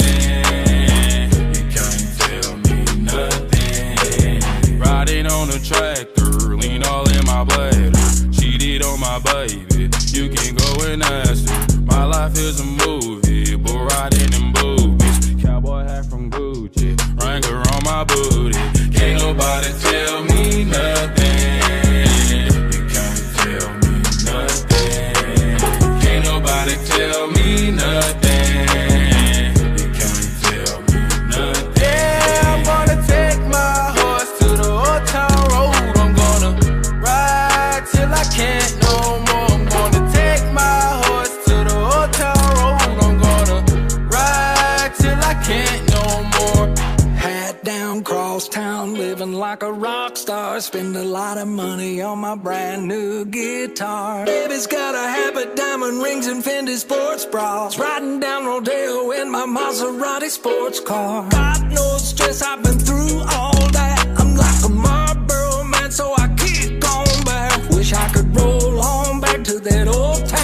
Tractor, lean all in my bladder. Cheated on my baby, you can go and ask her. My life is a movie, but riding in boobies. Cowboy hat from Gucci, Wrangler on my booty. Can't nobody tell me nothing. Like a rock star. Spend a lot of money on my brand new guitar. Baby's got a habit, diamond rings, and Fendi sports bras. Riding down Rodeo in my Maserati sports car. Got no stress, I've been through all that. I'm like a Marlboro man, so I keep going back. Wish I could roll on back to that old town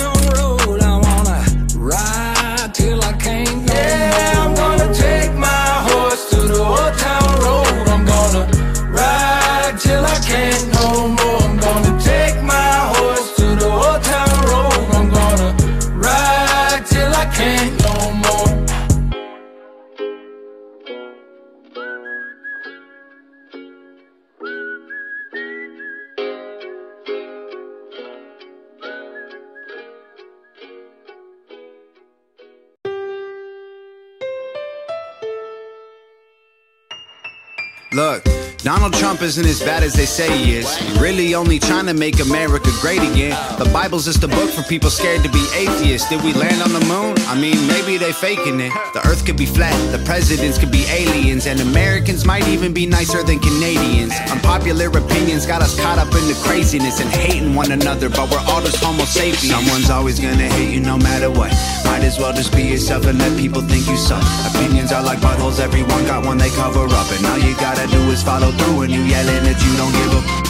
Look, Donald Trump isn't as bad as they say he is. Really only trying to make America great again. The Bible's just a book for people scared to be atheists. Did we land on the moon? I mean, maybe they faking it. The earth could be flat, the presidents could be aliens, and Americans might even be nicer than Canadians. Unpopular opinions got us caught up in the craziness and hating one another, but we're all just homo sapiens. Someone's always gonna hate you no matter what. Might as well just be yourself and let people think you suck. Opinions are like buttholes, everyone got one they cover up, and all you gotta do is follow through and you yelling that you don't give a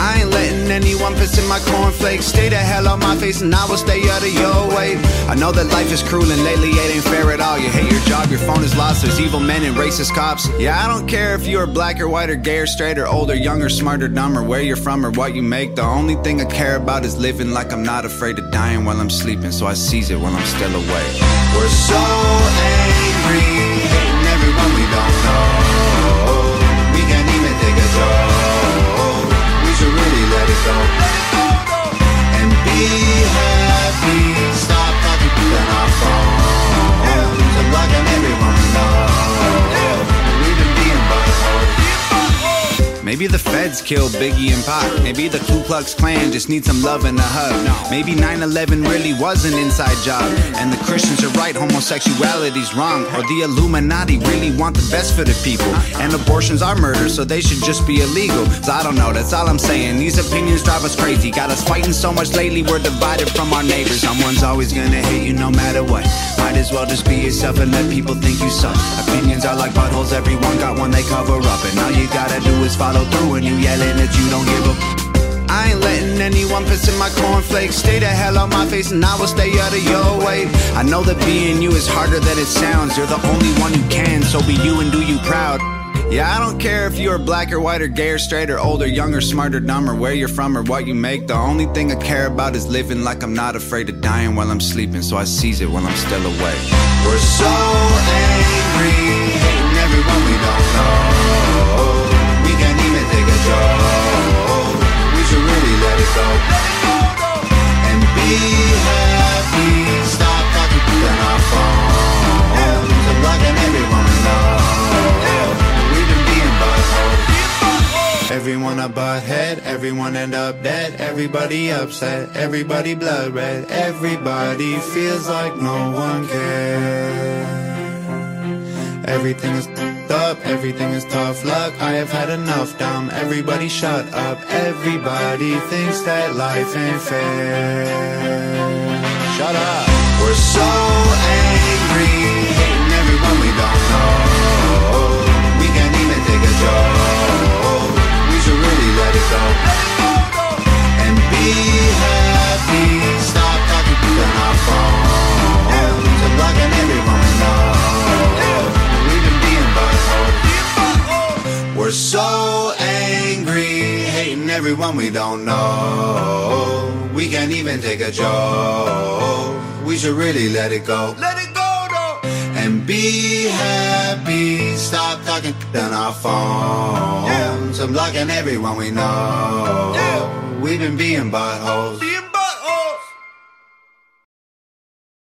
I ain't letting anyone piss in my cornflakes. Stay the hell on my face and I will stay out of your way. I know that life is cruel and lately it ain't fair at all. You hate your job, your phone is lost, there's evil men and racist cops. Yeah, I don't care if you're black or white or gay or straight or old or young or smart or dumb or where you're from or what you make. The only thing I care about is living like I'm not afraid of dying while I'm sleeping, so I seize it while I'm still awake. We're so angry, hating everyone we don't know. And be happy. Stop talking on our phones. Maybe the feds killed Biggie and Pac. Maybe the Ku Klux Klan just needs some love and a hug. Maybe 9 11 really was an inside job. And the Christians are right, homosexuality's wrong. Or the Illuminati really want the best for the people. And abortions are murder, so they should just be illegal. So I don't know, that's all I'm saying. These opinions drive us crazy. Got us fighting so much lately, we're divided from our neighbors. Someone's always gonna hate you no matter what. Might as well just be yourself and let people think you suck. Opinions are like buttholes, everyone got one they cover up. And all you gotta do is follow through and you yelling that you don't give a I ain't letting anyone piss in my cornflakes. Stay the hell on my face and I will stay out of your way. I know that being you is harder than it sounds. You're the only one who can, so be you and do you proud. Yeah, I don't care if you're black or white or gay or straight or old or young or smart or dumb or where you're from or what you make. The only thing I care about is living like I'm not afraid of dying while I'm sleeping, so I seize it while I'm still awake. We're so angry, hating everyone we don't know. We can't even take a joke. We should really let it go. And be happy. Stop talking on our phones. Everyone a butthead, everyone end up dead, everybody upset, everybody blood red, everybody feels like no one cares. Everything is up, everything is tough luck. I have had enough, dumb. Everybody shut up. Everybody thinks that life ain't fair. Shut up. We're so angry, hating everyone we don't know. Let it go. And be happy. Stop talking on our phones. I'm blocking everyone we know. We've been being buttholes. We're so angry, hating everyone we don't know. We can't even take a joke. We should really let it go. Let it go. And be happy. Stop talking on our phones. I'm blocking everyone we know. Yeah. We've been being buttholes.